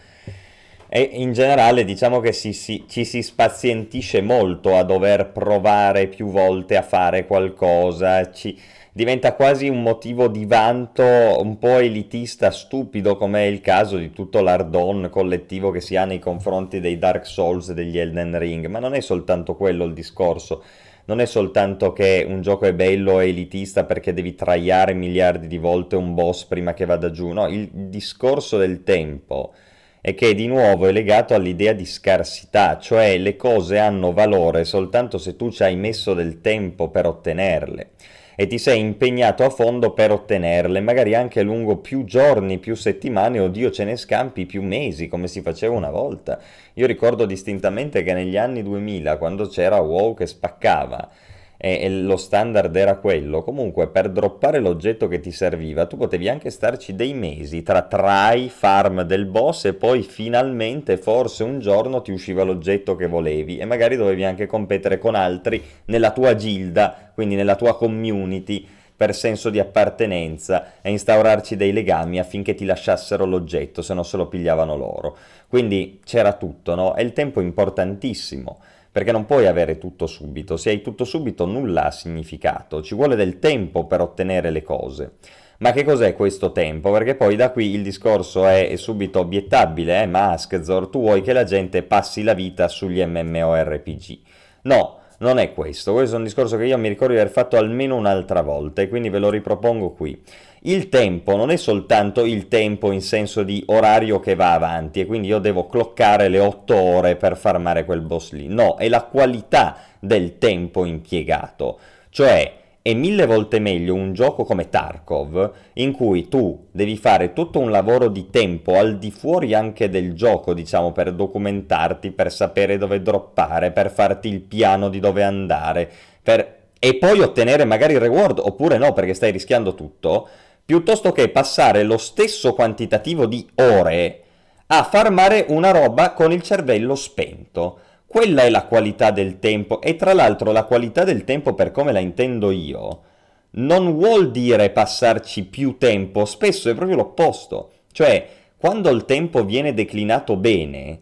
e in generale diciamo che si, si, ci si spazientisce molto a dover provare più volte a fare qualcosa, ci, diventa quasi un motivo di vanto un po' elitista, stupido, come è il caso di tutto l'ardon collettivo che si ha nei confronti dei Dark Souls e degli Elden Ring, ma non è soltanto quello il discorso. Non è soltanto che un gioco è bello e elitista perché devi traiare miliardi di volte un boss prima che vada giù, no, il discorso del tempo e che di nuovo è legato all'idea di scarsità, cioè le cose hanno valore soltanto se tu ci hai messo del tempo per ottenerle e ti sei impegnato a fondo per ottenerle, magari anche lungo più giorni, più settimane, o Dio ce ne scampi più mesi, come si faceva una volta. Io ricordo distintamente che negli anni 2000, quando c'era WoW che spaccava, e, e, lo standard era quello, comunque per droppare l'oggetto che ti serviva tu potevi anche starci dei mesi tra try, farm del boss e poi finalmente forse un giorno ti usciva l'oggetto che volevi e magari dovevi anche competere con altri nella tua gilda, quindi nella tua community per senso di appartenenza e instaurarci dei legami affinché ti lasciassero l'oggetto se non se lo pigliavano loro. Quindi c'era tutto, no? È il tempo importantissimo perché non puoi avere tutto subito, se hai tutto subito nulla ha significato, ci vuole del tempo per ottenere le cose. Ma che cos'è questo tempo? Perché poi da qui il discorso è, è subito obiettabile, eh? ma Askzor, tu vuoi che la gente passi la vita sugli MMORPG. No, non è questo, questo è un discorso che io mi ricordo di aver fatto almeno un'altra volta e quindi ve lo ripropongo qui. Il tempo non è soltanto il tempo in senso di orario che va avanti e quindi io devo cloccare le 8 ore per farmare quel boss lì. No, è la qualità del tempo impiegato. Cioè, è mille volte meglio un gioco come Tarkov in cui tu devi fare tutto un lavoro di tempo al di fuori anche del gioco, diciamo, per documentarti, per sapere dove droppare, per farti il piano di dove andare, per... e poi ottenere magari il reward, oppure no, perché stai rischiando tutto piuttosto che passare lo stesso quantitativo di ore a farmare una roba con il cervello spento. Quella è la qualità del tempo e tra l'altro la qualità del tempo per come la intendo io non vuol dire passarci più tempo, spesso è proprio l'opposto. Cioè, quando il tempo viene declinato bene,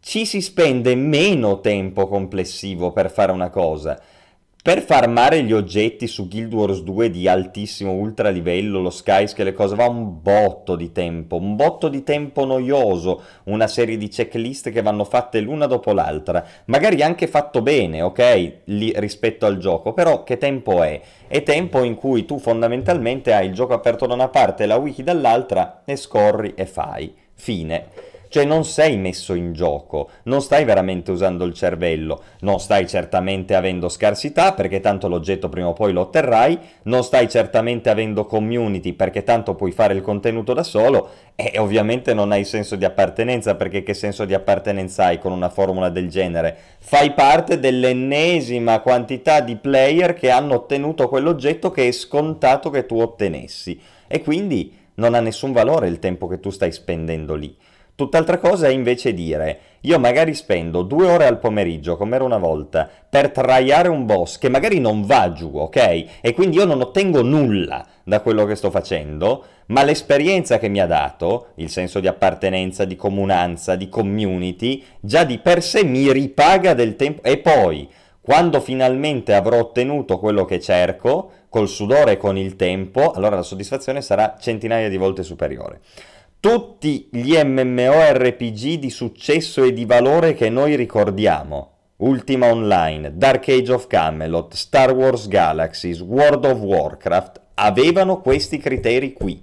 ci si spende meno tempo complessivo per fare una cosa per farmare gli oggetti su Guild Wars 2 di altissimo ultra livello, lo Skyscale le cose, va un botto di tempo, un botto di tempo noioso, una serie di checklist che vanno fatte l'una dopo l'altra, magari anche fatto bene, ok, lì, rispetto al gioco, però che tempo è? È tempo in cui tu fondamentalmente hai il gioco aperto da una parte e la wiki dall'altra e scorri e fai. Fine. Cioè non sei messo in gioco, non stai veramente usando il cervello, non stai certamente avendo scarsità perché tanto l'oggetto prima o poi lo otterrai, non stai certamente avendo community perché tanto puoi fare il contenuto da solo e ovviamente non hai senso di appartenenza perché che senso di appartenenza hai con una formula del genere? Fai parte dell'ennesima quantità di player che hanno ottenuto quell'oggetto che è scontato che tu ottenessi e quindi non ha nessun valore il tempo che tu stai spendendo lì. Tutt'altra cosa è invece dire, io magari spendo due ore al pomeriggio, come era una volta, per traiare un boss che magari non va giù, ok? E quindi io non ottengo nulla da quello che sto facendo, ma l'esperienza che mi ha dato, il senso di appartenenza, di comunanza, di community, già di per sé mi ripaga del tempo. E poi, Quando finalmente avrò ottenuto quello che cerco, col sudore e con il tempo, allora la soddisfazione sarà centinaia di volte superiore. Tutti gli MMORPG di successo e di valore che noi ricordiamo, Ultima Online, Dark Age of Camelot, Star Wars Galaxies, World of Warcraft, avevano questi criteri qui.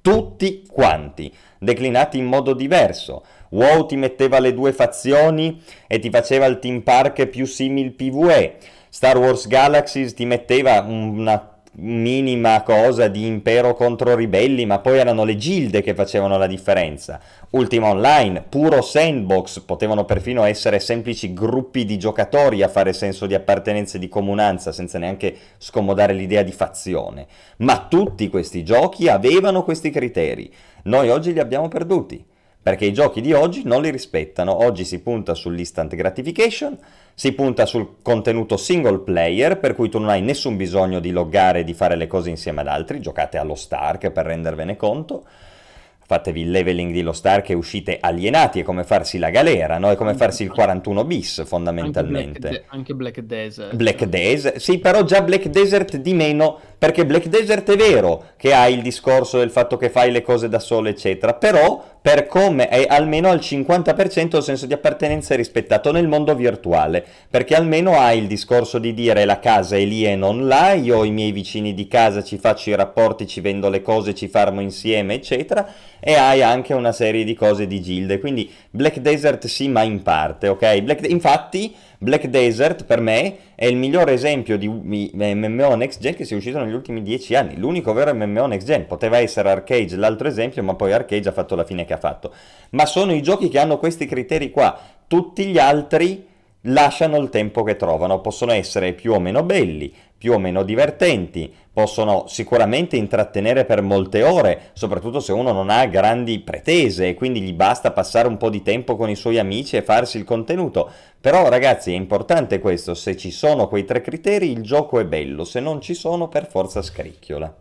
Tutti quanti, declinati in modo diverso. WoW ti metteva le due fazioni e ti faceva il team park più simile PvE. Star Wars Galaxies ti metteva una minima cosa di impero contro ribelli, ma poi erano le gilde che facevano la differenza. Ultima Online, puro sandbox, potevano perfino essere semplici gruppi di giocatori a fare senso di appartenenza e di comunanza, senza neanche scomodare l'idea di fazione. Ma tutti questi giochi avevano questi criteri. Noi oggi li abbiamo perduti perché i giochi di oggi non li rispettano. Oggi si punta sull'instant gratification, si punta sul contenuto single player, per cui tu non hai nessun bisogno di loggare e di fare le cose insieme ad altri, giocate allo Stark per rendervene conto fatevi il leveling di Lost Ark e uscite alienati, è come farsi la galera, no? È come farsi il 41 bis fondamentalmente. Anche Black, anche Black Desert. Black Desert, sì, però già Black Desert di meno, perché Black Desert è vero che ha il discorso del fatto che fai le cose da solo, eccetera, però per come è almeno al 50% il senso di appartenenza rispettato nel mondo virtuale, perché almeno hai il discorso di dire la casa è lì e non là, io ho i miei vicini di casa ci faccio i rapporti, ci vendo le cose, ci farmo insieme, eccetera, e hai anche una serie di cose di gilde, quindi Black Desert sì, ma in parte, ok? Black... Infatti Black Desert per me è il miglior esempio di MMO next gen che sia uscito negli ultimi dieci anni, l'unico vero MMO next gen, poteva essere Arcade l'altro esempio, ma poi Arcade ha fatto la fine che ha fatto. Ma sono i giochi che hanno questi criteri qua, tutti gli altri lasciano il tempo che trovano, possono essere più o meno belli, più o meno divertenti, possono sicuramente intrattenere per molte ore, soprattutto se uno non ha grandi pretese e quindi gli basta passare un po' di tempo con i suoi amici e farsi il contenuto. Però ragazzi è importante questo, se ci sono quei tre criteri il gioco è bello, se non ci sono per forza scricchiola.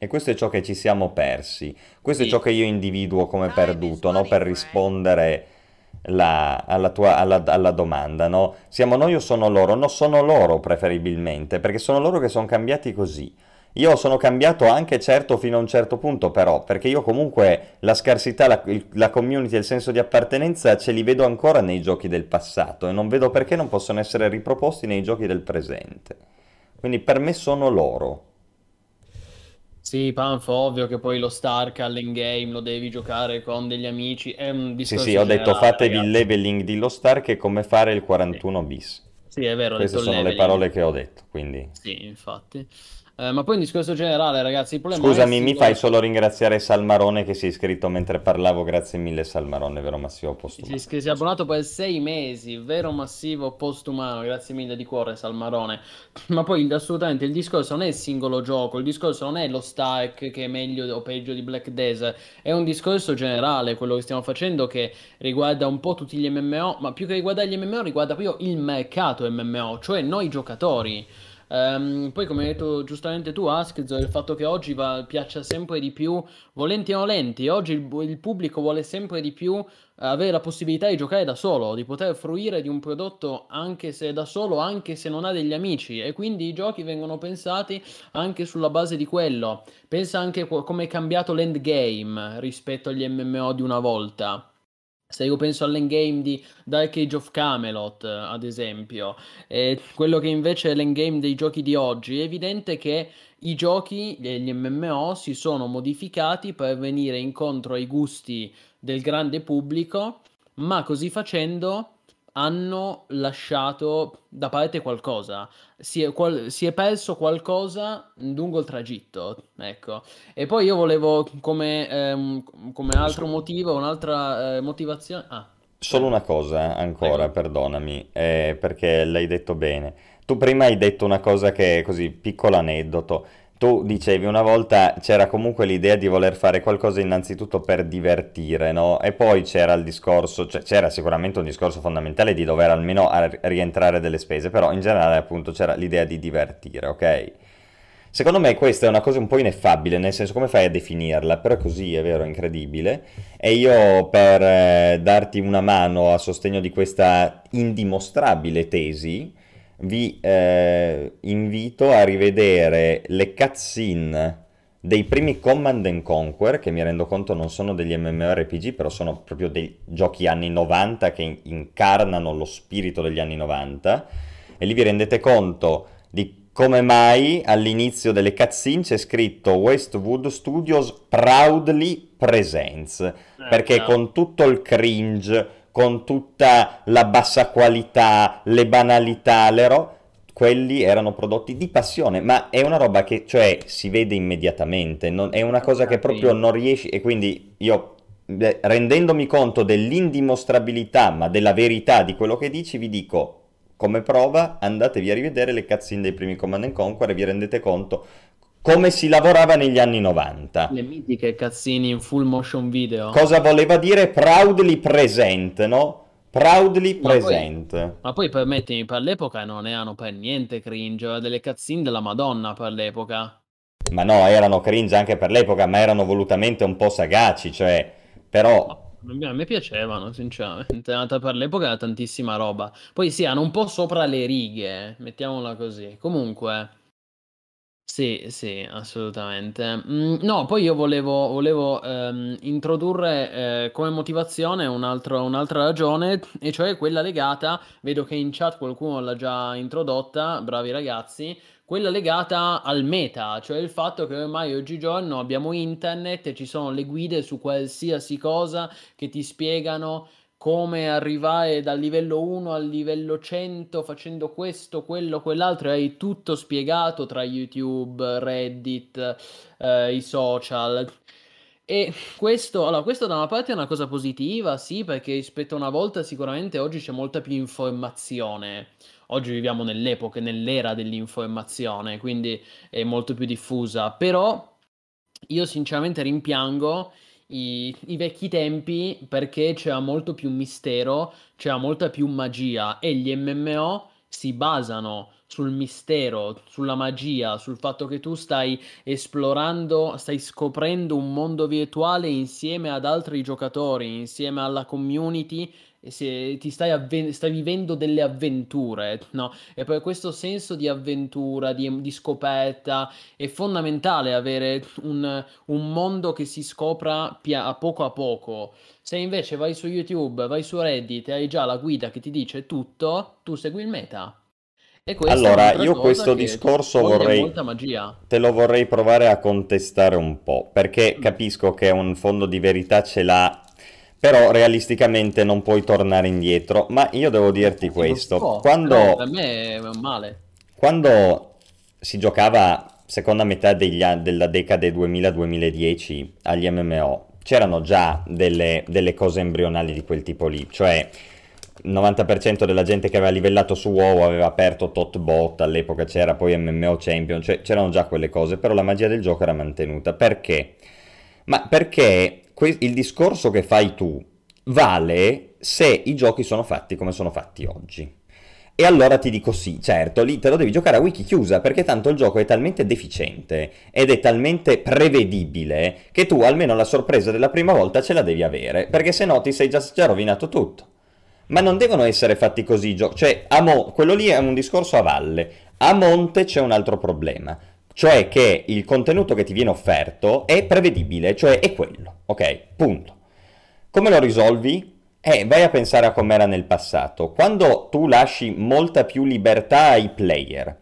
E questo è ciò che ci siamo persi, questo è ciò che io individuo come perduto, no? per rispondere la, alla, tua, alla, alla, domanda, no? Siamo noi o sono loro? No, sono loro preferibilmente, perché sono loro che sono cambiati così. Io sono cambiato anche certo fino a un certo punto però, perché io comunque la scarsità, la, la community e il senso di appartenenza ce li vedo ancora nei giochi del passato e non vedo perché non possono essere riproposti nei giochi del presente. Quindi per me sono loro. Sì, Panfo, ovvio che poi lo Stark all'endgame lo devi giocare con degli amici, è un discorso Sì, sì, ho detto fatevi ragazzi. il leveling di lo Stark e come fare il 41 bis. Sì, è vero, Queste sono leveling. le parole che ho detto, quindi... Sì, infatti. Eh, ma poi un discorso generale, ragazzi, il problema Scusami, mi fai solo ringraziare Salmarone che si è iscritto mentre parlavo, grazie mille Salmarone, vero massivo postumano. Si, si è abbonato per sei mesi, vero massivo postumano, grazie mille di cuore Salmarone. [LAUGHS] Ma poi assolutamente il discorso non è il singolo gioco, il discorso non è lo stack che è meglio o peggio di Black Desert, è un discorso generale, quello che stiamo facendo che riguarda un po' tutti gli MMO, ma più che riguarda gli MMO riguarda proprio il mercato MMO, cioè noi giocatori. Um, poi, come hai detto giustamente tu, Askzo, il fatto che oggi va, piaccia sempre di più, volenti o nolenti, oggi il, il, pubblico vuole sempre di più avere la possibilità di giocare da solo, di poter fruire di un prodotto anche se da solo, anche se non ha degli amici, e quindi i giochi vengono pensati anche sulla base di quello. Pensa anche come è cambiato l'endgame rispetto agli MMO di una volta. Se io penso all'endgame di Dark Age of Camelot, ad esempio, e quello che invece è l'endgame dei giochi di oggi, è evidente che i giochi, gli MMO, si sono modificati per venire incontro ai gusti del grande pubblico, ma così facendo hanno lasciato da parte qualcosa, si è, qual- si è, perso qualcosa lungo il tragitto, ecco. E poi io volevo come, ehm, come altro motivo, un'altra eh, motivazione... Ah. Solo una cosa ancora, ecco. perdonami, eh, perché l'hai detto bene. Tu prima hai detto una cosa che è così, piccolo aneddoto tu dicevi una volta c'era comunque l'idea di voler fare qualcosa innanzitutto per divertire, no? E poi c'era il discorso, cioè c'era sicuramente un discorso fondamentale di dover almeno rientrare delle spese, però in generale appunto c'era l'idea di divertire, ok? Secondo me questa è una cosa un po' ineffabile, nel senso come fai a definirla? Però è così, è vero, è incredibile. E io per eh, darti una mano a sostegno di questa indimostrabile tesi, vi eh, invito a rivedere le cutscene dei primi Command and Conquer, che mi rendo conto non sono degli MMORPG, però sono proprio dei giochi anni 90 che incarnano lo spirito degli anni 90, e lì vi rendete conto di come mai all'inizio delle cutscene c'è scritto Westwood Studios Proudly Presents, eh, perché no. con tutto il cringe, con tutta la bassa qualità, le banalità, le ro- quelli erano prodotti di passione, ma è una roba che cioè si vede immediatamente, non, è una cosa che proprio non riesci e quindi io rendendomi conto dell'indimostrabilità, ma della verità di quello che dici, vi dico come prova andatevi a rivedere le cutscene dei primi Command Conquer e vi rendete conto come si lavorava negli anni 90. Le mitiche cutscene in full motion video. Cosa voleva dire proudly present, no? Proudly ma present. Poi, ma poi permettimi, per l'epoca non erano per niente cringe, erano delle cutscene della Madonna per l'epoca. Ma no, erano cringe anche per l'epoca, ma erano volutamente un po' sagaci, cioè... Però a me piacevano, sinceramente. Per l'epoca era tantissima roba. Poi sì, hanno un po' sopra le righe, mettiamola così. Comunque, sì, sì, assolutamente. Mm, no, poi io volevo, volevo ehm, introdurre eh, come motivazione un altro- un'altra ragione, e cioè quella legata, vedo che in chat qualcuno l'ha già introdotta, bravi ragazzi, quella legata al meta, cioè il fatto che ormai oggigiorno abbiamo internet e ci sono le guide su qualsiasi cosa che ti spiegano come arrivare dal livello 1 al livello 100 facendo questo, quello, quell'altro, hai tutto spiegato tra YouTube, Reddit, eh, i social. E questo, allora, questo da una parte è una cosa positiva, sì, perché rispetto a una volta sicuramente oggi c'è molta più informazione oggi viviamo nell'epoca, nell'era dell'informazione, quindi è molto più diffusa, però io sinceramente rimpiango i, i, vecchi tempi perché c'era molto più mistero, c'era molta più magia e gli MMO si basano sul mistero, sulla magia, sul fatto che tu stai esplorando, stai scoprendo un mondo virtuale insieme ad altri giocatori, insieme alla community se ti stai, avven- stai, vivendo delle avventure, no? E per questo senso di avventura, di, di scoperta, è fondamentale avere un, un, mondo che si scopra pia- poco a poco. Se invece vai su YouTube, vai su Reddit e hai già la guida che ti dice tutto, tu segui il meta. allora, io questo discorso vorrei... Te lo vorrei provare a contestare un po', perché mm. capisco che un fondo di verità ce l'ha però realisticamente non puoi tornare indietro. Ma io devo dirti questo: so, quando, per me è male. Quando si giocava seconda metà degli, della decade 2000-2010 agli MMO, c'erano già delle, delle cose embrionali di quel tipo lì, cioè il 90% della gente che aveva livellato su WoW aveva aperto Totbot, all'epoca c'era poi MMO Champion, cioè c'erano già quelle cose, però la magia del gioco era mantenuta. Perché? Ma perché il discorso che fai tu vale se i giochi sono fatti come sono fatti oggi. E allora ti dico sì, certo, lì te lo devi giocare a wiki chiusa perché tanto il gioco è talmente deficiente ed è talmente prevedibile che tu almeno la sorpresa della prima volta ce la devi avere, perché se no ti sei già, già rovinato tutto. Ma non devono essere fatti così i giochi, cioè mo- quello lì è un discorso a valle, a monte c'è un altro problema cioè che il contenuto che ti viene offerto è prevedibile, cioè è quello, ok? Punto. Come lo risolvi? Eh, vai a pensare a com'era nel passato. Quando tu lasci molta più libertà ai player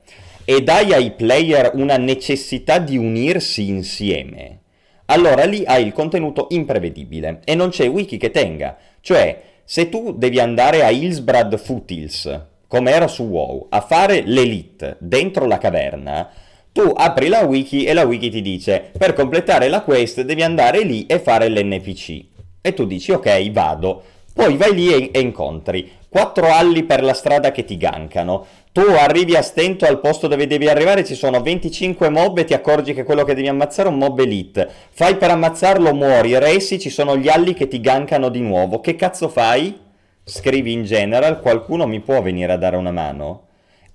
e dai ai player una necessità di unirsi insieme, allora lì hai il contenuto imprevedibile e non c'è wiki che tenga. Cioè, se tu devi andare a Hillsbrad Foothills, come era su WoW, a fare l'elite dentro la caverna, tu apri la wiki e la wiki ti dice per completare la quest devi andare lì e fare l'NPC. E tu dici ok, vado. Poi vai lì e, e incontri quattro alli per la strada che ti gankano. Tu arrivi a stento al posto dove devi arrivare, ci sono 25 mob e ti accorgi che quello che devi ammazzare è un mob elite. Fai per ammazzarlo, muori, resi, ci sono gli alli che ti gankano di nuovo. Che cazzo fai? Scrivi in general, qualcuno mi può venire a dare una mano?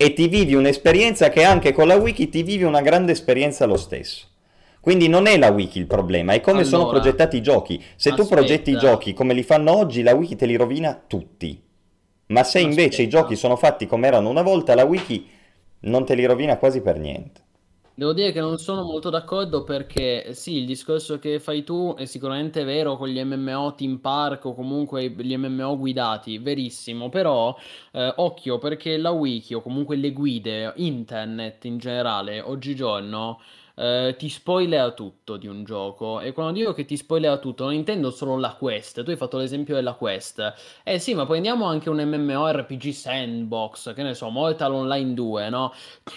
E ti vivi un'esperienza che anche con la wiki ti vivi una grande esperienza lo stesso. Quindi non è la wiki il problema, è come allora, sono progettati i giochi. Se aspetta. tu progetti i giochi come li fanno oggi, la wiki te li rovina tutti. Ma se invece aspetta. i giochi sono fatti come erano una volta, la wiki non te li rovina quasi per niente. Devo dire che non sono molto d'accordo perché sì, il discorso che fai tu è sicuramente vero con gli MMO Team Park o comunque gli MMO guidati, verissimo, però eh, occhio perché la wiki o comunque le guide, internet in generale, oggigiorno eh, ti spoilera tutto di un gioco. E quando dico che ti spoilera tutto, non intendo solo la quest. Tu hai fatto l'esempio della quest. Eh sì, ma prendiamo anche un MMORPG sandbox, che ne so, Mortal Online 2, no?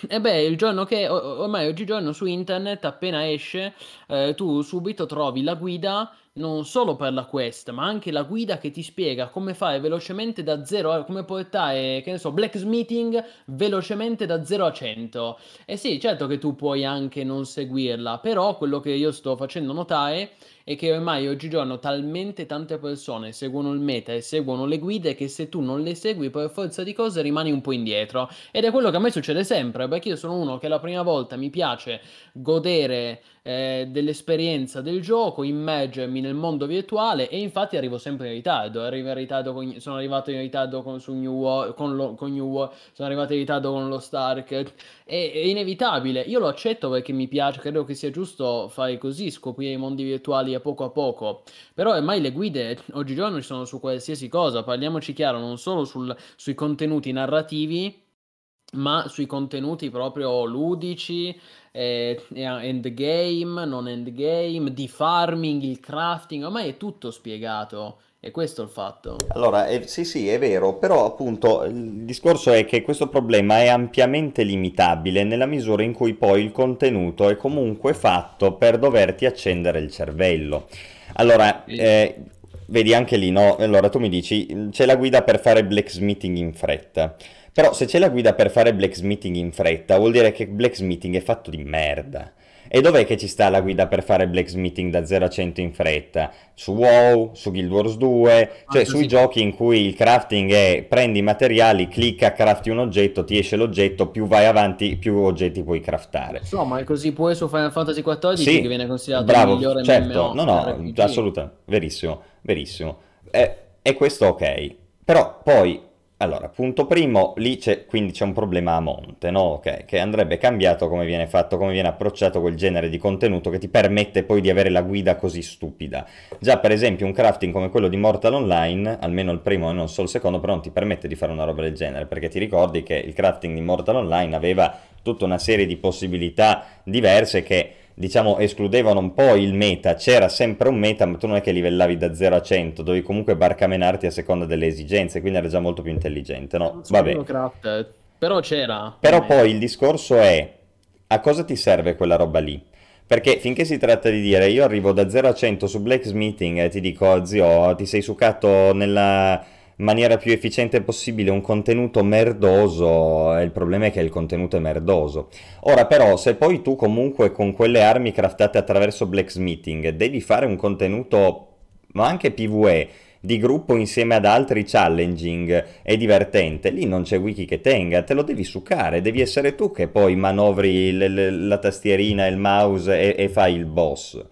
E beh, il giorno che ormai oggigiorno su internet, appena esce, eh, tu subito trovi la guida non solo per la quest, ma anche la guida che ti spiega come fare velocemente da 0 a come portare, che ne so, blacksmithing velocemente da 0 a 100. E sì, certo che tu puoi anche non seguirla, però quello che io sto facendo notare è che ormai oggigiorno talmente tante persone seguono il meta e seguono le guide che se tu non le segui per forza di cose rimani un po' indietro. Ed è quello che a me succede sempre, perché io sono uno che la prima volta mi piace godere eh, dell'esperienza del gioco, immergermi nel mondo virtuale e infatti arrivo sempre in ritardo. Arrivo in ritardo con, sono arrivato in ritardo con, su New War, con, lo, con New War, sono arrivato in ritardo con lo Stark. È, è inevitabile. Io lo accetto perché mi piace, credo che sia giusto fare così, scoprire i mondi virtuali a poco a poco. Però ormai le guide oggigiorno ci sono su qualsiasi cosa. Parliamoci chiaro, non solo sul, sui contenuti narrativi ma sui contenuti proprio ludici, eh, endgame, non endgame, di farming, il crafting, ormai è tutto spiegato. E questo è il fatto. Allora, eh, sì, sì, è vero, però appunto il discorso è che questo problema è ampiamente limitabile nella misura in cui poi il contenuto è comunque fatto per doverti accendere il cervello. Allora, eh, vedi anche lì, no? Allora tu mi dici, c'è la guida per fare blacksmithing in fretta. Però se c'è la guida per fare blacksmithing in fretta, vuol dire che blacksmithing è fatto di merda. E dov'è che ci sta la guida per fare blacksmithing da 0 a 100 in fretta? Su WoW, su Guild Wars 2, cioè ah, sui giochi in cui il crafting è prendi i materiali, clicca, crafti un oggetto, ti esce l'oggetto, più vai avanti, più oggetti puoi craftare. Insomma, è così poi su Final Fantasy XIV sì, che viene considerato bravo, il migliore certo, MMO. No, no, assolutamente, verissimo, verissimo. E, e questo ok. Però poi allora, punto primo, lì c'è, quindi c'è un problema a monte, no? Okay, che andrebbe cambiato come viene fatto, come viene approcciato quel genere di contenuto che ti permette poi di avere la guida così stupida. Già, per esempio, un crafting come quello di Mortal Online, almeno il primo e non solo il secondo, però non ti permette di fare una roba del genere, perché ti ricordi che il crafting di Mortal Online aveva tutta una serie di possibilità diverse che diciamo, escludevano un po' il meta, c'era sempre un meta, ma tu non è che livellavi da 0 a 100, dovevi comunque barcamenarti a seconda delle esigenze, quindi era già molto più intelligente, no? Vabbè. Craft, però c'era. Però poi il discorso è, a cosa ti serve quella roba lì? Perché finché si tratta di dire io arrivo da 0 a 100 su Blacksmithing e ti dico zio ti sei succato nella maniera più efficiente possibile un contenuto merdoso, il problema è che il contenuto è merdoso. Ora però, se poi tu comunque con quelle armi craftate attraverso blacksmithing devi fare un contenuto, ma anche PvE, di gruppo insieme ad altri challenging e divertente, lì non c'è wiki che tenga, te lo devi succare, devi essere tu che poi manovri l- l- la tastierina il mouse e, e fai il boss.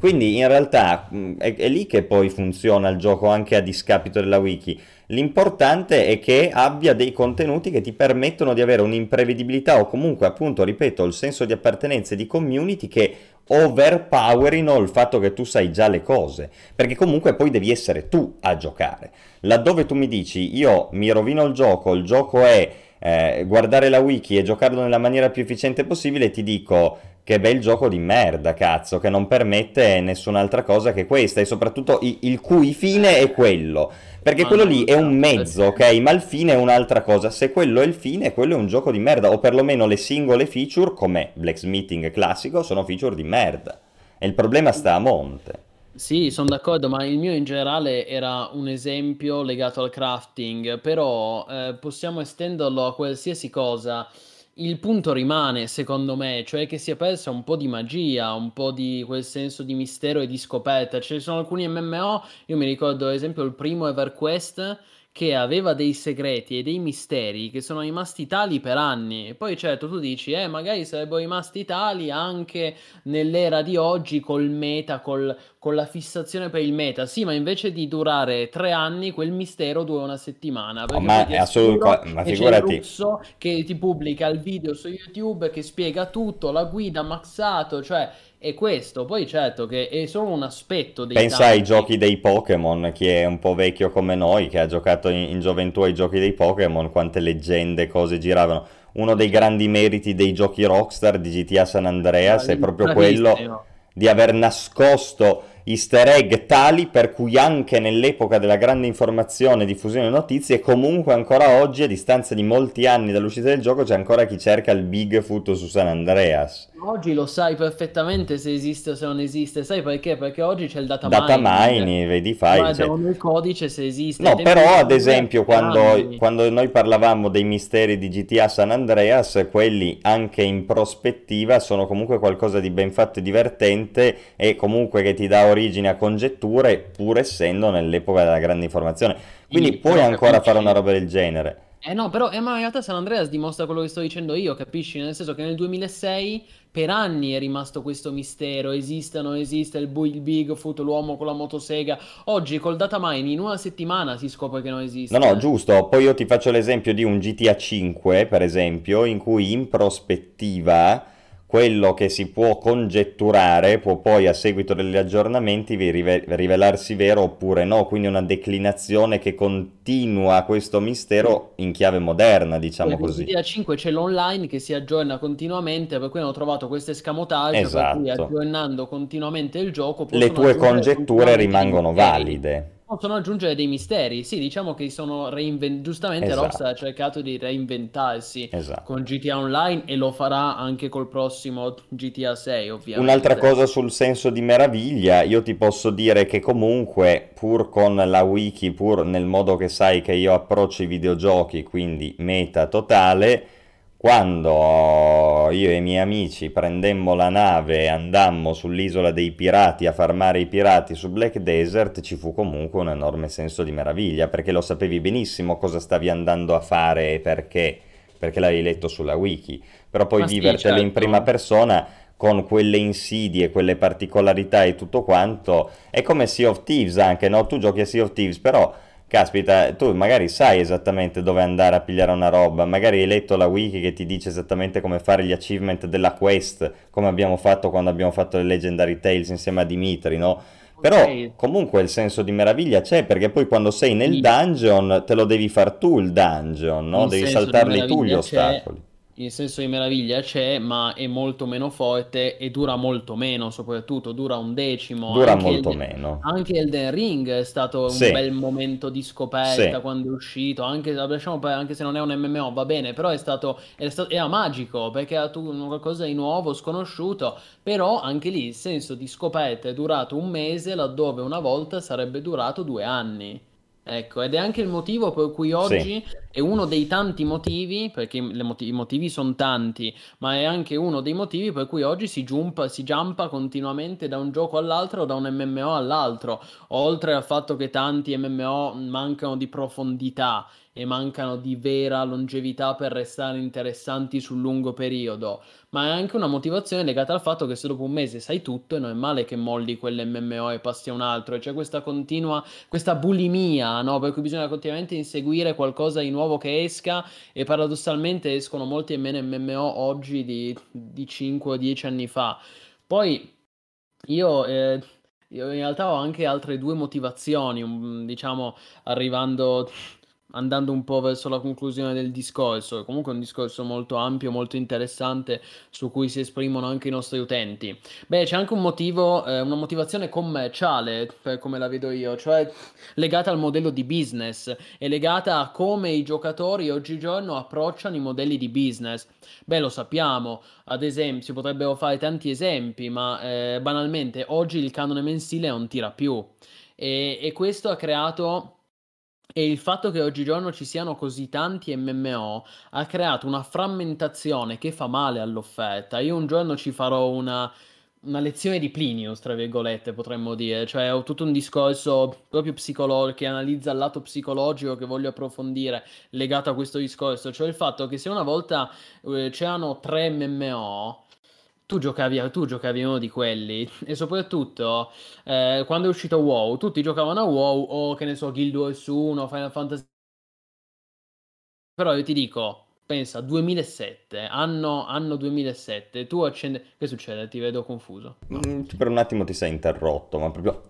Quindi in realtà mm, è, è, lì che poi funziona il gioco anche a discapito della wiki. L'importante è che abbia dei contenuti che ti permettono di avere un'imprevedibilità o comunque appunto, ripeto, il senso di appartenenza e di community che overpowerino il fatto che tu sai già le cose, perché comunque poi devi essere tu a giocare. Laddove tu mi dici io mi rovino il gioco, il gioco è eh, guardare la wiki e giocarlo nella maniera più efficiente possibile, ti dico che bel gioco di merda, cazzo, che non permette nessun'altra cosa che questa, e soprattutto il, il cui fine è quello. Perché quello lì è un mezzo, ok? Ma il fine è un'altra cosa. Se quello è il fine, quello è un gioco di merda. O perlomeno le singole feature, come Blacksmithing classico, sono feature di merda. E il problema sta a monte. Sì, sono d'accordo, ma il mio in generale era un esempio legato al crafting, però eh, possiamo estenderlo a qualsiasi cosa il punto rimane, secondo me, cioè che si è persa un po' di magia, un po' di quel senso di mistero e di scoperta. Ci sono alcuni MMO, io mi ricordo ad esempio il primo EverQuest, che aveva dei segreti e dei misteri che sono rimasti tali per anni. E poi certo tu dici, eh, magari sarebbero rimasti tali anche nell'era di oggi col meta, col, con la fissazione per il meta. Sì, ma invece di durare tre anni, quel mistero dura una settimana. Oh, ma è assolutamente, ma figurati. Russo che ti pubblica il video su YouTube che spiega tutto, la guida maxato, cioè è questo. Poi certo che è solo un aspetto dei Pensa tanti. ai giochi dei Pokémon, chi è un po' vecchio come noi, che ha giocato in, in gioventù ai giochi dei Pokémon, quante leggende, cose giravano. Uno dei grandi meriti dei giochi Rockstar di GTA San Andreas è proprio quello di aver nascosto easter egg tali per cui anche nell'epoca della grande informazione e diffusione di notizie, comunque ancora oggi, a distanza di molti anni dall'uscita del gioco, c'è ancora chi cerca il Bigfoot su San Andreas. Oggi lo sai perfettamente se esiste o se non esiste, sai perché? Perché oggi c'è il data, data mining. mining vedi, fai. Guardano cioè... il codice se esiste. No, però ad esempio quando, quando, noi parlavamo dei misteri di GTA San Andreas, quelli anche in prospettiva sono comunque qualcosa di ben fatto e divertente e comunque che ti dà origine a congetture, pur essendo nell'epoca della grande informazione. Quindi sì, puoi ancora fare una roba del genere. Eh no, però eh, ma in realtà San Andreas dimostra quello che sto dicendo io, capisci? Nel senso che nel 2006 per anni è rimasto questo mistero, esiste o non esiste il, il Bigfoot, l'uomo con la motosega. Oggi col data mine in una settimana si scopre che non esiste. No, no, giusto. Poi io ti faccio l'esempio di un GTA 5, per esempio, in cui in prospettiva quello che si può congetturare può poi a seguito degli aggiornamenti rivelarsi vero oppure no, quindi una declinazione che continua questo mistero in chiave moderna, diciamo poi così. GTA 5 c'è l'online che si aggiorna continuamente, per cui hanno trovato questo escamotage, esatto. per cui esatto. aggiornando continuamente il gioco le tue congetture rimangono valide possono aggiungere dei misteri. Sì, diciamo che sono reinventati. Giustamente esatto. Rockstar ha cercato di reinventarsi esatto. con GTA Online e lo farà anche col prossimo GTA 6, ovviamente. Un'altra cosa sul senso di meraviglia, io ti posso dire che comunque, pur con la wiki, pur nel modo che sai che io approccio i videogiochi, quindi meta totale quando io e i miei amici prendemmo la nave e andammo sull'isola dei pirati a farmare i pirati su Black Desert, ci fu comunque un enorme senso di meraviglia, perché lo sapevi benissimo cosa stavi andando a fare e perché, perché l'avevi letto sulla wiki. Però poi Ma vivertelo certo. in prima persona con quelle insidie, quelle particolarità e tutto quanto, è come Sea of Thieves anche, no? Tu giochi a Sea of Thieves, però caspita, tu magari sai esattamente dove andare a pigliare una roba, magari hai letto la wiki che ti dice esattamente come fare gli achievement della quest, come abbiamo fatto quando abbiamo fatto le Legendary Tales insieme a Dimitri, no? Però comunque il senso di meraviglia c'è perché poi quando sei nel dungeon te lo devi far tu il dungeon, no? Il devi saltarli tu gli ostacoli il senso di meraviglia c'è, ma è molto meno forte e dura molto meno, soprattutto dura un decimo. Dura anche molto Elden, meno. Anche Elden Ring è stato un sì. bel momento di scoperta sì. quando è uscito, anche, anche, se non è un MMO, va bene, però è stato, è stato era magico perché era qualcosa di nuovo, sconosciuto, però anche lì il senso di scoperta è durato un mese laddove una volta sarebbe durato due anni. Ecco, ed è anche il motivo per cui oggi sì. è uno dei tanti motivi, perché moti- i motivi sono tanti, ma è anche uno dei motivi per cui oggi si, giumpa, si giampa continuamente da un gioco all'altro, da un MMO all'altro, oltre al fatto che tanti MMO mancano di profondità e mancano di vera longevità per restare interessanti sul lungo periodo, ma è anche una motivazione legata al fatto che se dopo un mese sai tutto e non è male che molli quell'MMO e passi a un altro, e c'è questa continua, questa bulimia, no? Per cui bisogna continuamente inseguire qualcosa di nuovo che esca e paradossalmente escono molti meno MMO oggi di, di 5 o 10 anni fa. Poi io... Eh, io in realtà ho anche altre due motivazioni, diciamo, arrivando andando un po' verso la conclusione del discorso, comunque è un discorso molto ampio, molto interessante su cui si esprimono anche i nostri utenti. Beh, c'è anche un motivo, eh, una motivazione commerciale, per come la vedo io, cioè legata al modello di business e legata a come i giocatori oggigiorno approcciano i modelli di business. Beh, lo sappiamo, ad esempio, si potrebbero fare tanti esempi, ma eh, banalmente oggi il canone mensile non tira più e, e questo ha creato e il fatto che oggigiorno ci siano così tanti MMO ha creato una frammentazione che fa male all'offerta. Io un giorno ci farò una, una lezione di Plinius, tra virgolette, potremmo dire, cioè ho tutto un discorso proprio psicologico che analizza il lato psicologico che voglio approfondire legato a questo discorso, cioè il fatto che se una volta eh, c'erano tre MMO, tu giocavi, tu giocavi uno di quelli [LAUGHS] e soprattutto eh, quando è uscito WoW, tutti giocavano a WoW o che ne so, Guild Wars 1, Final Fantasy. Però io ti dico, pensa 2007, anno, anno 2007, tu accendi... Che succede? Ti vedo confuso. No. Mm, per un attimo ti sei interrotto, ma proprio...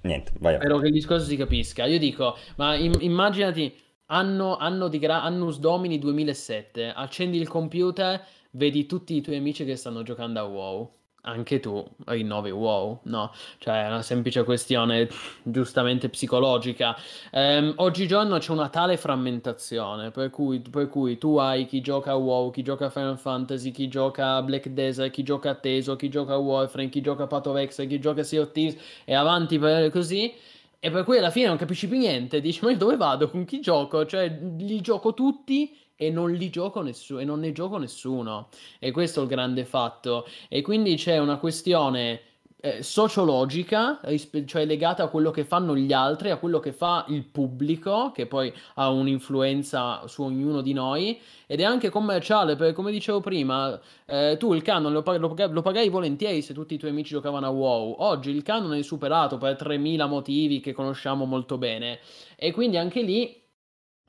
Niente, vai avanti. Spero che il discorso si capisca. Io dico, ma im- immaginati anno, anno di gra- Annus Domini 2007, accendi il computer, vedi tutti i tuoi amici che stanno giocando a WoW anche tu rinnovi WoW, no? Cioè è una semplice questione giustamente psicologica. Ehm, oggigiorno c'è una tale frammentazione per cui, per cui, tu hai chi gioca a WoW, chi gioca a Final Fantasy, chi gioca a Black Desert, chi gioca a Teso, chi gioca a Warframe, chi gioca a Exile, chi gioca a Sea of Thieves e avanti per così. E per cui alla fine non capisci più niente, dici ma io dove vado, con chi gioco? Cioè li gioco tutti e non li gioco nessuno e non ne gioco nessuno. E questo è il grande fatto. E quindi c'è una questione eh, sociologica, cioè legata a quello che fanno gli altri, a quello che fa il pubblico, che poi ha un'influenza su ognuno di noi, ed è anche commerciale, perché come dicevo prima, eh, tu il canon lo, pag- lo, pag- lo, pagavi volentieri se tutti i tuoi amici giocavano a WoW, oggi il canon è superato per 3000 motivi che conosciamo molto bene, e quindi anche lì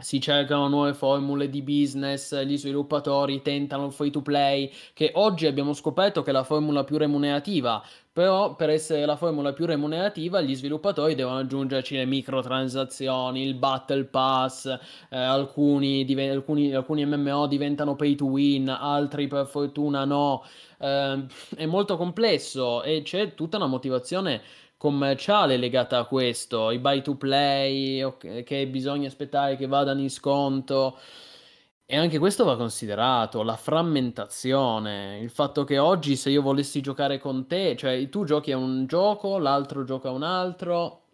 si cercano nuove formule di business, gli sviluppatori tentano il free to play, che oggi abbiamo scoperto che è la formula più remunerativa, però per essere la formula più remunerativa gli sviluppatori devono aggiungerci le microtransazioni, il battle pass, eh, alcuni, div- alcuni, alcuni, MMO diventano pay to win, altri per fortuna no, eh, è molto complesso e c'è tutta una motivazione commerciale legata a questo, i buy to play, okay, che bisogna aspettare che vadano in sconto. E anche questo va considerato, la frammentazione, il fatto che oggi se io volessi giocare con te, cioè tu giochi a un gioco, l'altro gioca a un altro,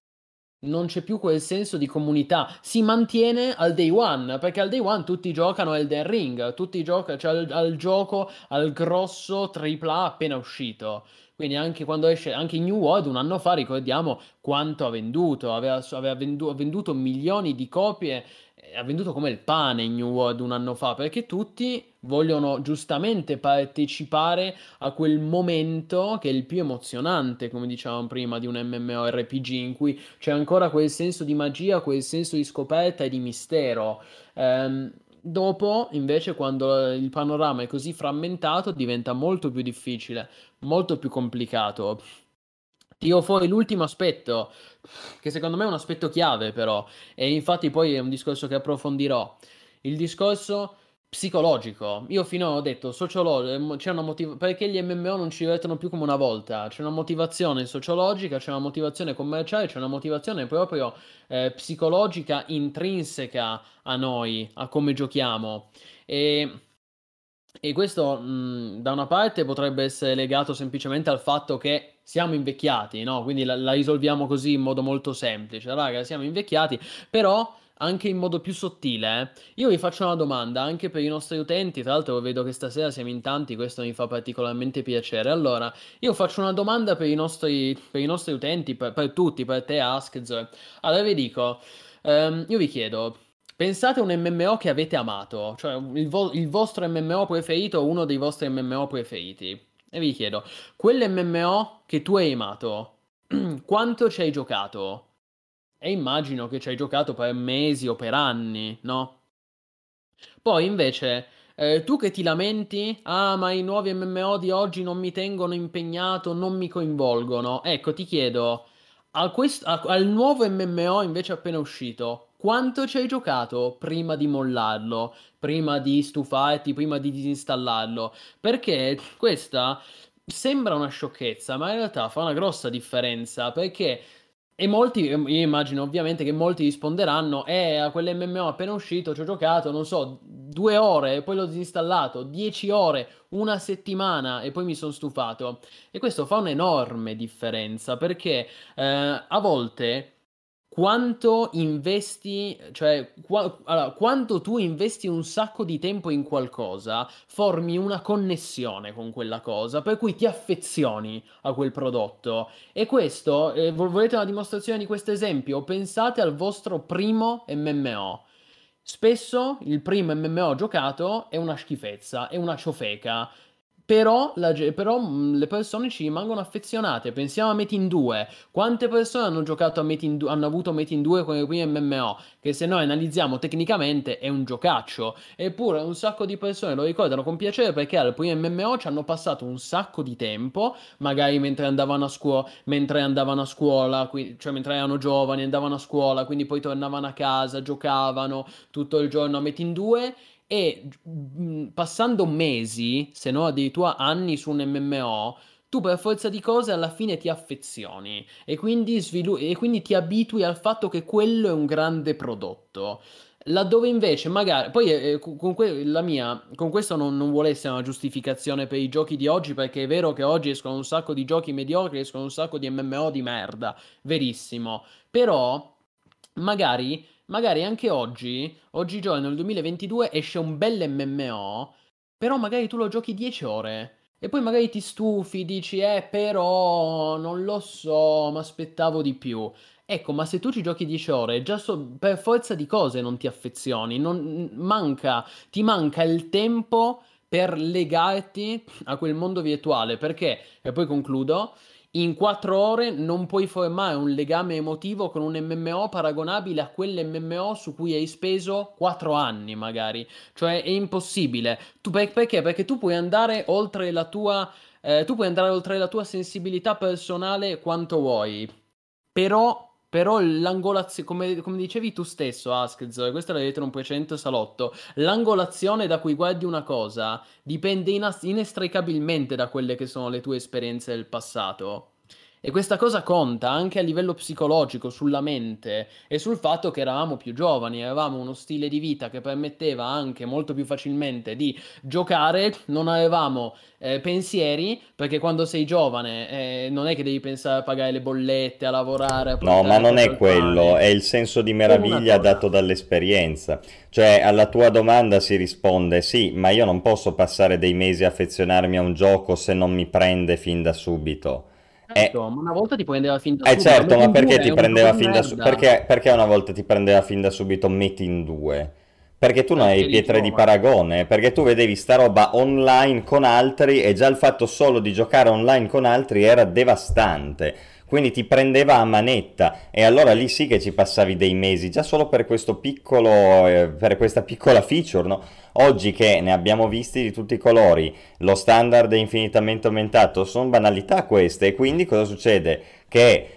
non c'è più quel senso di comunità, si mantiene al day one, perché al day one tutti giocano Elden Ring, tutti giocano, cioè al, al gioco, al grosso AAA appena uscito. Quindi anche quando esce, anche New World un anno fa ricordiamo quanto ha venduto, aveva, aveva vendu- venduto milioni di copie, ha venduto come il pane in New World un anno fa, perché tutti vogliono giustamente partecipare a quel momento che è il più emozionante, come dicevamo prima, di un MMORPG in cui c'è ancora quel senso di magia, quel senso di scoperta e di mistero. Um, Dopo, invece, quando il panorama è così frammentato, diventa molto più difficile, molto più complicato. Tiro fuori l'ultimo aspetto, che secondo me è un aspetto chiave, però, e infatti poi è un discorso che approfondirò. Il discorso psicologico. Io finora ho detto sociologico, c'è una motivazione perché gli MMO non ci divertono più come una volta. C'è una motivazione sociologica, c'è una motivazione commerciale, c'è una motivazione proprio eh, psicologica intrinseca a noi, a come giochiamo. E, e questo mh, da una parte potrebbe essere legato semplicemente al fatto che siamo invecchiati, no? Quindi la, la risolviamo così in modo molto semplice. Raga, siamo invecchiati, però anche in modo più sottile, eh. io vi faccio una domanda anche per i nostri utenti. Tra l'altro, vedo che stasera siamo in tanti, questo mi fa particolarmente piacere. Allora, io faccio una domanda per i nostri, per i nostri utenti, per, per, tutti, per te, Askz. Allora, vi dico, um, io vi chiedo. Pensate a un MMO che avete amato, cioè il, vo- il vostro MMO preferito o uno dei vostri MMO preferiti. E vi chiedo, quell'MMO che tu hai amato, [CLEARS THROAT] quanto ci hai giocato? E immagino che ci hai giocato per mesi o per anni, no? Poi invece, eh, tu che ti lamenti, ah ma i nuovi MMO di oggi non mi tengono impegnato, non mi coinvolgono. Ecco, ti chiedo, quest- al nuovo MMO invece appena uscito, quanto ci hai giocato prima di mollarlo, prima di stufarti, prima di disinstallarlo? Perché questa sembra una sciocchezza, ma in realtà fa una grossa differenza, perché e molti, io immagino ovviamente che molti risponderanno: Eh, a quell'MMO appena uscito ci ho giocato, non so, due ore poi l'ho disinstallato, dieci ore, una settimana e poi mi sono stufato. E questo fa un'enorme differenza perché eh, a volte quanto investi, cioè qua- allora, quanto tu investi un sacco di tempo in qualcosa, formi una connessione con quella cosa, per cui ti affezioni a quel prodotto. E questo, eh, volete una dimostrazione di questo esempio? Pensate al vostro primo MMO. Spesso il primo MMO giocato è una schifezza, è una ciofeca. Però, la, però mm, le persone ci rimangono affezionate. Pensiamo a Metin 2. Quante persone hanno giocato a Metin 2, hanno avuto Metin 2 con i primi MMO? Che se noi analizziamo tecnicamente è un giocaccio. Eppure un sacco di persone lo ricordano con piacere perché al primo MMO ci hanno passato un sacco di tempo, magari mentre andavano a scuola, mentre andavano a scuola, cioè mentre erano giovani, andavano a scuola, quindi poi tornavano a casa, giocavano tutto il giorno a Metin 2 e mh, passando mesi, se no addirittura anni su un MMO, tu per forza di cose alla fine ti affezioni e quindi, svilu- e quindi ti abitui al fatto che quello è un grande prodotto. Laddove invece magari, poi eh, con, que- mia, con, questo non, non, vuole essere una giustificazione per i giochi di oggi, perché è vero che oggi escono un sacco di giochi mediocri, escono un sacco di MMO di merda, verissimo. Però magari magari anche oggi, oggigiorno nel 2022 esce un bel MMO, però magari tu lo giochi 10 ore. E poi magari ti stufi, dici, eh, però non lo so, mi aspettavo di più. Ecco, ma se tu ci giochi 10 ore, già so, per forza di cose non ti affezioni, non, manca, ti manca il tempo per legarti a quel mondo virtuale, perché, e poi concludo, in quattro ore non puoi formare un legame emotivo con un MMO paragonabile a quell'MMO su cui hai speso quattro anni, magari. Cioè è impossibile. Tu, perché? Perché tu puoi andare oltre la tua. Eh, tu puoi andare oltre la tua sensibilità personale quanto vuoi. Però però l'angolazione, come, come, dicevi tu stesso, Askz, questo l'hai detto in un precedente salotto, l'angolazione da cui guardi una cosa dipende inas- inestricabilmente da quelle che sono le tue esperienze del passato. E questa cosa conta anche a livello psicologico, sulla mente e sul fatto che eravamo più giovani, avevamo uno stile di vita che permetteva anche molto più facilmente di giocare, non avevamo eh, pensieri, perché quando sei giovane eh, non è che devi pensare a pagare le bollette, a lavorare. A no, ma non è quello, è il senso di meraviglia dato dall'esperienza. Cioè, alla tua domanda si risponde sì, ma io non posso passare dei mesi a affezionarmi a un gioco se non mi prende fin da subito. Certo, eh, ma una volta ti prendeva fin da eh subito. Eh certo, ma perché ti prendeva fin da subito? Perché, perché, una volta ti prendeva fin da subito metti in due? Perché tu non hai pietre di paragone, perché tu vedevi sta roba online con altri e già il fatto solo di giocare online con altri era devastante quindi ti prendeva a manetta e allora lì sì che ci passavi dei mesi già solo per piccolo eh, per questa piccola feature no? oggi che ne abbiamo visti di tutti i colori lo standard è infinitamente aumentato sono banalità queste e quindi cosa succede che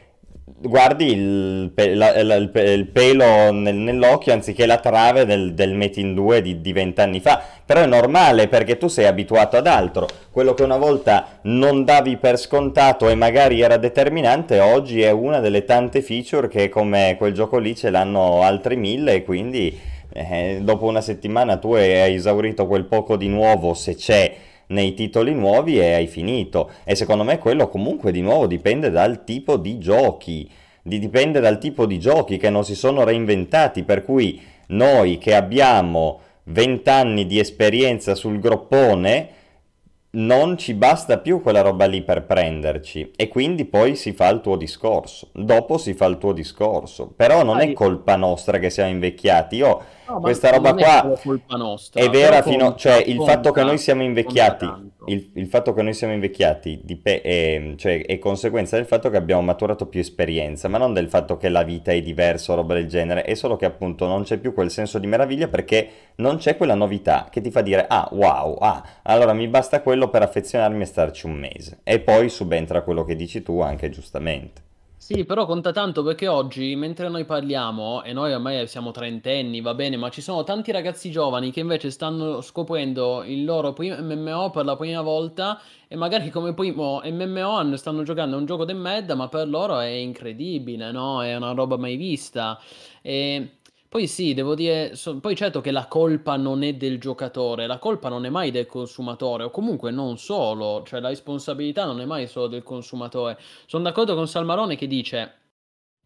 guardi il, la, la, il, il pelo nel, nell'occhio anziché la trave del, del Metin 2 di vent'anni fa. Però è normale perché tu sei abituato ad altro. Quello che una volta non davi per scontato e magari era determinante, oggi è una delle tante feature che come quel gioco lì ce l'hanno altri mille e quindi eh, dopo una settimana tu hai esaurito quel poco di nuovo se c'è nei titoli nuovi e hai finito. E secondo me quello comunque di nuovo dipende dal tipo di giochi, dipende dal tipo di giochi che non si sono reinventati, per cui noi che abbiamo 20 anni di esperienza sul groppone non ci basta più quella roba lì per prenderci e quindi poi si fa il tuo discorso. Dopo si fa il tuo discorso. Però non è colpa nostra che siamo invecchiati. Io no, questa roba qua è, nostra, è vera fino cioè il fatto che noi siamo invecchiati, il, il, fatto che noi siamo invecchiati dip- è, cioè, è conseguenza del fatto che abbiamo maturato più esperienza, ma non del fatto che la vita è diversa o roba del genere, è solo che appunto non c'è più quel senso di meraviglia perché non c'è quella novità che ti fa dire "Ah, wow, ah, allora mi basta quello per affezionarmi e starci un mese. E poi subentra quello che dici tu anche giustamente. Sì, però conta tanto perché oggi, mentre noi parliamo, e noi ormai siamo trentenni, va bene, ma ci sono tanti ragazzi giovani che invece stanno scoprendo il loro primo MMO per la prima volta e magari come primo MMO stanno giocando un gioco di merda, ma per loro è incredibile, no? È una roba mai vista. E poi sì, devo dire, so- poi certo che la colpa non è del giocatore, la colpa non è mai del consumatore, o comunque non solo, cioè la responsabilità non è mai solo del consumatore. Sono d'accordo con Salmarone che dice,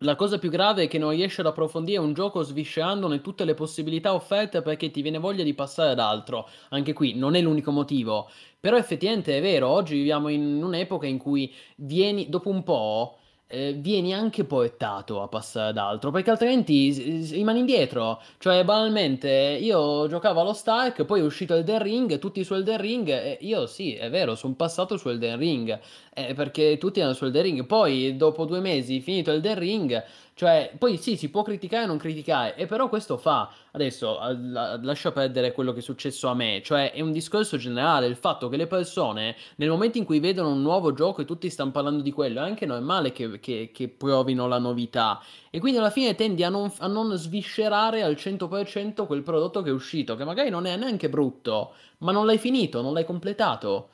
La cosa più grave è che non riesci ad approfondire un gioco sviscerandone tutte le possibilità offerte perché ti viene voglia di passare ad altro. Anche qui non è l'unico motivo. Però effettivamente è vero, oggi viviamo in un'epoca in cui vieni, dopo un po', eh, vieni anche poettato a passare ad altro, perché altrimenti rimani indietro. Cioè, banalmente, io giocavo allo Stark, poi è uscito Elden Ring, tutti su Elden Ring, e io sì, è vero, sono passato su Elden Ring, eh, perché tutti erano su Elden Ring. Poi, dopo due mesi, finito Elden Ring, cioè, poi sì, si può criticare o non criticare, e però questo fa. Adesso lascia perdere quello che è successo a me, cioè è un discorso generale, il fatto che le persone nel momento in cui vedono un nuovo gioco e tutti stanno parlando di quello, è anche normale che, che, che provino la novità. E quindi alla fine tendi a non, a non sviscerare al 100% quel prodotto che è uscito, che magari non è neanche brutto, ma non l'hai finito, non l'hai completato.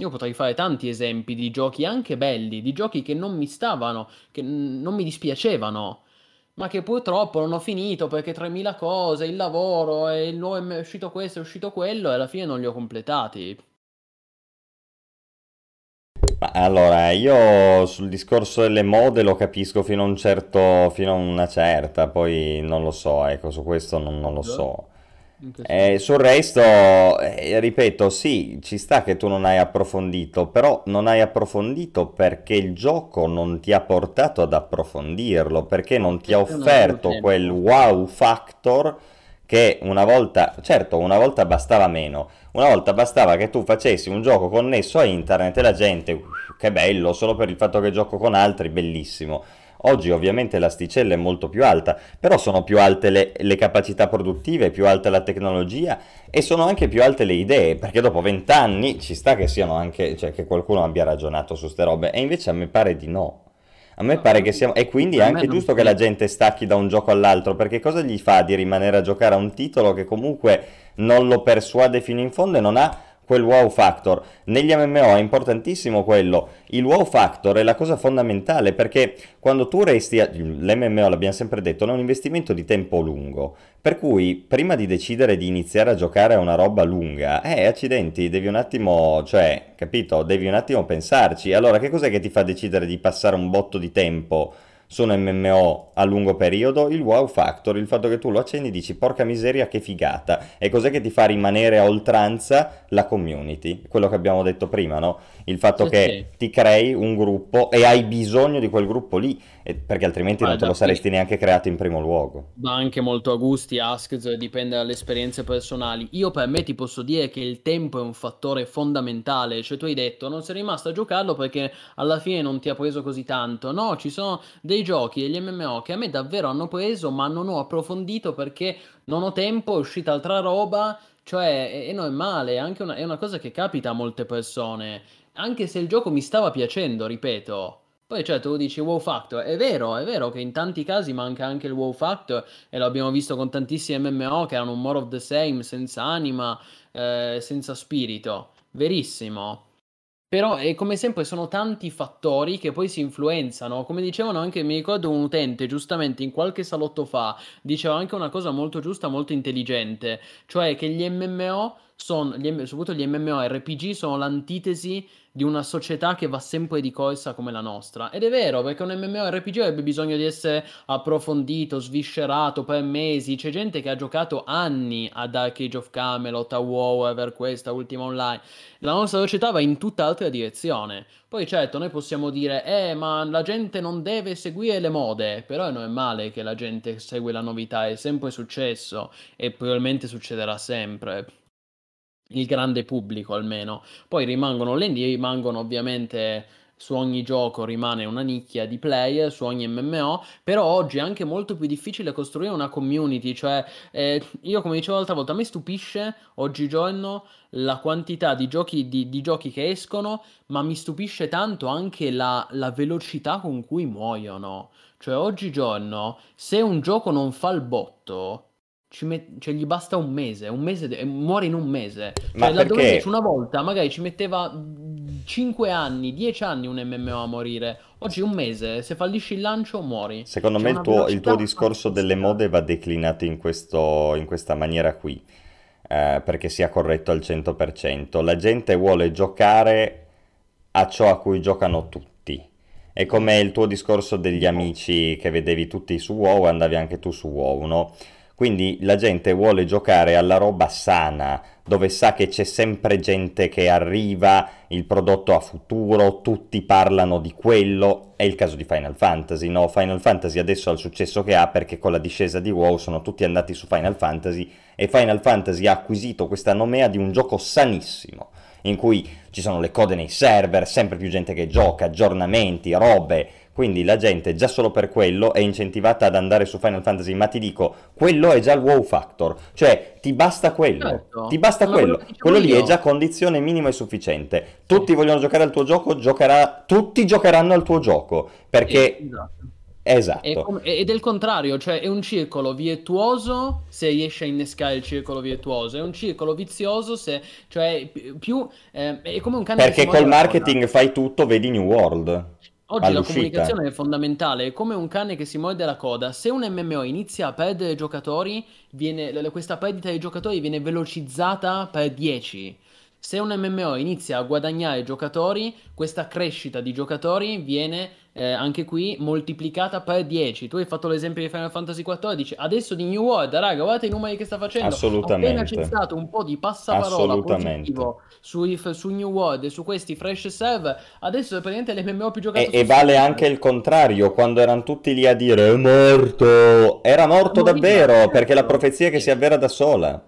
Io potrei fare tanti esempi di giochi anche belli, di giochi che non mi stavano, che non mi dispiacevano, ma che purtroppo non ho finito perché 3000 cose, il lavoro, e nuovo è uscito questo, è uscito quello, e alla fine non li ho completati. Ma allora, io sul discorso delle mode lo capisco fino a un certo, fino a una certa, poi non lo so, ecco, su questo non, non lo so. Eh, sul resto, eh, ripeto, sì, ci sta che tu non hai approfondito, però non hai approfondito perché il gioco non ti ha portato ad approfondirlo, perché non ti ha offerto quel wow factor che una volta, certo, una volta bastava meno, una volta bastava che tu facessi un gioco connesso a internet e la gente, uff, che bello, solo per il fatto che gioco con altri, bellissimo. Oggi ovviamente l'asticella è molto più alta, però sono più alte le, le capacità produttive, più alta la tecnologia e sono anche più alte le idee, perché dopo vent'anni ci sta che siano anche, cioè che qualcuno abbia ragionato su ste robe, e invece a me pare di no. A me pare che siamo... E quindi è anche giusto che la gente stacchi da un gioco all'altro, perché cosa gli fa di rimanere a giocare a un titolo che comunque non lo persuade fino in fondo e non ha quel wow factor. Negli MMO è importantissimo quello. Il wow factor è la cosa fondamentale perché quando tu resti, a... l'MMO l'abbiamo sempre detto, è un investimento di tempo lungo. Per cui prima di decidere di iniziare a giocare a una roba lunga, eh, accidenti, devi un attimo, cioè, capito? Devi un attimo pensarci. Allora, che cos'è che ti fa decidere di passare un botto di tempo? Un MMO a lungo periodo, il wow factor, il fatto che tu lo accendi e dici porca miseria che figata, e cos'è che ti fa rimanere a oltranza la community, quello che abbiamo detto prima, no? Il fatto sì, che sì. ti crei un gruppo e hai bisogno di quel gruppo lì, perché altrimenti Guarda, non te lo saresti sì. neanche creato in primo luogo. Va anche molto a gusti, Ask, dipende dalle esperienze personali. Io per me ti posso dire che il tempo è un fattore fondamentale, cioè tu hai detto non sei rimasto a giocarlo perché alla fine non ti ha preso così tanto, no, ci sono dei dei giochi, degli MMO che a me davvero hanno preso, ma non ho approfondito perché non ho tempo, è uscita altra roba, cioè, e, non è male, è, una, è una cosa che capita a molte persone, anche se il gioco mi stava piacendo, ripeto. Poi certo tu dici wow factor, è vero, è vero che in tanti casi manca anche il wow factor e lo abbiamo visto con tantissimi MMO che erano un more of the same, senza anima, eh, senza spirito, verissimo. Però è come sempre sono tanti fattori che poi si influenzano. Come dicevano anche, mi ricordo un utente giustamente in qualche salotto fa, diceva anche una cosa molto giusta, molto intelligente, cioè che gli MMO sono, soprattutto gli MMORPG sono l'antitesi di una società che va sempre di corsa come la nostra. Ed è vero, perché un MMORPG avrebbe bisogno di essere approfondito, sviscerato per mesi. C'è gente che ha giocato anni a Dark Age of Camelot, a WoW, a per questa ultima online. La nostra società va in tutt'altra direzione. Poi certo, noi possiamo dire, eh, ma la gente non deve seguire le mode, però non è male che la gente segue la novità, è sempre successo e probabilmente succederà sempre il grande pubblico almeno. Poi rimangono le rimangono ovviamente su ogni gioco rimane una nicchia di player, su ogni MMO, però oggi è anche molto più difficile costruire una community, cioè eh, io come dicevo l'altra volta, a me stupisce oggigiorno la quantità di giochi, di, di giochi che escono, ma mi stupisce tanto anche la, la velocità con cui muoiono. Cioè oggigiorno, se un gioco non fa il botto, met- cioè, gli basta un mese, un mese de- muore in un mese. Cioè, Ma laddove invece una volta magari ci metteva 5 anni, 10 anni un MMO a morire. Oggi un mese, se fallisci il lancio muori. Secondo C'è me il tuo, il tuo, discorso delle mode va declinato in, questo, in questa maniera qui, eh, perché sia corretto al 100%. La gente vuole giocare a ciò a cui giocano tutti È come il tuo discorso degli amici che vedevi tutti su WoW e andavi anche tu su WoW, no? Quindi la gente vuole giocare alla roba sana, dove sa che c'è sempre gente che arriva, il prodotto a futuro, tutti parlano di quello. È il caso di Final Fantasy, no? Final Fantasy adesso ha il successo che ha perché con la discesa di WoW sono tutti andati su Final Fantasy e Final Fantasy ha acquisito questa nomea di un gioco sanissimo, in cui ci sono le code nei server, sempre più gente che gioca, aggiornamenti, robe quindi la gente già solo per quello è incentivata ad andare su Final Fantasy, ma ti dico, quello è già il wow factor, cioè ti basta quello, certo. ti basta ma quello, quello lì è già condizione minima e sufficiente. Tutti sì. vogliono giocare al tuo gioco, giocherà... tutti giocheranno al tuo gioco, perché... Esatto. Esatto. Com- ed è il contrario, cioè è un circolo virtuoso se riesce a innescare il circolo virtuoso, è un circolo vizioso se, cioè più, eh, è come un cane Perché col marketing fai tutto, vedi New World. Oggi la comunicazione è fondamentale, è come un cane che si morde la coda. Se un MMO inizia a perdere giocatori, viene, questa perdita di giocatori viene velocizzata per 10. Se un MMO inizia a guadagnare giocatori, questa crescita di giocatori viene eh, anche qui moltiplicata per 10. Tu hai fatto l'esempio di Final Fantasy XIV, adesso di New World, raga, guardate i numeri che sta facendo. Assolutamente. Appena c'è stato un po' di passaparola positivo su, su New World e su questi fresh server, adesso è praticamente l'MMO più giocato. E, e vale anche il contrario, quando erano tutti lì a dire è morto, era morto davvero, perché la profezia che si avvera da sola.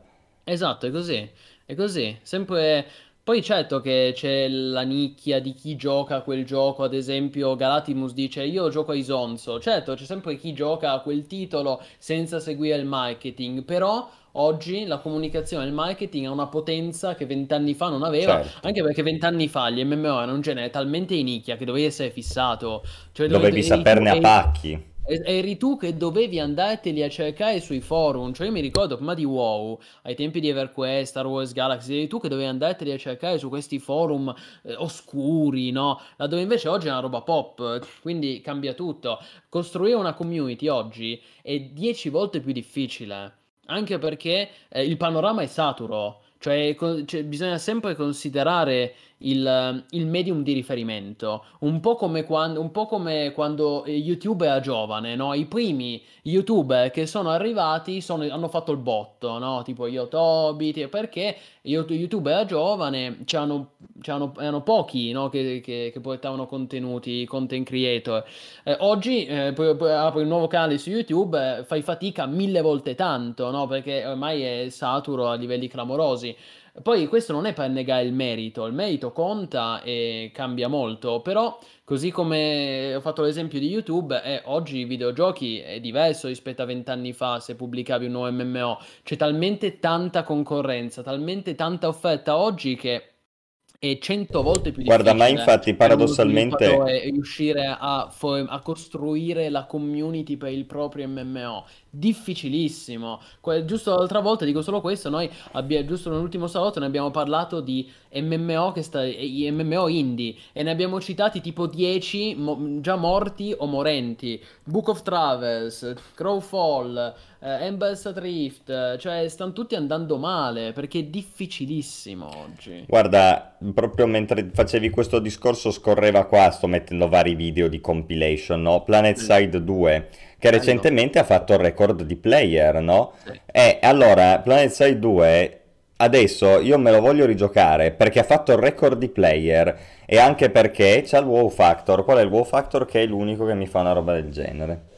Esatto, è così. È così, sempre poi certo che c'è la nicchia di chi gioca quel gioco, ad esempio Galatimus dice io gioco a Isonzo, certo c'è sempre chi gioca a quel titolo senza seguire il marketing, però oggi la comunicazione e il marketing ha una potenza che vent'anni fa non aveva, certo. anche perché vent'anni fa gli MMO erano un genere talmente in nicchia che dovevi essere fissato, cioè dovevi, dovevi saperne a pacchi eri tu che dovevi andarteli a cercare sui forum. Cioè, io mi ricordo prima di WoW, ai tempi di EverQuest, Star Wars Galaxy, eri tu che dovevi andarteli a cercare su questi forum eh, oscuri, no? Laddove invece oggi è una roba pop, quindi cambia tutto. Costruire una community oggi è dieci volte più difficile, anche perché eh, il panorama è saturo. Cioè, co- cioè, bisogna sempre considerare il, il, medium di riferimento, un po' come quando, un po come quando YouTube era giovane, no? I primi YouTuber che sono arrivati sono, hanno fatto il botto, no? Tipo Yotobi, perché YouTube era giovane, c'erano, c'erano, erano pochi no? che, che, che, portavano contenuti, content creator. Eh, oggi eh, apri un nuovo canale su YouTube, eh, fai fatica mille volte tanto? Perché ormai è saturo a livelli clamorosi. Poi questo non è per negare il merito, il merito conta e cambia molto, però così come ho fatto l'esempio di YouTube, eh, oggi i videogiochi è diverso rispetto a vent'anni fa se pubblicavi un nuovo MMO, c'è talmente tanta concorrenza, talmente tanta offerta oggi che è cento volte più difficile. Guarda, ma infatti paradossalmente riuscire a, a, costruire la community per il proprio MMO difficilissimo. Que- giusto l'altra volta, dico solo questo, noi abbiamo, giusto nell'ultimo salotto ne abbiamo parlato di MMO, che sta, MMO indie e ne abbiamo citati tipo 10 mo- già morti o morenti. Book of Travels, Crowfall, eh, Ember's Drift, cioè stanno tutti andando male perché è difficilissimo oggi. Guarda, proprio mentre facevi questo discorso scorreva qua, sto mettendo vari video di compilation, no? Planet Side 2 che recentemente ha fatto il record di player, no? Sì. E allora Planet Side 2 adesso io me lo voglio rigiocare perché ha fatto il record di player e anche perché c'ha il wow factor. Qual è il wow factor? Che è l'unico che mi fa una roba del genere.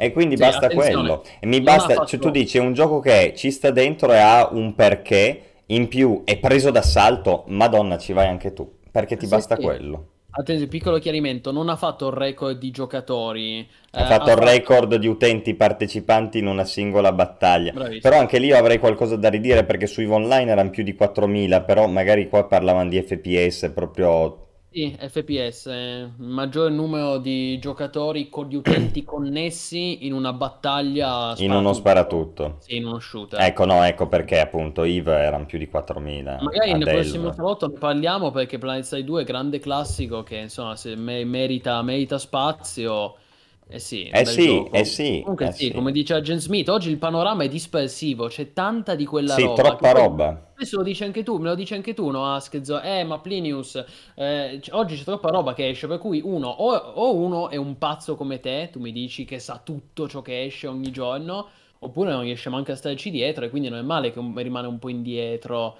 E quindi sì, basta quello. E mi basta, fatto... cioè, tu dici è un gioco che ci sta dentro e ha un perché, in più è preso d'assalto, madonna ci vai anche tu, perché ti sì, basta sì. quello. Attenzione, piccolo chiarimento, non ha fatto il record di giocatori. Ha eh, fatto il record di utenti partecipanti in una singola battaglia. Bravissimo. Però anche lì io avrei qualcosa da ridire perché su EVE Online erano più di 4.000, però magari qua parlavano di FPS proprio sì, FPS, eh, maggior numero di giocatori con gli utenti connessi in una battaglia In uno sparatutto. Sì, in uno shooter. Ecco, no, ecco perché appunto EVE erano più di 4.000. Magari nel prossimo salotto ne parliamo perché Planet Side 2 è grande classico che insomma se merita, merita spazio. Eh sì, eh sì, eh sì, Comunque eh sì, come dice Agent Smith, oggi il panorama è dispersivo, c'è tanta di quella sì, roba. Sì, troppa roba. Spesso lo dici anche tu, me lo dici anche tu, no, Askzo? Eh, ma Plinius, eh, oggi c'è troppa roba che esce, per cui uno, o, o, uno è un pazzo come te, tu mi dici che sa tutto ciò che esce ogni giorno, oppure non riesce manco a starci dietro e quindi non è male che rimane un po' indietro,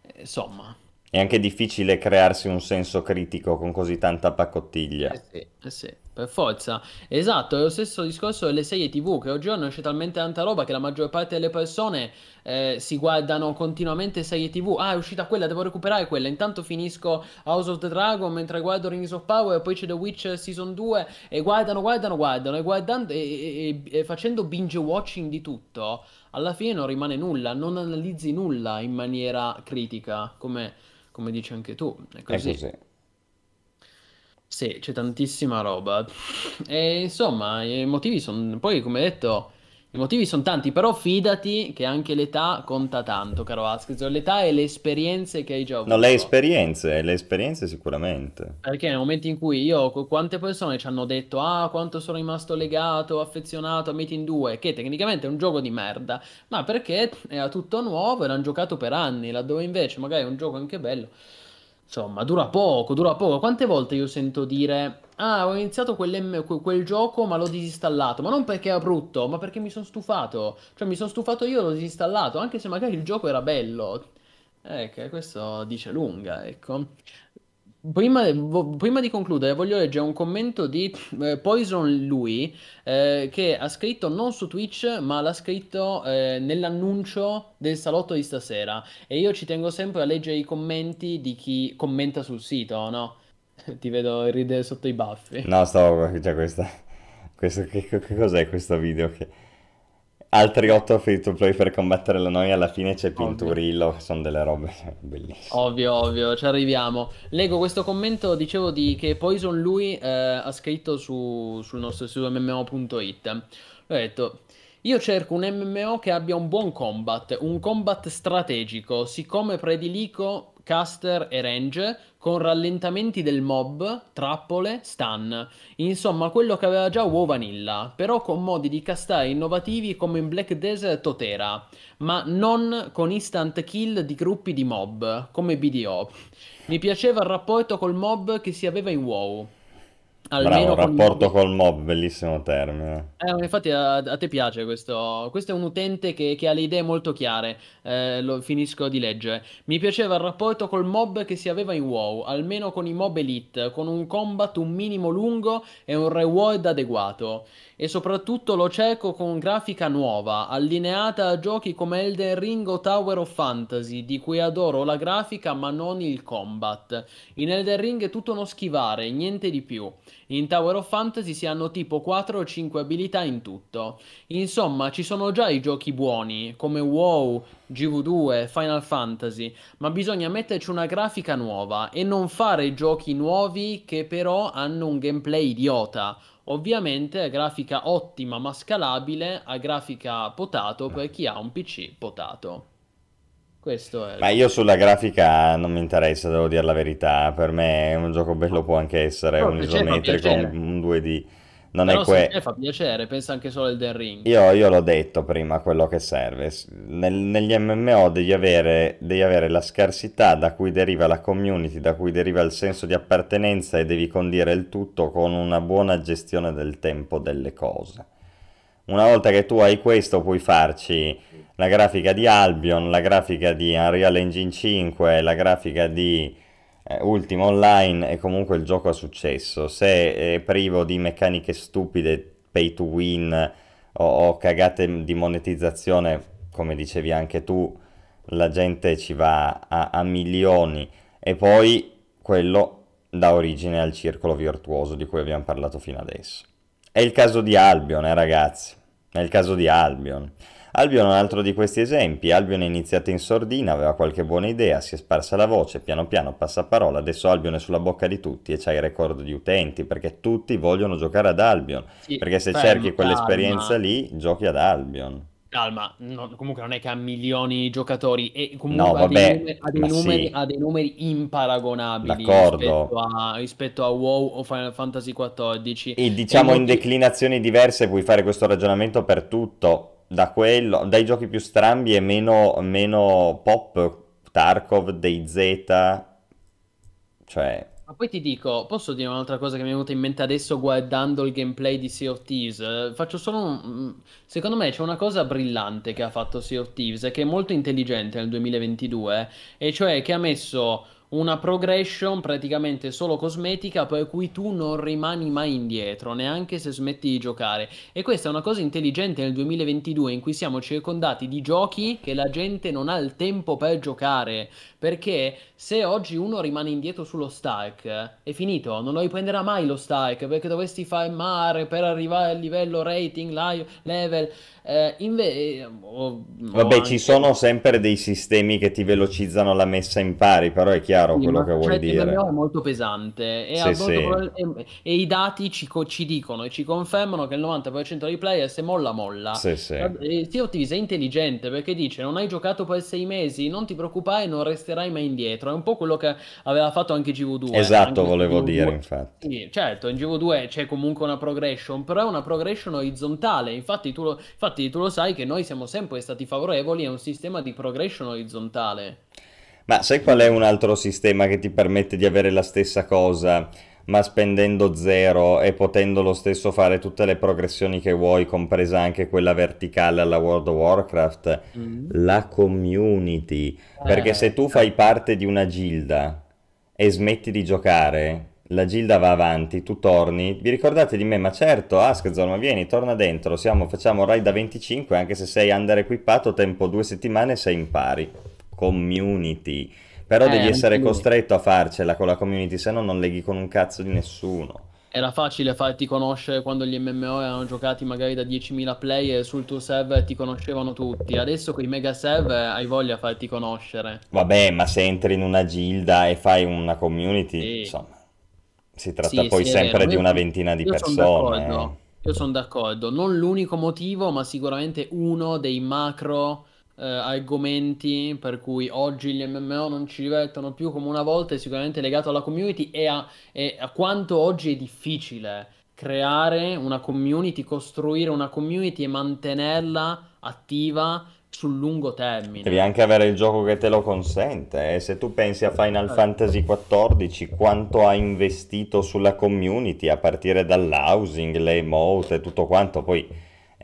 eh, insomma. È anche difficile crearsi un senso critico con così tanta pacottiglia. Eh sì, eh sì, per forza. Esatto, è lo stesso discorso delle serie TV, che oggigiorno esce talmente tanta roba che la maggior parte delle persone eh, si guardano continuamente serie TV. Ah, è uscita quella, devo recuperare quella. Intanto finisco House of the Dragon mentre guardo Rings of Power, poi c'è The Witch Season 2 e guardano, guardano, guardano e, guardando, e, e, e facendo binge watching di tutto, alla fine non rimane nulla, non analizzi nulla in maniera critica, come come dici anche tu. È così. È così. Sì, c'è tantissima roba. E insomma, i motivi sono... Poi, come detto, i motivi sono tanti, però fidati che anche l'età conta tanto, caro Vasquez. L'età e le esperienze che hai già avuto. No, le esperienze, le esperienze sicuramente. Perché nel momento in cui io, quante persone ci hanno detto, ah, quanto sono rimasto legato, affezionato a Meeting 2, che tecnicamente è un gioco di merda, ma perché era tutto nuovo e l'hanno giocato per anni, laddove invece magari è un gioco anche bello. Insomma, dura poco, dura poco. Quante volte io sento dire Ah, ho iniziato quel, gioco ma l'ho disinstallato. Ma non perché è brutto, ma perché mi sono stufato. Cioè mi sono stufato io e l'ho disinstallato, anche se magari il gioco era bello. Ecco, questo dice lunga, ecco. Prima, prima, di concludere, voglio leggere un commento di eh, Poison Lui eh, che ha scritto non su Twitch, ma l'ha scritto eh, nell'annuncio del salotto di stasera. E io ci tengo sempre a leggere i commenti di chi commenta sul sito, no? [LAUGHS] Ti vedo ridere sotto i baffi. No, stavo... Cioè, questa... questo, che, che, cos'è questo video? Che... Altri 8 free to play per combattere la noia, alla fine c'è Pinturillo, sono delle robe [LAUGHS] bellissime. Ovvio, ovvio, ci arriviamo. Leggo questo commento, dicevo, di che Poison lui eh, ha scritto su, sul nostro sito mmo.it. Ho detto... Io cerco un MMO che abbia un buon combat, un combat strategico, siccome predilico caster e range con rallentamenti del mob, trappole, stun. Insomma, quello che aveva già WoW Vanilla, però con modi di castare innovativi come in Black Desert o Tera, ma non con instant kill di gruppi di mob, come BDO. Mi piaceva il rapporto col mob che si aveva in WoW. Almeno Bravo, rapporto col mob, bellissimo termine. Eh, infatti a, a, te piace questo. Questo è un utente che, che ha le idee molto chiare. Eh, lo finisco di leggere. Mi piaceva il rapporto col mob che si aveva in WoW, almeno con i mob elite, con un combat un minimo lungo e un reward adeguato e soprattutto lo cerco con grafica nuova, allineata a giochi come Elden Ring o Tower of Fantasy, di cui adoro la grafica ma non il combat. In Elden Ring è tutto uno schivare, niente di più. In Tower of Fantasy si hanno tipo 4 o 5 abilità in tutto. Insomma, ci sono già i giochi buoni, come WoW, GV2, Final Fantasy, ma bisogna metterci una grafica nuova e non fare giochi nuovi che però hanno un gameplay idiota Ovviamente a grafica ottima ma scalabile, a grafica potato per chi ha un PC potato. Questo è... Ma io sulla grafica non mi interessa, devo dire la verità. Per me un gioco bello può anche essere Però un isometrico, un 2D. Non Però è que... se fa piacere, pensa anche solo al Den Ring. Io, io, l'ho detto prima, quello che serve. Nel, negli MMO devi avere, devi avere, la scarsità da cui deriva la community, da cui deriva il senso di appartenenza e devi condire il tutto con una buona gestione del tempo delle cose. Una volta che tu hai questo puoi farci la grafica di Albion, la grafica di Unreal Engine 5, la grafica di eh, Ultima Online e comunque il gioco ha successo. Se è privo di meccaniche stupide, pay to win o, o cagate di monetizzazione, come dicevi anche tu, la gente ci va a, a milioni e poi quello dà origine al circolo virtuoso di cui abbiamo parlato fino adesso. È il caso di Albion, eh, ragazzi. È il caso di Albion. Albion è un altro di questi esempi. Albion è iniziato in sordina, aveva qualche buona idea, si è sparsa la voce, piano piano passa parola, adesso Albion è sulla bocca di tutti e c'ha il record di utenti, perché tutti vogliono giocare ad Albion. Sì, perché se fermo, cerchi quell'esperienza calma. lì, giochi ad Albion. Calma, no, comunque non è che ha milioni di giocatori e comunque no, vabbè, ha, dei numeri, ha, dei numeri, sì. ha, dei numeri, imparagonabili rispetto a, rispetto a, WoW o Final Fantasy XIV. E diciamo e in molti... declinazioni diverse puoi fare questo ragionamento per tutto da quello, dai giochi più strambi e meno, meno pop Tarkov, DayZ, cioè... Ma poi ti dico, posso dire un'altra cosa che mi è venuta in mente adesso guardando il gameplay di Sea of Thieves? Faccio solo un... Secondo me c'è una cosa brillante che ha fatto Sea of Thieves che è molto intelligente nel 2022, e cioè che ha messo una progression praticamente solo cosmetica per cui tu non rimani mai indietro, neanche se smetti di giocare. E questa è una cosa intelligente nel 2022 in cui siamo circondati di giochi che la gente non ha il tempo per giocare. Perché se oggi uno rimane indietro sullo Stark, è finito, non lo riprenderà mai lo Stark perché dovresti fare mare per arrivare al livello rating, li- level. Eh, inve- eh, o- o Vabbè, ci anche- sono sempre dei sistemi che ti velocizzano la messa in pari, però è chiaro Sì, quello che vuoi cioè, dire. il è molto pesante e, Sì, sì. e- e i dati ci, co- ci dicono e ci confermano che il 90% dei player se molla molla. Sì, sì. E Thieves è intelligente perché dice non hai giocato per sei mesi, non ti preoccupare, non resterai mai indietro. È un po' quello che aveva fatto anche GV2. Esatto, anche volevo GV2. dire, infatti. Sì, certo, in GV2 c'è comunque una progression, però è una progression orizzontale. Infatti tu, lo, infatti tu lo sai che noi siamo sempre stati favorevoli a un sistema di progression orizzontale. Ma sai qual è un altro sistema che ti permette di avere la stessa cosa, ma spendendo zero e potendo lo stesso fare tutte le progressioni che vuoi, compresa anche quella verticale alla World of Warcraft? Mm. La community. Perché Eh, se tu fai parte di una gilda e smetti di giocare, la gilda va avanti, tu torni, vi ricordate di me? Ma certo, Askzor, ma vieni, torna dentro, siamo, facciamo raid da 25, anche se sei under equipato, tempo due settimane sei in pari. Community. Però Eh, devi essere costretto a farcela con la community, se no non leghi con un cazzo di nessuno. Era facile farti conoscere quando gli MMO erano giocati magari da 10.000 player sul tuo server ti conoscevano tutti. Adesso con i mega server hai voglia di farti conoscere. Vabbè, ma se entri in una gilda e fai una community, Sì. insomma, si tratta Sì, poi sì, sempre di una ventina di io son persone. d'accordo. Io sono d'accordo. Non l'unico motivo, ma sicuramente uno dei macro eh, argomenti per cui oggi gli MMO non ci divertono più come una volta è sicuramente legato alla community e a, e a quanto oggi è difficile creare una community, costruire una community e mantenerla attiva sul lungo termine. Devi anche avere il gioco che te lo consente. E se tu pensi a Final Eh. Fantasy XIV, quanto ha investito sulla community a partire dall'housing, le emote e tutto quanto, poi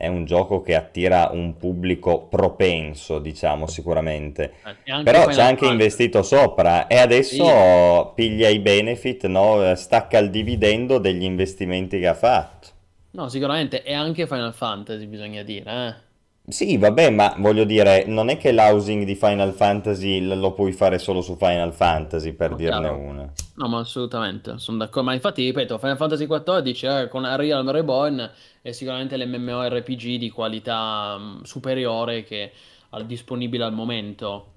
è un gioco che attira un pubblico propenso, diciamo sicuramente. Eh, Però Final c'è anche investito sopra e adesso piglia i benefit, no? Stacca il dividendo degli investimenti che ha fatto. No, sicuramente, e anche Final Fantasy bisogna dire, eh. Sì, vabbè, ma voglio dire, non è che l'housing di Final Fantasy lo puoi fare solo su Final Fantasy, per No, dirne chiaro. una. No, ma assolutamente, sono d'accordo. Ma infatti, ripeto, Final Fantasy XIV eh, con Realm Reborn è sicuramente l'MMORPG di qualità mh, superiore che al disponibile al momento.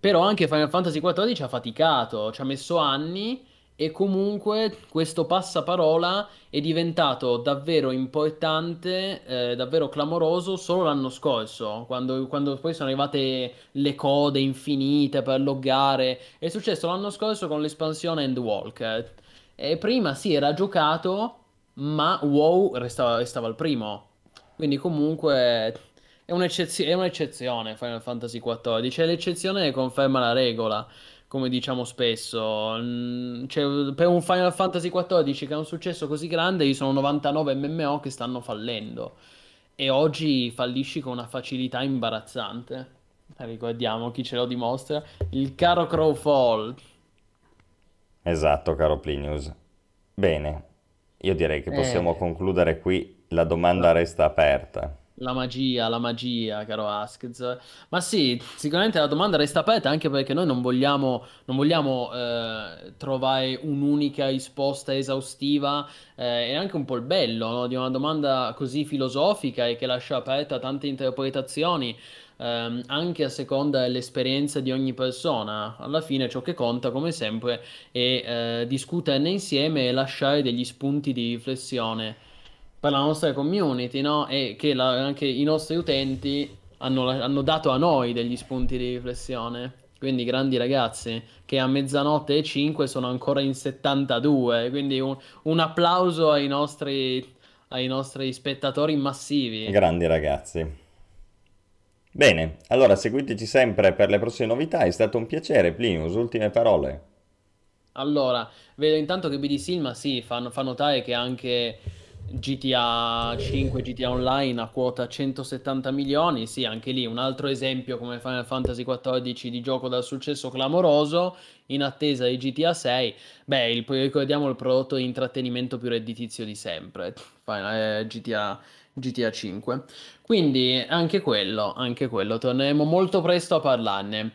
Però anche Final Fantasy XIV ha faticato, ci ha messo anni e comunque questo passaparola è diventato davvero importante, eh, davvero clamoroso solo l'anno scorso, quando, quando poi sono arrivate le code infinite per loggare. È successo l'anno scorso con l'espansione Endwalker. E prima sì, era giocato, ma WoW restava, restava al primo. Quindi comunque è un'eccezio- è un'eccezione Final Fantasy XIV. È l'eccezione conferma la regola, come diciamo spesso. Mm, cioè, per un Final Fantasy XIV che ha un successo così grande, ci sono 99 MMO che stanno fallendo. E oggi fallisci con una facilità imbarazzante. Ricordiamo chi ce lo dimostra. Il caro Crowfall. Esatto, caro Plinius. Bene, io direi che Eh. possiamo concludere qui, la domanda resta aperta. La magia, la magia, caro Askz. Ma sì, sicuramente la domanda resta aperta anche perché noi non vogliamo, non vogliamo eh, trovare un'unica risposta esaustiva. eh, è anche un po' il bello, no, di una domanda così filosofica e che lascia aperta tante interpretazioni, ehm, anche a seconda dell'esperienza di ogni persona. Alla fine ciò che conta, come sempre, è eh, discuterne insieme e lasciare degli spunti di riflessione per la nostra community, no? E che la- anche i nostri utenti hanno, hanno dato a noi degli spunti di riflessione. Quindi grandi ragazzi che a mezzanotte e 5 sono ancora in 72. Quindi un, un applauso ai nostri, ai nostri spettatori massivi. Grandi ragazzi. Bene, allora seguiteci sempre per le prossime novità, è stato un piacere, Plinius, ultime parole. Allora, vedo intanto che BD Silma sì, fa, fa notare che anche GTA 5, GTA Online a quota 170 milioni, sì, anche lì un altro esempio come Final Fantasy XIV di gioco dal successo clamoroso, in attesa di GTA 6, beh, il, ricordiamo il prodotto di intrattenimento più redditizio di sempre, Final, eh, GTA, GTA 5. Quindi anche quello, anche quello, torneremo molto presto a parlarne.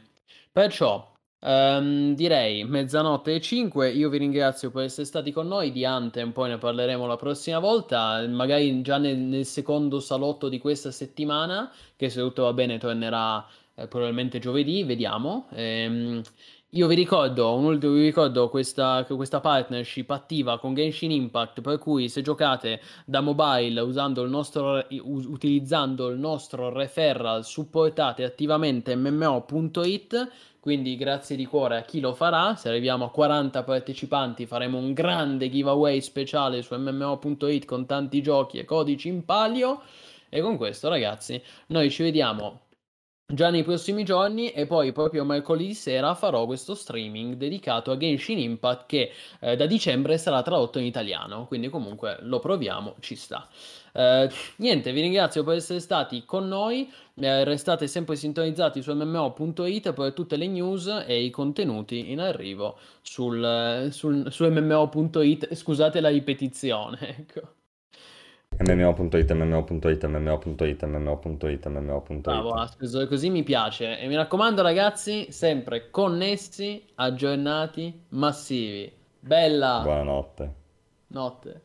Perciò Um, direi mezzanotte e 5. Io vi ringrazio per essere stati con noi. Di Anthem poi ne parleremo la prossima volta, magari già nel, nel secondo salotto di questa settimana, che se tutto va bene tornerà eh, probabilmente giovedì. Vediamo. Um, io vi ricordo, un ultimo, vi ricordo questa, questa, partnership attiva con Genshin Impact, per cui se giocate da mobile il nostro, utilizzando il nostro referral supportate attivamente mmo.it quindi grazie di cuore a chi lo farà. Se arriviamo a 40 partecipanti faremo un grande giveaway speciale su mmo.it con tanti giochi e codici in palio. E con questo ragazzi noi ci vediamo già nei prossimi giorni e poi proprio mercoledì sera farò questo streaming dedicato a Genshin Impact che eh, da dicembre sarà tradotto in italiano, quindi comunque lo proviamo, ci sta. Eh, niente, vi ringrazio per essere stati con noi, eh, restate sempre sintonizzati su mmo.it per tutte le news e i contenuti in arrivo sul, sul, su mmo.it, scusate la ripetizione, [LAUGHS] ecco mmo.it, mmo.it, mmo.it, mmo.it, mmo.it. Bravo, così mi piace. E mi raccomando ragazzi, sempre connessi, aggiornati, massivi. Bella. Buonanotte. Notte.